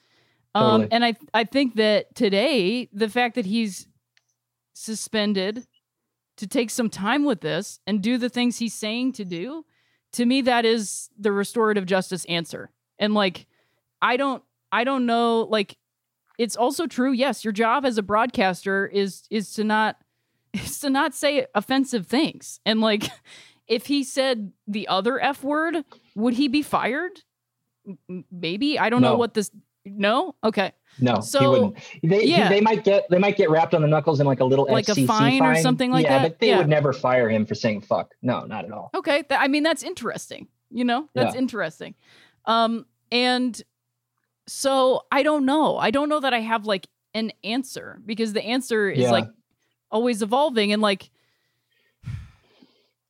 Um Totally. and I I think that today the fact that he's suspended to take some time with this and do the things he's saying to do to me that is the restorative justice answer. And like I don't I don't know like it's also true yes your job as a broadcaster is is to not is to not say offensive things and like if he said the other f word would he be fired maybe i don't know what this no okay No, So. They, yeah. they might get they might get rapped on the knuckles in like a little Like a FCC fine or something like yeah, that? Yeah, but they Yeah. would never fire him for saying fuck. No, not at all. okay Th- i mean that's interesting you know that's interesting um and so i don't know i don't know that i have like an answer because the answer is Yeah. like always evolving and like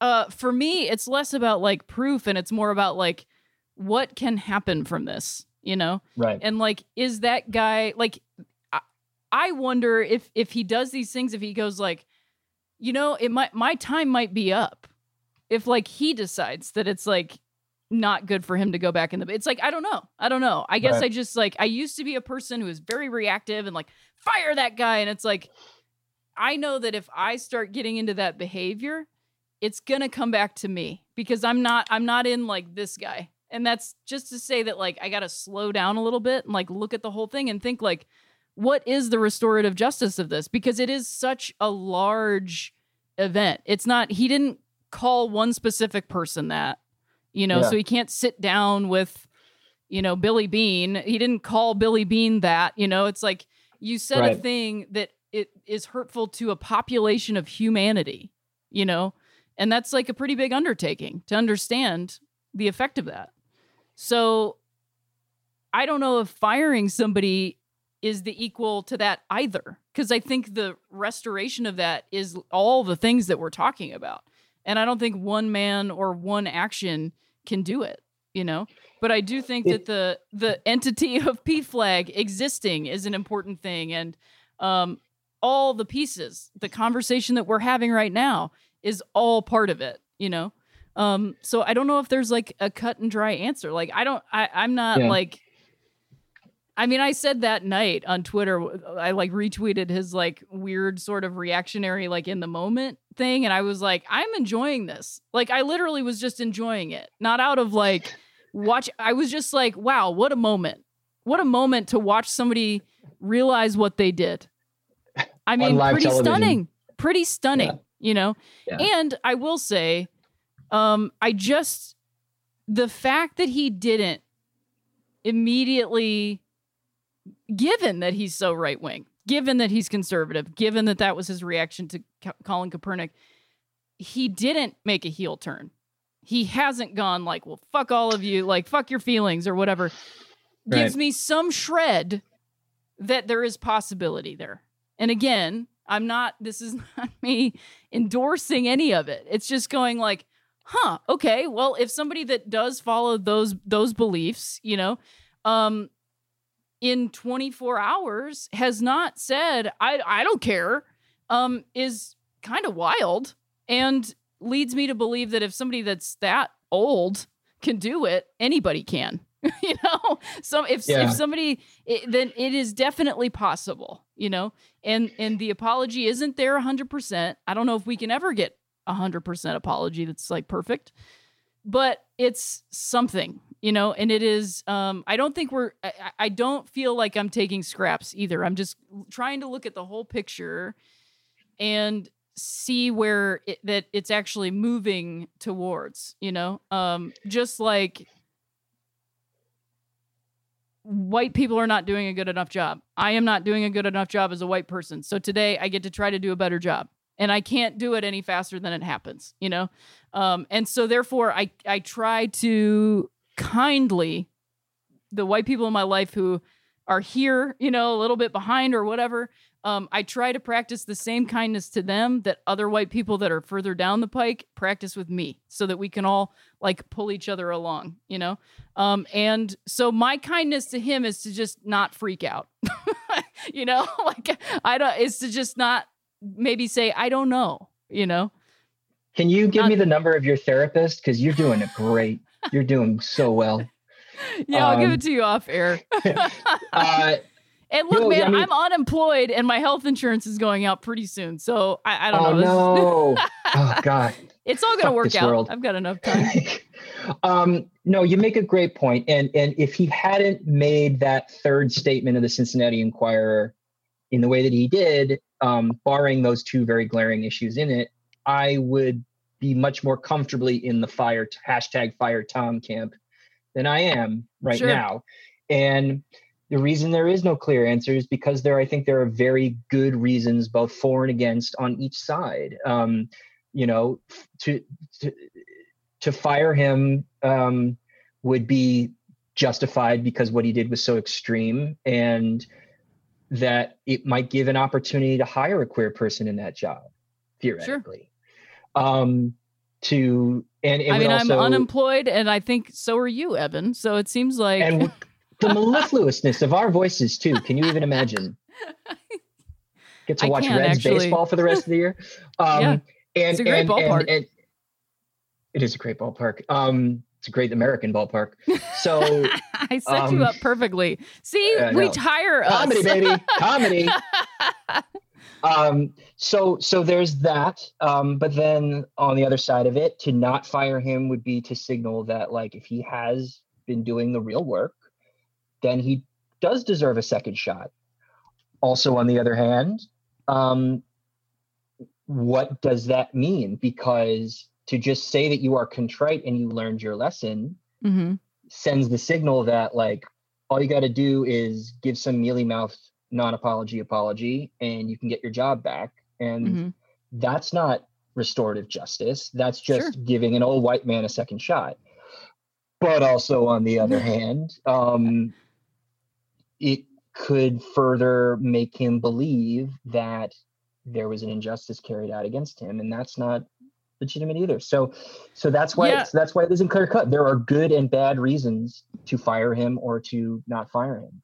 uh for me it's less about like proof and it's more about like what can happen from this you know Right. and like is that guy like I, I wonder if if he does these things if he goes like you know it might my time might be up if like he decides that it's like not good for him to go back in the it's like i don't know i don't know. I guess Right. i just like i used to be a person who was very reactive and like fire that guy and it's like i know that if i start getting into that behavior it's gonna come back to me because i'm not i'm not in like this guy. And that's just to say that like i gotta slow down a little bit and like look at the whole thing and think like what is the restorative justice of this? Because it is such a large event. It's not he didn't call one specific person that you know Yeah. so he can't sit down with you know billy bean. He didn't call billy bean that you know? It's like you said a thing that it is hurtful to a population of humanity you know? And that's like a pretty big undertaking to understand the effect of that. So i don't know if firing somebody is the equal to that either because i think the restoration of that is all the things that we're talking about and i don't think one man or one action can do it you know? But i do think that the the entity of PFLAG existing is an important thing. And um all the pieces the conversation that we're having right now is all part of it you know? Um so i don't know if there's like a cut and dry answer. Like i don't i i'm not Yeah. like I mean, I said that night on Twitter. I like retweeted his like weird sort of reactionary, like in the moment thing, and I was like, I'm enjoying this. Like, I literally was just enjoying it, not out of like watch. I was just like, wow, what a moment! What a moment to watch somebody realize what they did. I mean, pretty television. stunning. Pretty stunning. Yeah. You know, Yeah. and I will say, um, I just the fact that he didn't immediately given that he's so right wing, given that he's conservative, given that that was his reaction to Colin Kaepernick, he didn't make a heel turn. He hasn't gone like, well, fuck all of you, like, fuck your feelings or whatever. Gives me some shred that there is possibility there. And again, I'm not, this is not me endorsing any of it. It's just going like, huh, okay, well, if somebody that does follow those those beliefs, you know, um, in 24 hours has not said I I don't care um is kind of wild and leads me to believe that if somebody that's that old can do it anybody can you know? So if Yeah. if somebody it, then it is definitely possible you know? And and the apology isn't there 100% i don't know if we can ever get 100% apology that's like perfect but it's something you know and it is um i don't think we're I, I- don't feel like i'm taking scraps either. I'm just trying to look at the whole picture and see where it, that it's actually moving towards you know? Um just like white people are not doing a good enough job. I am not doing a good enough job as a white person. So today i get to try to do a better job and i can't do it any faster than it happens you know? Um and so therefore i i try to kindly the white people in my life who are here, you know, a little bit behind or whatever. Um, I try to practice the same kindness to them that other white people that are further down the pike practice with me so that we can all like pull each other along, you know? Um, and so my kindness to him is to just not freak out, you know, like I don't, is to just not maybe say, I don't know, you know? Can you give Not- me the number of your therapist? Because you're doing it great. You're doing so well. Yeah, I'll give Um, it to you off air. Uh, And look, No, man, I mean- I'm unemployed and my health insurance is going out pretty soon. So I, I don't oh know. No! oh god. it's all gonna Fuck work out. world. I've got enough time. um, no, you make a great point, and and if he hadn't made that third statement of the Cincinnati Enquirer in the way that he did, um, barring those two very glaring issues in it, I would be much more comfortably in the fire hashtag fire Thom camp than I am right Sure. now, and. The reason there is no clear answer is because there, I think, there are very good reasons, both for and against, on each side. Um, you know, to to to fire him um, would be justified because what he did was so extreme and that it might give an opportunity to hire a queer person in that job theoretically um to and it I mean, also, I'm unemployed and I think so are you, Evan. So it seems like and the mellifluousness of our voices too can you even imagine get to watch reds actually. baseball for the rest of the year um Yeah. and It's a great and, ballpark. and, and it is a great ballpark um it's a great american ballpark so I set you um, up perfectly. See, I we tire us. comedy baby comedy um so so there's that. Um but then on the other side of it to not fire him would be to signal that like if he has been doing the real work then he does deserve a second shot. Also on the other hand um what does that mean? Because to just say that you are contrite and you learned your lesson hmm sends the signal that like all you got to do is give some mealy mouthed non-apology apology and you can get your job back. And hmm that's not restorative justice. That's just Sure. giving an old white man a second shot. But also on the other hand um it could further make him believe that there was an injustice carried out against him and that's not legitimate either. So so that's why Yeah. that's why it isn't clear cut. There are good and bad reasons to fire him or to not fire him.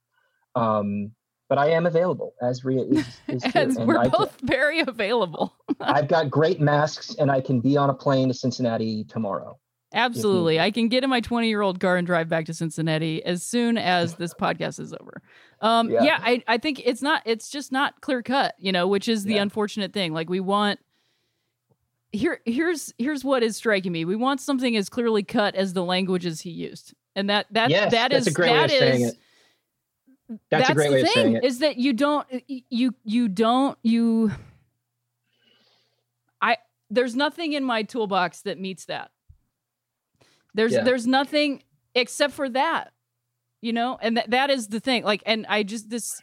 Um but i am available as Rhea is, is and we're I can- both very available. I've got great masks and I can be on a plane to Cincinnati tomorrow. Absolutely. I can get in my 20 year old car and drive back to Cincinnati as soon as this podcast is over. Um, yeah, Yeah. I, I think it's not, it's just not clear cut, you know, which is the Yeah. unfortunate thing. Like we want, here, here's, here's what is striking me. We want something as clearly cut as the languages he used. And that, that, Yes, that that's a great way of saying is- it. That's, a great the way of thing, saying it. Is that you don't you you don't you I there's nothing in my toolbox that meets that. There's Yeah. there's nothing except for that. You know? And that that is the thing. Like and I just this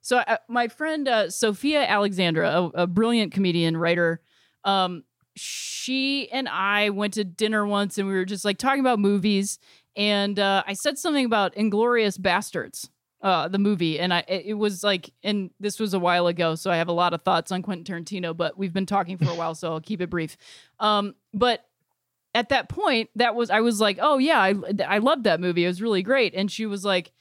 so uh, my friend uh, Sophia Alexandra, a, a brilliant comedian writer, um she and I went to dinner once and we were just like talking about movies and uh, I said something about Inglorious Bastards uh the movie and i it was like and this was a while ago so i have a lot of thoughts on quentin tarantino but we've been talking for a while so i'll keep it brief. Um but at that point that was i was like oh yeah i i loved that movie. It was really great. And she was like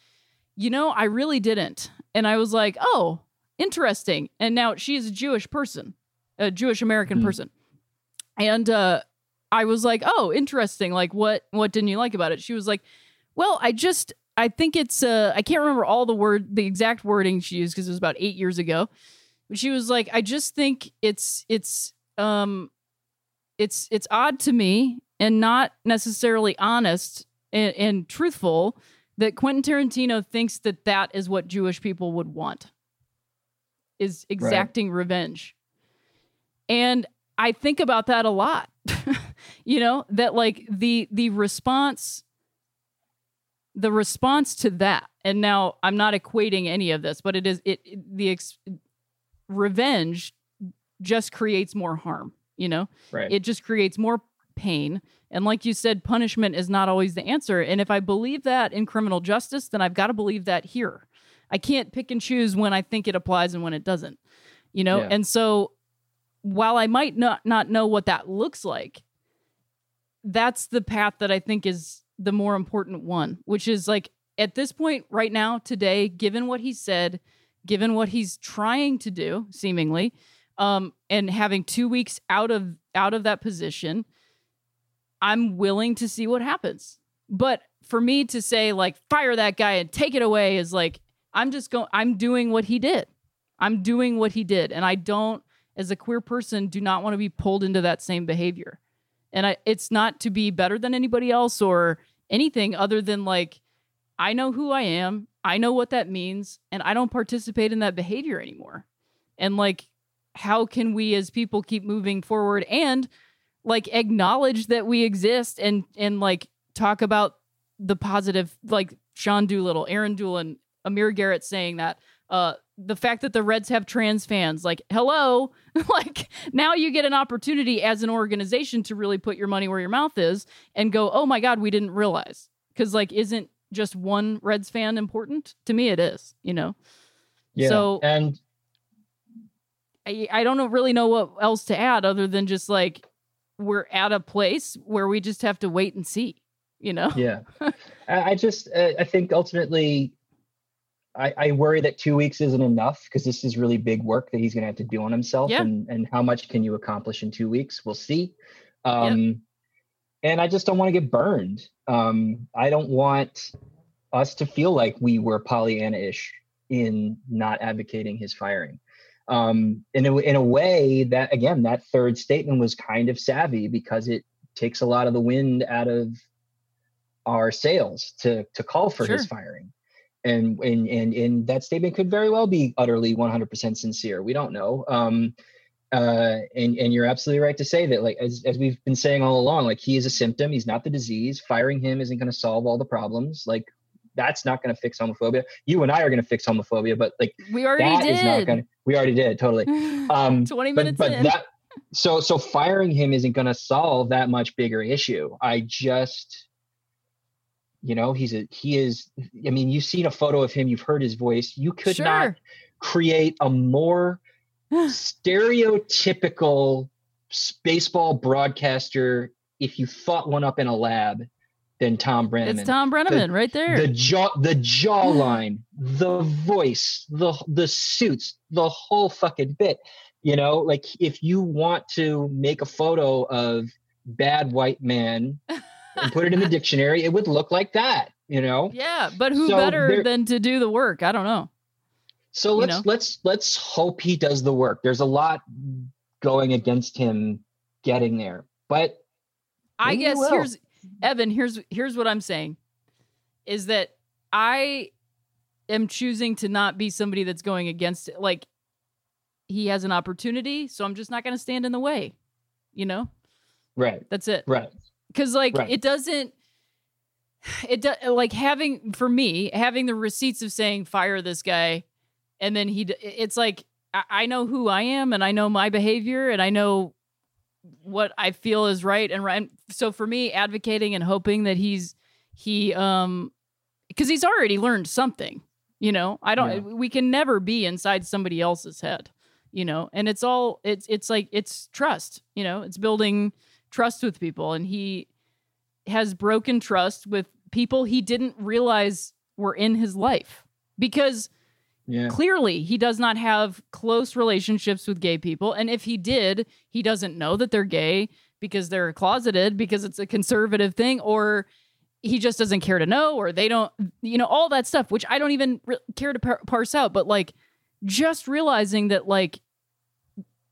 you know i really didn't. And i was like oh interesting. And now she's a jewish person a jewish american Hmm. person. And uh i was like oh interesting. Like what what didn't you like about it? She was like well i just I think it's uh I can't remember all the word the exact wording she used because it was about eight years ago. But she was like, I just think it's it's um it's it's odd to me and not necessarily honest and, and truthful that Quentin Tarantino thinks that that is what Jewish people would want is exacting revenge. And I think about that a lot. you know, that like the the response the response to that and now i'm not equating any of this but it is it, it- the ex- revenge just creates more harm you know? Right. it just creates more pain. And like you said punishment is not always the answer. And if i believe that in criminal justice then i've got to believe that here. I can't pick and choose when i think it applies and when it doesn't you know? Yeah. and so while i might not not know what that looks like that's the path that i think is the more important one which is like at this point right now today given what he said given what he's trying to do seemingly um and having 2 weeks out of out of that position i'm willing to see what happens. But for me to say like fire that guy and take it away is like i'm just going i'm doing what he did. I'm doing what he did and i don't as a queer person do not want to be pulled into that same behavior. And I, it's not to be better than anybody else or anything other than like i know who i am i know what that means and i don't participate in that behavior anymore. And like how can we as people keep moving forward and like acknowledge that we exist and and like talk about the positive like sean doolittle Eireann Dolan amir garrett saying that uh the fact that the reds have trans fans like hello like now you get an opportunity as an organization to really put your money where your mouth is and go oh my god we didn't realize. Because like isn't just one reds fan important? To me it is you know? Yeah. so- and I, I don't know, really know what else to add other than just like we're at a place where we just have to wait and see you know? Yeah. I, I just uh, i think ultimately I, I worry that two weeks isn't enough because this is really big work that he's going to have to do on himself Yeah. and and how much can you accomplish in two weeks? We'll see. Um and i just don't want to get burned. Um i don't want us to feel like we were pollyanna-ish in not advocating his firing. Um in a, in a way that again that third statement was kind of savvy because it takes a lot of the wind out of our sails to to call for his Sure. firing and and and and that statement could very well be utterly 100% sincere. We don't know. Um uh and and you're absolutely right to say that like as, as we've been saying all along like he is a symptom. He's not the disease. Firing him isn't going to solve all the problems. Like that's not going to fix homophobia. You and i are going to fix homophobia but like we already did. that is not did. going to we already did totally. Um 20 but, minutes but in. that so so firing him isn't going to solve that much bigger issue. I just you know he's a he is i mean you've seen a photo of him you've heard his voice. You could not create a more stereotypical baseball broadcaster if you thought one up in a lab than tom brennan it's Thom Brennaman right there. the jaw the jawline the voice the the suits the whole fucking bit you know? Like if you want to make a photo of bad white man and put it in the dictionary, it would look like that, you know? Yeah, but who So better there- than to do the work? I don't know. So You let's know? let's let's hope he does the work. There's a lot going against him getting there. But I Maybe he guess here's Evan, here's here's what I'm saying is that I am choosing to not be somebody that's going against it. Like he has an opportunity, so I'm just not going to stand in the way. You know? right, That's it. right. Cuz like Right. it doesn't it does like having for me having the receipts of saying fire this guy and then he it's like I, I know who I am and I know my behavior and I know what I feel is right and right. So for me, advocating and hoping that he's he um because he's already learned something, you know. I don't. Yeah. We can never be inside somebody else's head, you know. And it's all it's it's like it's trust, you know. It's building trust with people, and he has broken trust with people he didn't realize were in his life because Yeah. clearly he does not have close relationships with gay people and if he did he doesn't know that they're gay because they're closeted because it's a conservative thing or he just doesn't care to know or they don't you know all that stuff which i don't even re- care to par- parse out but like just realizing that like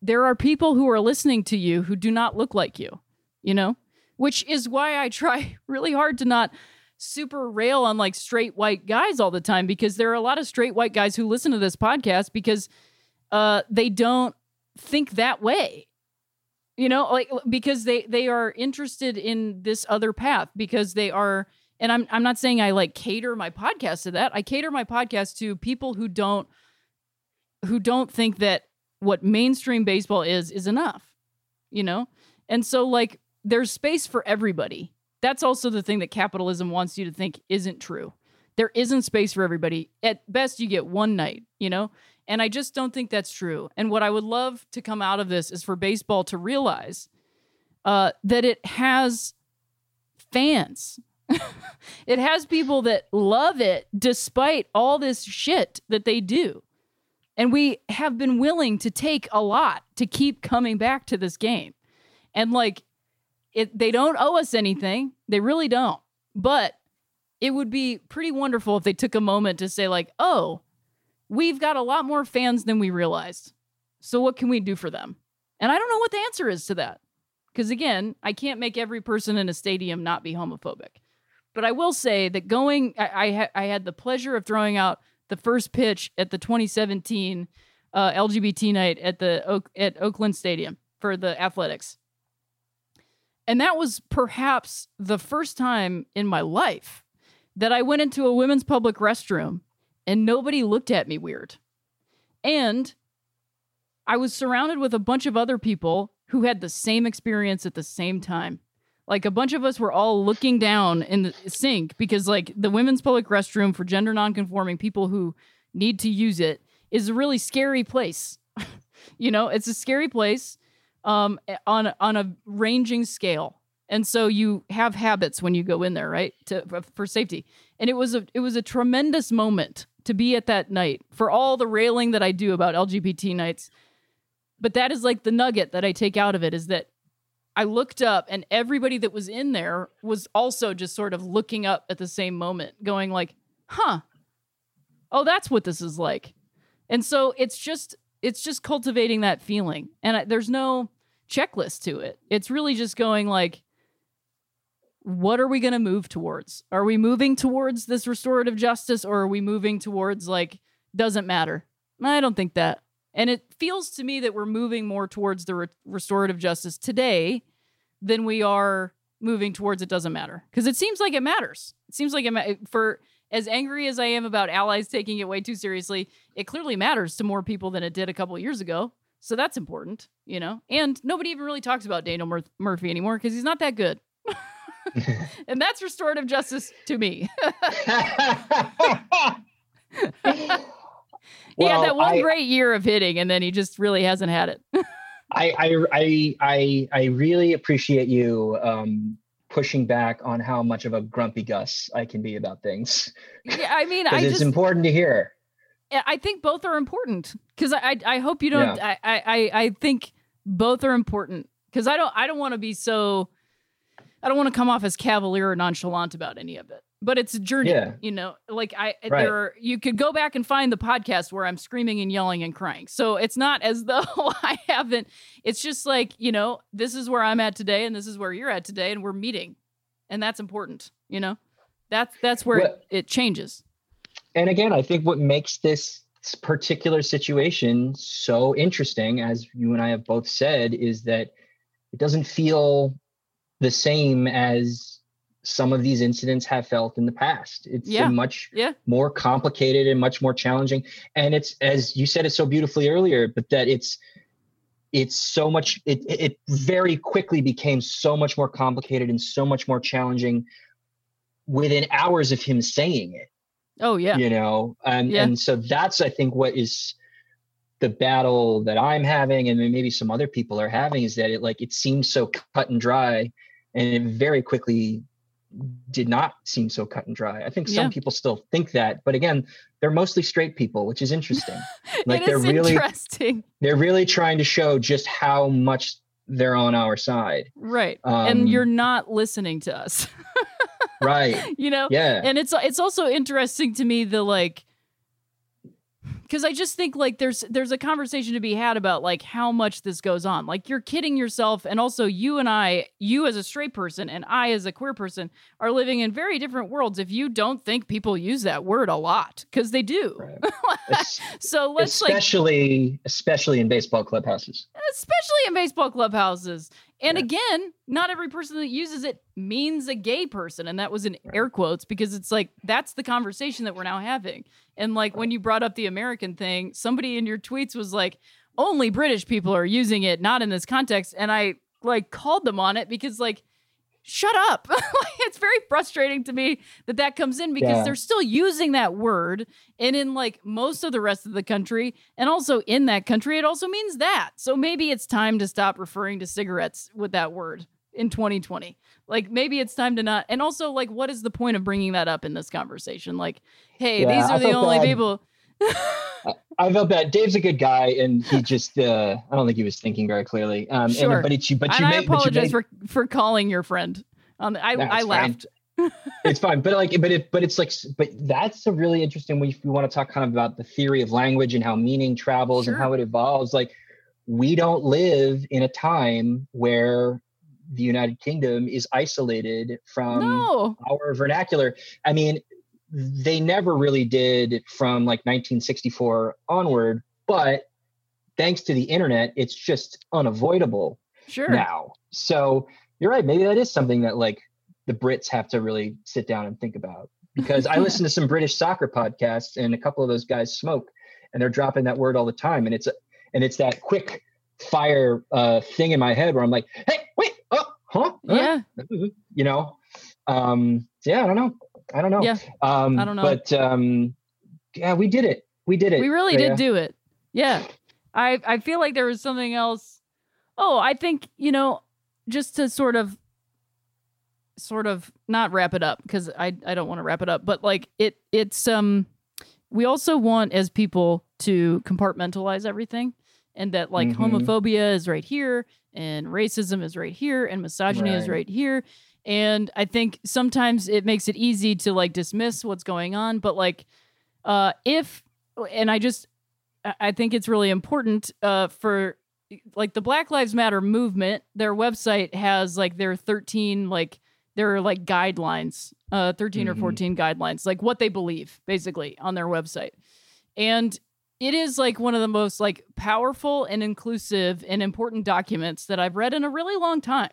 there are people who are listening to you who do not look like you you know which is why i try really hard to not super rail on like straight white guys all the time because there are a lot of straight white guys who listen to this podcast because uh they don't think that way you know like because they they are interested in this other path because they are and I'm I'm not saying I like cater my podcast to that. I cater my podcast to people who don't who don't think that what mainstream baseball is is enough. You know? And so like there's space for everybody. That's also the thing that capitalism wants you to think isn't true. There isn't space for everybody. At best you get one night, you know? And I just don't think that's true. And what I would love to come out of this is for baseball to realize uh, that it has fans. it has people that love it despite all this shit that they do. And we have been willing to take a lot to keep coming back to this game. And like it they don't owe us anything. They really don't. But it would be pretty wonderful if they took a moment to say like, "Oh, we've got a lot more fans than we realized. So what can we do for them?" And I don't know what the answer is to that. Because again, I can't make every person in a stadium not be homophobic. But I will say that going, I, I, ha- I had the pleasure of throwing out the first pitch at the 2017 uh, LGBT night at the at Oakland Stadium for the Athletics, and that was perhaps the first time in my life that I went into a women's public restroom and nobody looked at me weird, and I was surrounded with a bunch of other people who had the same experience at the same time. Like a bunch of us were all looking down in the sink because like the women's public restroom for gender nonconforming people who need to use it is a really scary place. you know, it's a scary place um on on a ranging scale. And so you have habits when you go in there, right? To for safety. And it was a it was a tremendous moment to be at that night for all the railing that I do about LGBT nights but that is like the nugget that I take out of it is that I looked up and everybody that was in there was also just sort of looking up at the same moment, going like, "Huh. Oh, that's what this is like." And so it's just it's just cultivating that feeling. And I, there's no checklist to it. It's really just going like what are we going to move towards? Are we moving towards this restorative justice or are we moving towards like doesn't matter? I don't think that. And it feels to me that we're moving more towards the re- restorative justice today than we are moving towards it doesn't matter. Because it seems like it matters. It seems like it ma- for as angry as I am about allies taking it way too seriously, it clearly matters to more people than it did a couple years ago. So that's important, you know. And nobody even really talks about Daniel Mur- Murphy anymore because he's not that good. and that's restorative justice to me. he had that one I- great year of hitting, and then he just really hasn't had it. I, I I I I really appreciate you um, pushing back on how much of a grumpy Gus I can be about things yeah, I mean, I it's just important to hear. I think both are important because I, I I hope you don't. I, I I I think both are important because I don't I don't want to be so I don't want to come off as cavalier or nonchalant about any of it. But it's a journey, Yeah. you know. Like I, Right. there, are, you could go back and find the podcast where I'm screaming and yelling and crying. So it's not as though I haven't. It's just like you know, this is where I'm at today, and this is where you're at today, and we're meeting, and that's important. You know, that's that's where Well- it, it changes. And again, I think what makes this particular situation so interesting, as you and I have both said, is that it doesn't feel the same as some of these incidents have felt in the past. It's Yeah. much Yeah. more complicated and much more challenging. And it's as you said it so beautifully earlier, but that it's it's so much it it very quickly became so much more complicated and so much more challenging within hours of him saying it Oh yeah. you know and Yeah. and so that's i think what is the battle that i'm having and maybe some other people are having is that it like it seems so cut and dry and it very quickly did not seem so cut and dry i think some Yeah. people still think that but again they're mostly straight people which is interesting like it they're is really interesting. they're really trying to show just how much they're on our side Right. Um, and you're not listening to us. right you know? yeah and it's it's also interesting to me the like because I just think like there's there's a conversation to be had about like how much this goes on. Like you're kidding yourself, and also you and I, you as a straight person and I as a queer person, are living in very different worlds. If you don't think people use that word a lot, because they do. Right. So let's like especially especially in baseball clubhouses especially in baseball clubhouses. And Yeah. again, not every person that uses it means a gay person. And that was in air quotes because it's like that's the conversation that we're now having. And like when you brought up the American thing, somebody in your tweets was like, only British people are using it, not in this context. And I like called them on it because like, shut up. it's very frustrating to me that that comes in because Yeah. they're still using that word and in like most of the rest of the country and also in that country it also means that so maybe it's time to stop referring to cigarettes with that word in 2020 like maybe it's time to not and also like what is the point of bringing that up in this conversation like hey Yeah, these I are the only bad. people I felt bad. Dave's a good guy, and he just, uh, I don't think he was thinking very clearly. Um, Sure. and, but it's you, but and you i made, but you apologize made, for for calling your friend um, I, No, I fine. laughed it's fine. But like, but it, but it's like, but that's a really interesting way if you want to talk kind of about the theory of language and how meaning travels and how it evolves. Like, we don't live in a time where the United Kingdom is isolated from no our vernacular. I mean, they never really did from like 1964 onward, but thanks to the internet, it's just unavoidable sure now. So you're right. Maybe that is something that like the Brits have to really sit down and think about. Because I listen to some British soccer podcasts, and a couple of those guys smoke, and they're dropping that word all the time, and it's and it's that quick fire uh, thing in my head where I'm like, hey, wait, oh, huh, huh? yeah you know um yeah i don't know i don't know. Yeah, um I don't know. but um yeah we did it. We did it we really did do it. Yeah. I i feel like there was something else. Oh i think you know just to sort of sort of not wrap it up because i i don't want to wrap it up but like it it's um we also want as people to compartmentalize everything and that like Mhm. homophobia is right here and racism is right here and misogyny is Right. right here and i think sometimes it makes it easy to like dismiss what's going on but like uh if and i just I- think it's really important uh for like the black lives matter movement their website has like their 13 like their like guidelines uh 13 or Mhm. 14 guidelines like what they believe basically on their website and it is like one of the most like powerful and inclusive and important documents that i've read in a really long time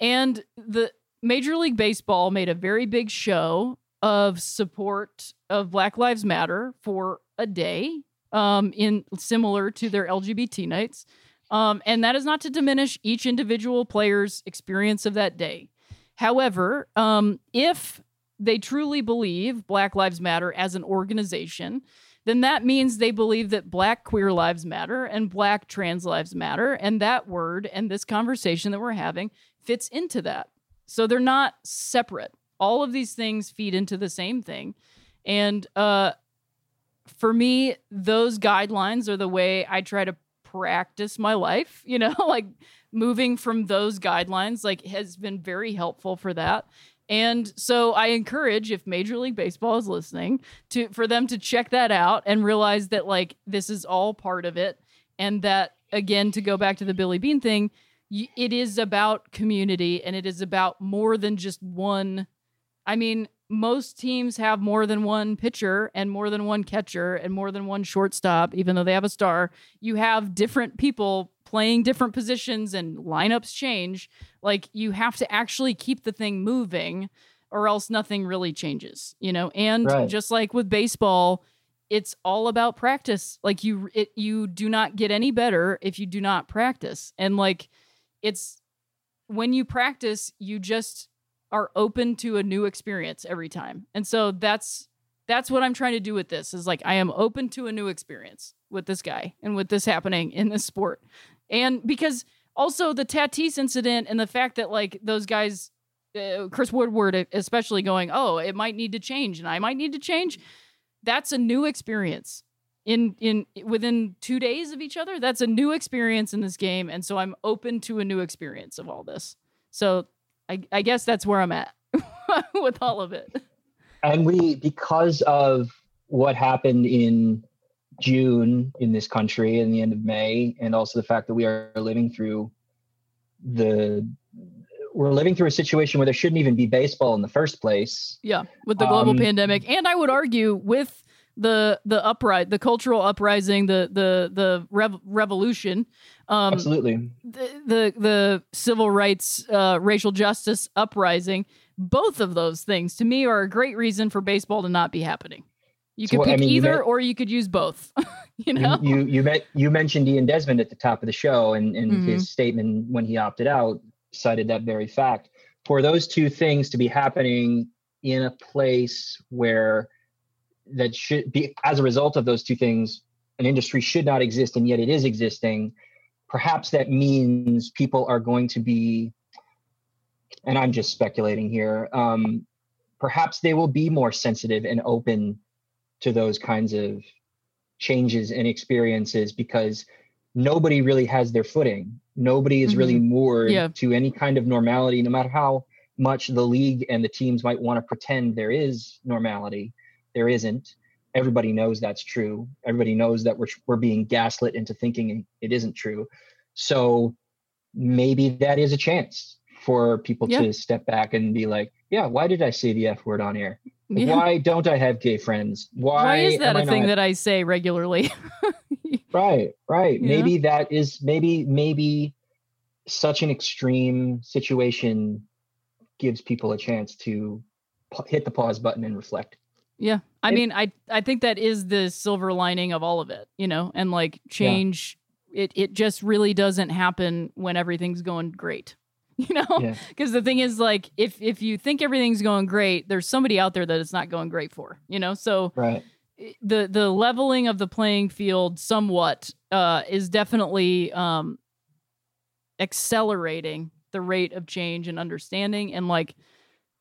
and the major league baseball made a very big show of support of black lives matter for a day um in similar to their lgbt nights. Um and that is not to diminish each individual player's experience of that day. However um if they truly believe black lives matter as an organization then that means they believe that black queer lives matter and black trans lives matter. And that word and this conversation that we're having fits into that so they're not separate. All of these things feed into the same thing. And uh for me those guidelines are the way i try to practice my life, you know, like moving from those guidelines like has been very helpful for that. And so I encourage if Major League Baseball is listening to for them to check that out and realize that like this is all part of it. And that again to go back to the Billy Bean thing, it is about community and it is about more than just one I mean, most teams have more than one pitcher and more than one catcher and more than one shortstop, even though they have a star. You have different people playing different positions and lineups change. Like you have to actually keep the thing moving or else nothing really changes, you know? And Right. just like with baseball, it's all about practice. Like you it you do not get any better if you do not practice. And like it's when you practice, you just are open to a new experience every time. And so that's that's what I'm trying to do with this is like I am open to a new experience with this guy and with this happening in this sport. And because also the Tatis incident and the fact that like those guys uh, Chris Woodward especially going, "Oh, it might need to change and I might need to change." That's a new experience. In in within 2 days of each other, that's a new experience in this game and so I'm open to a new experience of all this. So I, I guess that's where I'm at with all of it. and we because of what happened in June in this country in the end of May, and also the fact that we are living through the we're living through a situation where there shouldn't even be baseball in the first place. Yeah, with the global Um, pandemic, and I would argue with the the uprising, the cultural uprising, the the the rev- revolution, um, Absolutely. the, the the civil rights, uh, racial justice uprising. Both of those things, to me, are a great reason for baseball to not be happening. You So, could I pick mean, you either, met- or you could use both. you You know, you you, met, you mentioned Ian Desmond at the top of the show, and, and Mhm. his statement when he opted out cited that very fact. For those two things to be happening in a place where that should be as a result of those two things, an industry should not exist, and yet it is existing. Perhaps that means people are going to be, and I'm just speculating here. Um, perhaps they will be more sensitive and open to those kinds of changes and experiences because nobody really has their footing. Nobody is really moored Yeah. to any kind of normality, no matter how much the league and the teams might want to pretend there is normality. There isn't. Everybody knows that's true. Everybody knows that we're we're being gaslit into thinking it isn't true. So maybe that is a chance for people Yeah. to step back and be like, yeah, why did I say the F word on air? Yeah. Why don't I have gay friends? Why, Why is that a thing not- that I say regularly? Right, right. Yeah. Maybe that is maybe maybe such an extreme situation gives people a chance to hit the pause button and reflect. Yeah. I mean, I I think that is the silver lining of all of it, you know, and like change it it just really doesn't happen when everything's going great. You know? Yeah. Cuz the thing is like if if you think everything's going great, there's somebody out there that it's not going great for, you know? So Right. the the leveling of the playing field somewhat uh is definitely um accelerating the rate of change and understanding and like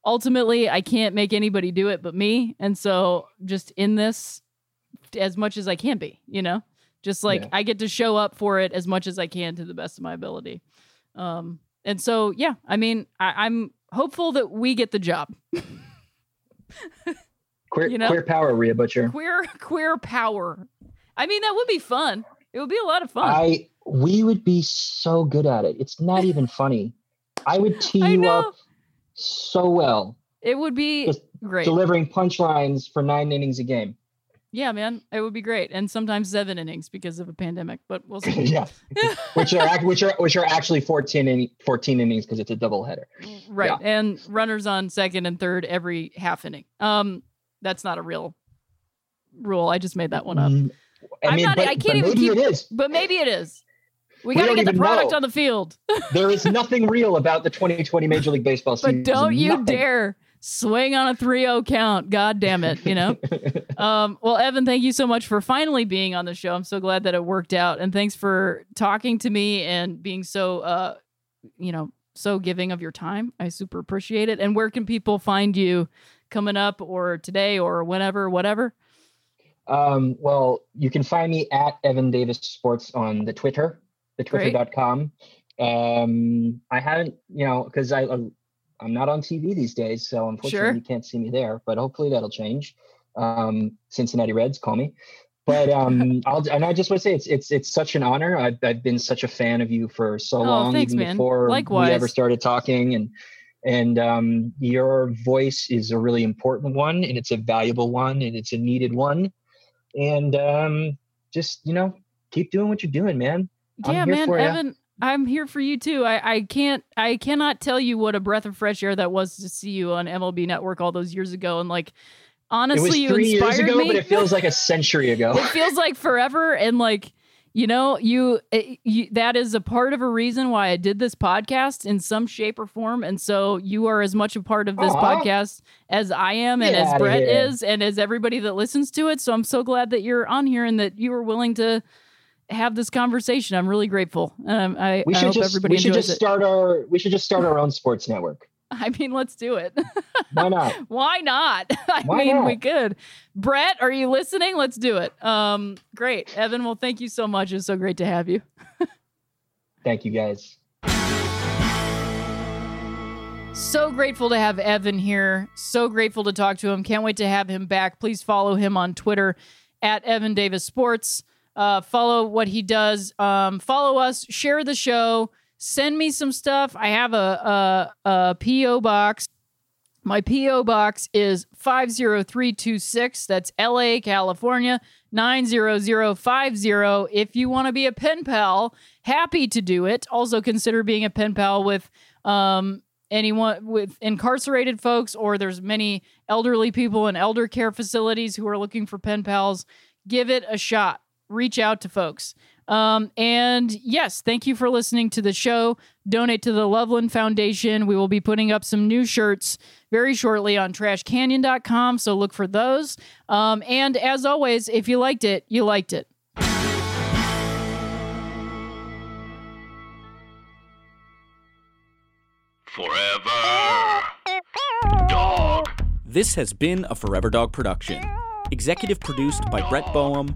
ultimately I can't make anybody do it but me and so just in this as much as I can be you know just like Yeah. I get to show up for it as much as I can to the best of my ability um and so yeah I mean I, I'm hopeful that we get the job Queer You know? queer power, Rhea Butcher. queer queer power I mean that would be fun it would be a lot of fun I we would be so good at it. It's not even funny. I would tee you up so well, it would be Just great delivering punchlines for nine innings a game. yeah man it would be great and sometimes seven innings because of a pandemic but we'll see yeah, which are which are which are actually 14 in, 14 innings because it's a double header. Right. Yeah. And runners on second and third every half inning. Um, that's not a real rule. I just made that one up. Mm, I I'm mean, not- but, I can't even keep- it is. But maybe it is. We We got to get the product know. on the field. There is nothing real about the 2020 Major League Baseball season. But don't you Nothing. dare swing on a 3-0 count. God damn it, you know? um, well, Evan, thank you so much for finally being on the show. I'm so glad that it worked out. And thanks for talking to me and being so, uh, you know, so giving of your time. I super appreciate it. And where can people find you coming up or today or whenever, whatever? Um, well, you can find me at Evan Davis Sports on the Twitter, the twitter.com. Um, I haven't, you know, because I I'm not on TV these days, so unfortunately Sure. you can't see me there. But hopefully that'll change. Um, Cincinnati Reds, call me. But um, I'll and I just want to say it's it's it's such an honor. I've I've been such a fan of you for so Oh, long, thanks, even man. before Likewise. we ever started talking, and and um, your voice is a really important one, and it's a valuable one, and it's a needed one, and um, just you know keep doing what you're doing, man. Yeah, man. Evan, I'm here for you too. I, I can't I cannot tell you what a breath of fresh air that was to see you on MLB Network all those years ago. And like honestly, it was you three inspired years ago, me. but it feels like a century ago. it feels like forever and like you know you, it, you that is a part of a reason why i did this podcast in some shape or form and so you are as much a part of this podcast as i am and Get as brett here. is and as everybody that listens to it so i'm so glad that you're on here and that you were willing to have this conversation i'm really grateful um, i, we I should hope just everybody we should just it start our we should just start our own sports network. i mean let's do it Why not? Why not? I Why mean, not? we could. Brett, are you listening? Let's do it. Um, great. Evan, well, thank you so much. It's so great to have you. Thank you guys. So grateful to have Evan here. So grateful to talk to him. Can't wait to have him back. Please follow him on Twitter at Evan Davis Sports. Uh, follow what he does. Um, follow us. Share the show. Send me some stuff. I have a, a, a PO box. My PO box is 50326. That's LA, California 90050. If you want to be a pen pal, happy to do it. Also consider being a pen pal with um anyone with incarcerated folks or there's many elderly people in elder care facilities who are looking for pen pals. Give it a shot. Reach out to folks. Um, and yes, thank you for listening to the show. Donate to the Loveland Foundation. We will be putting up some new shirts very shortly on trashcanyon.com. So look for those. Um, and as always, if you liked it, you liked it. Forever. Dog. This has been a Forever Dog production. Executive produced by Brett Boham,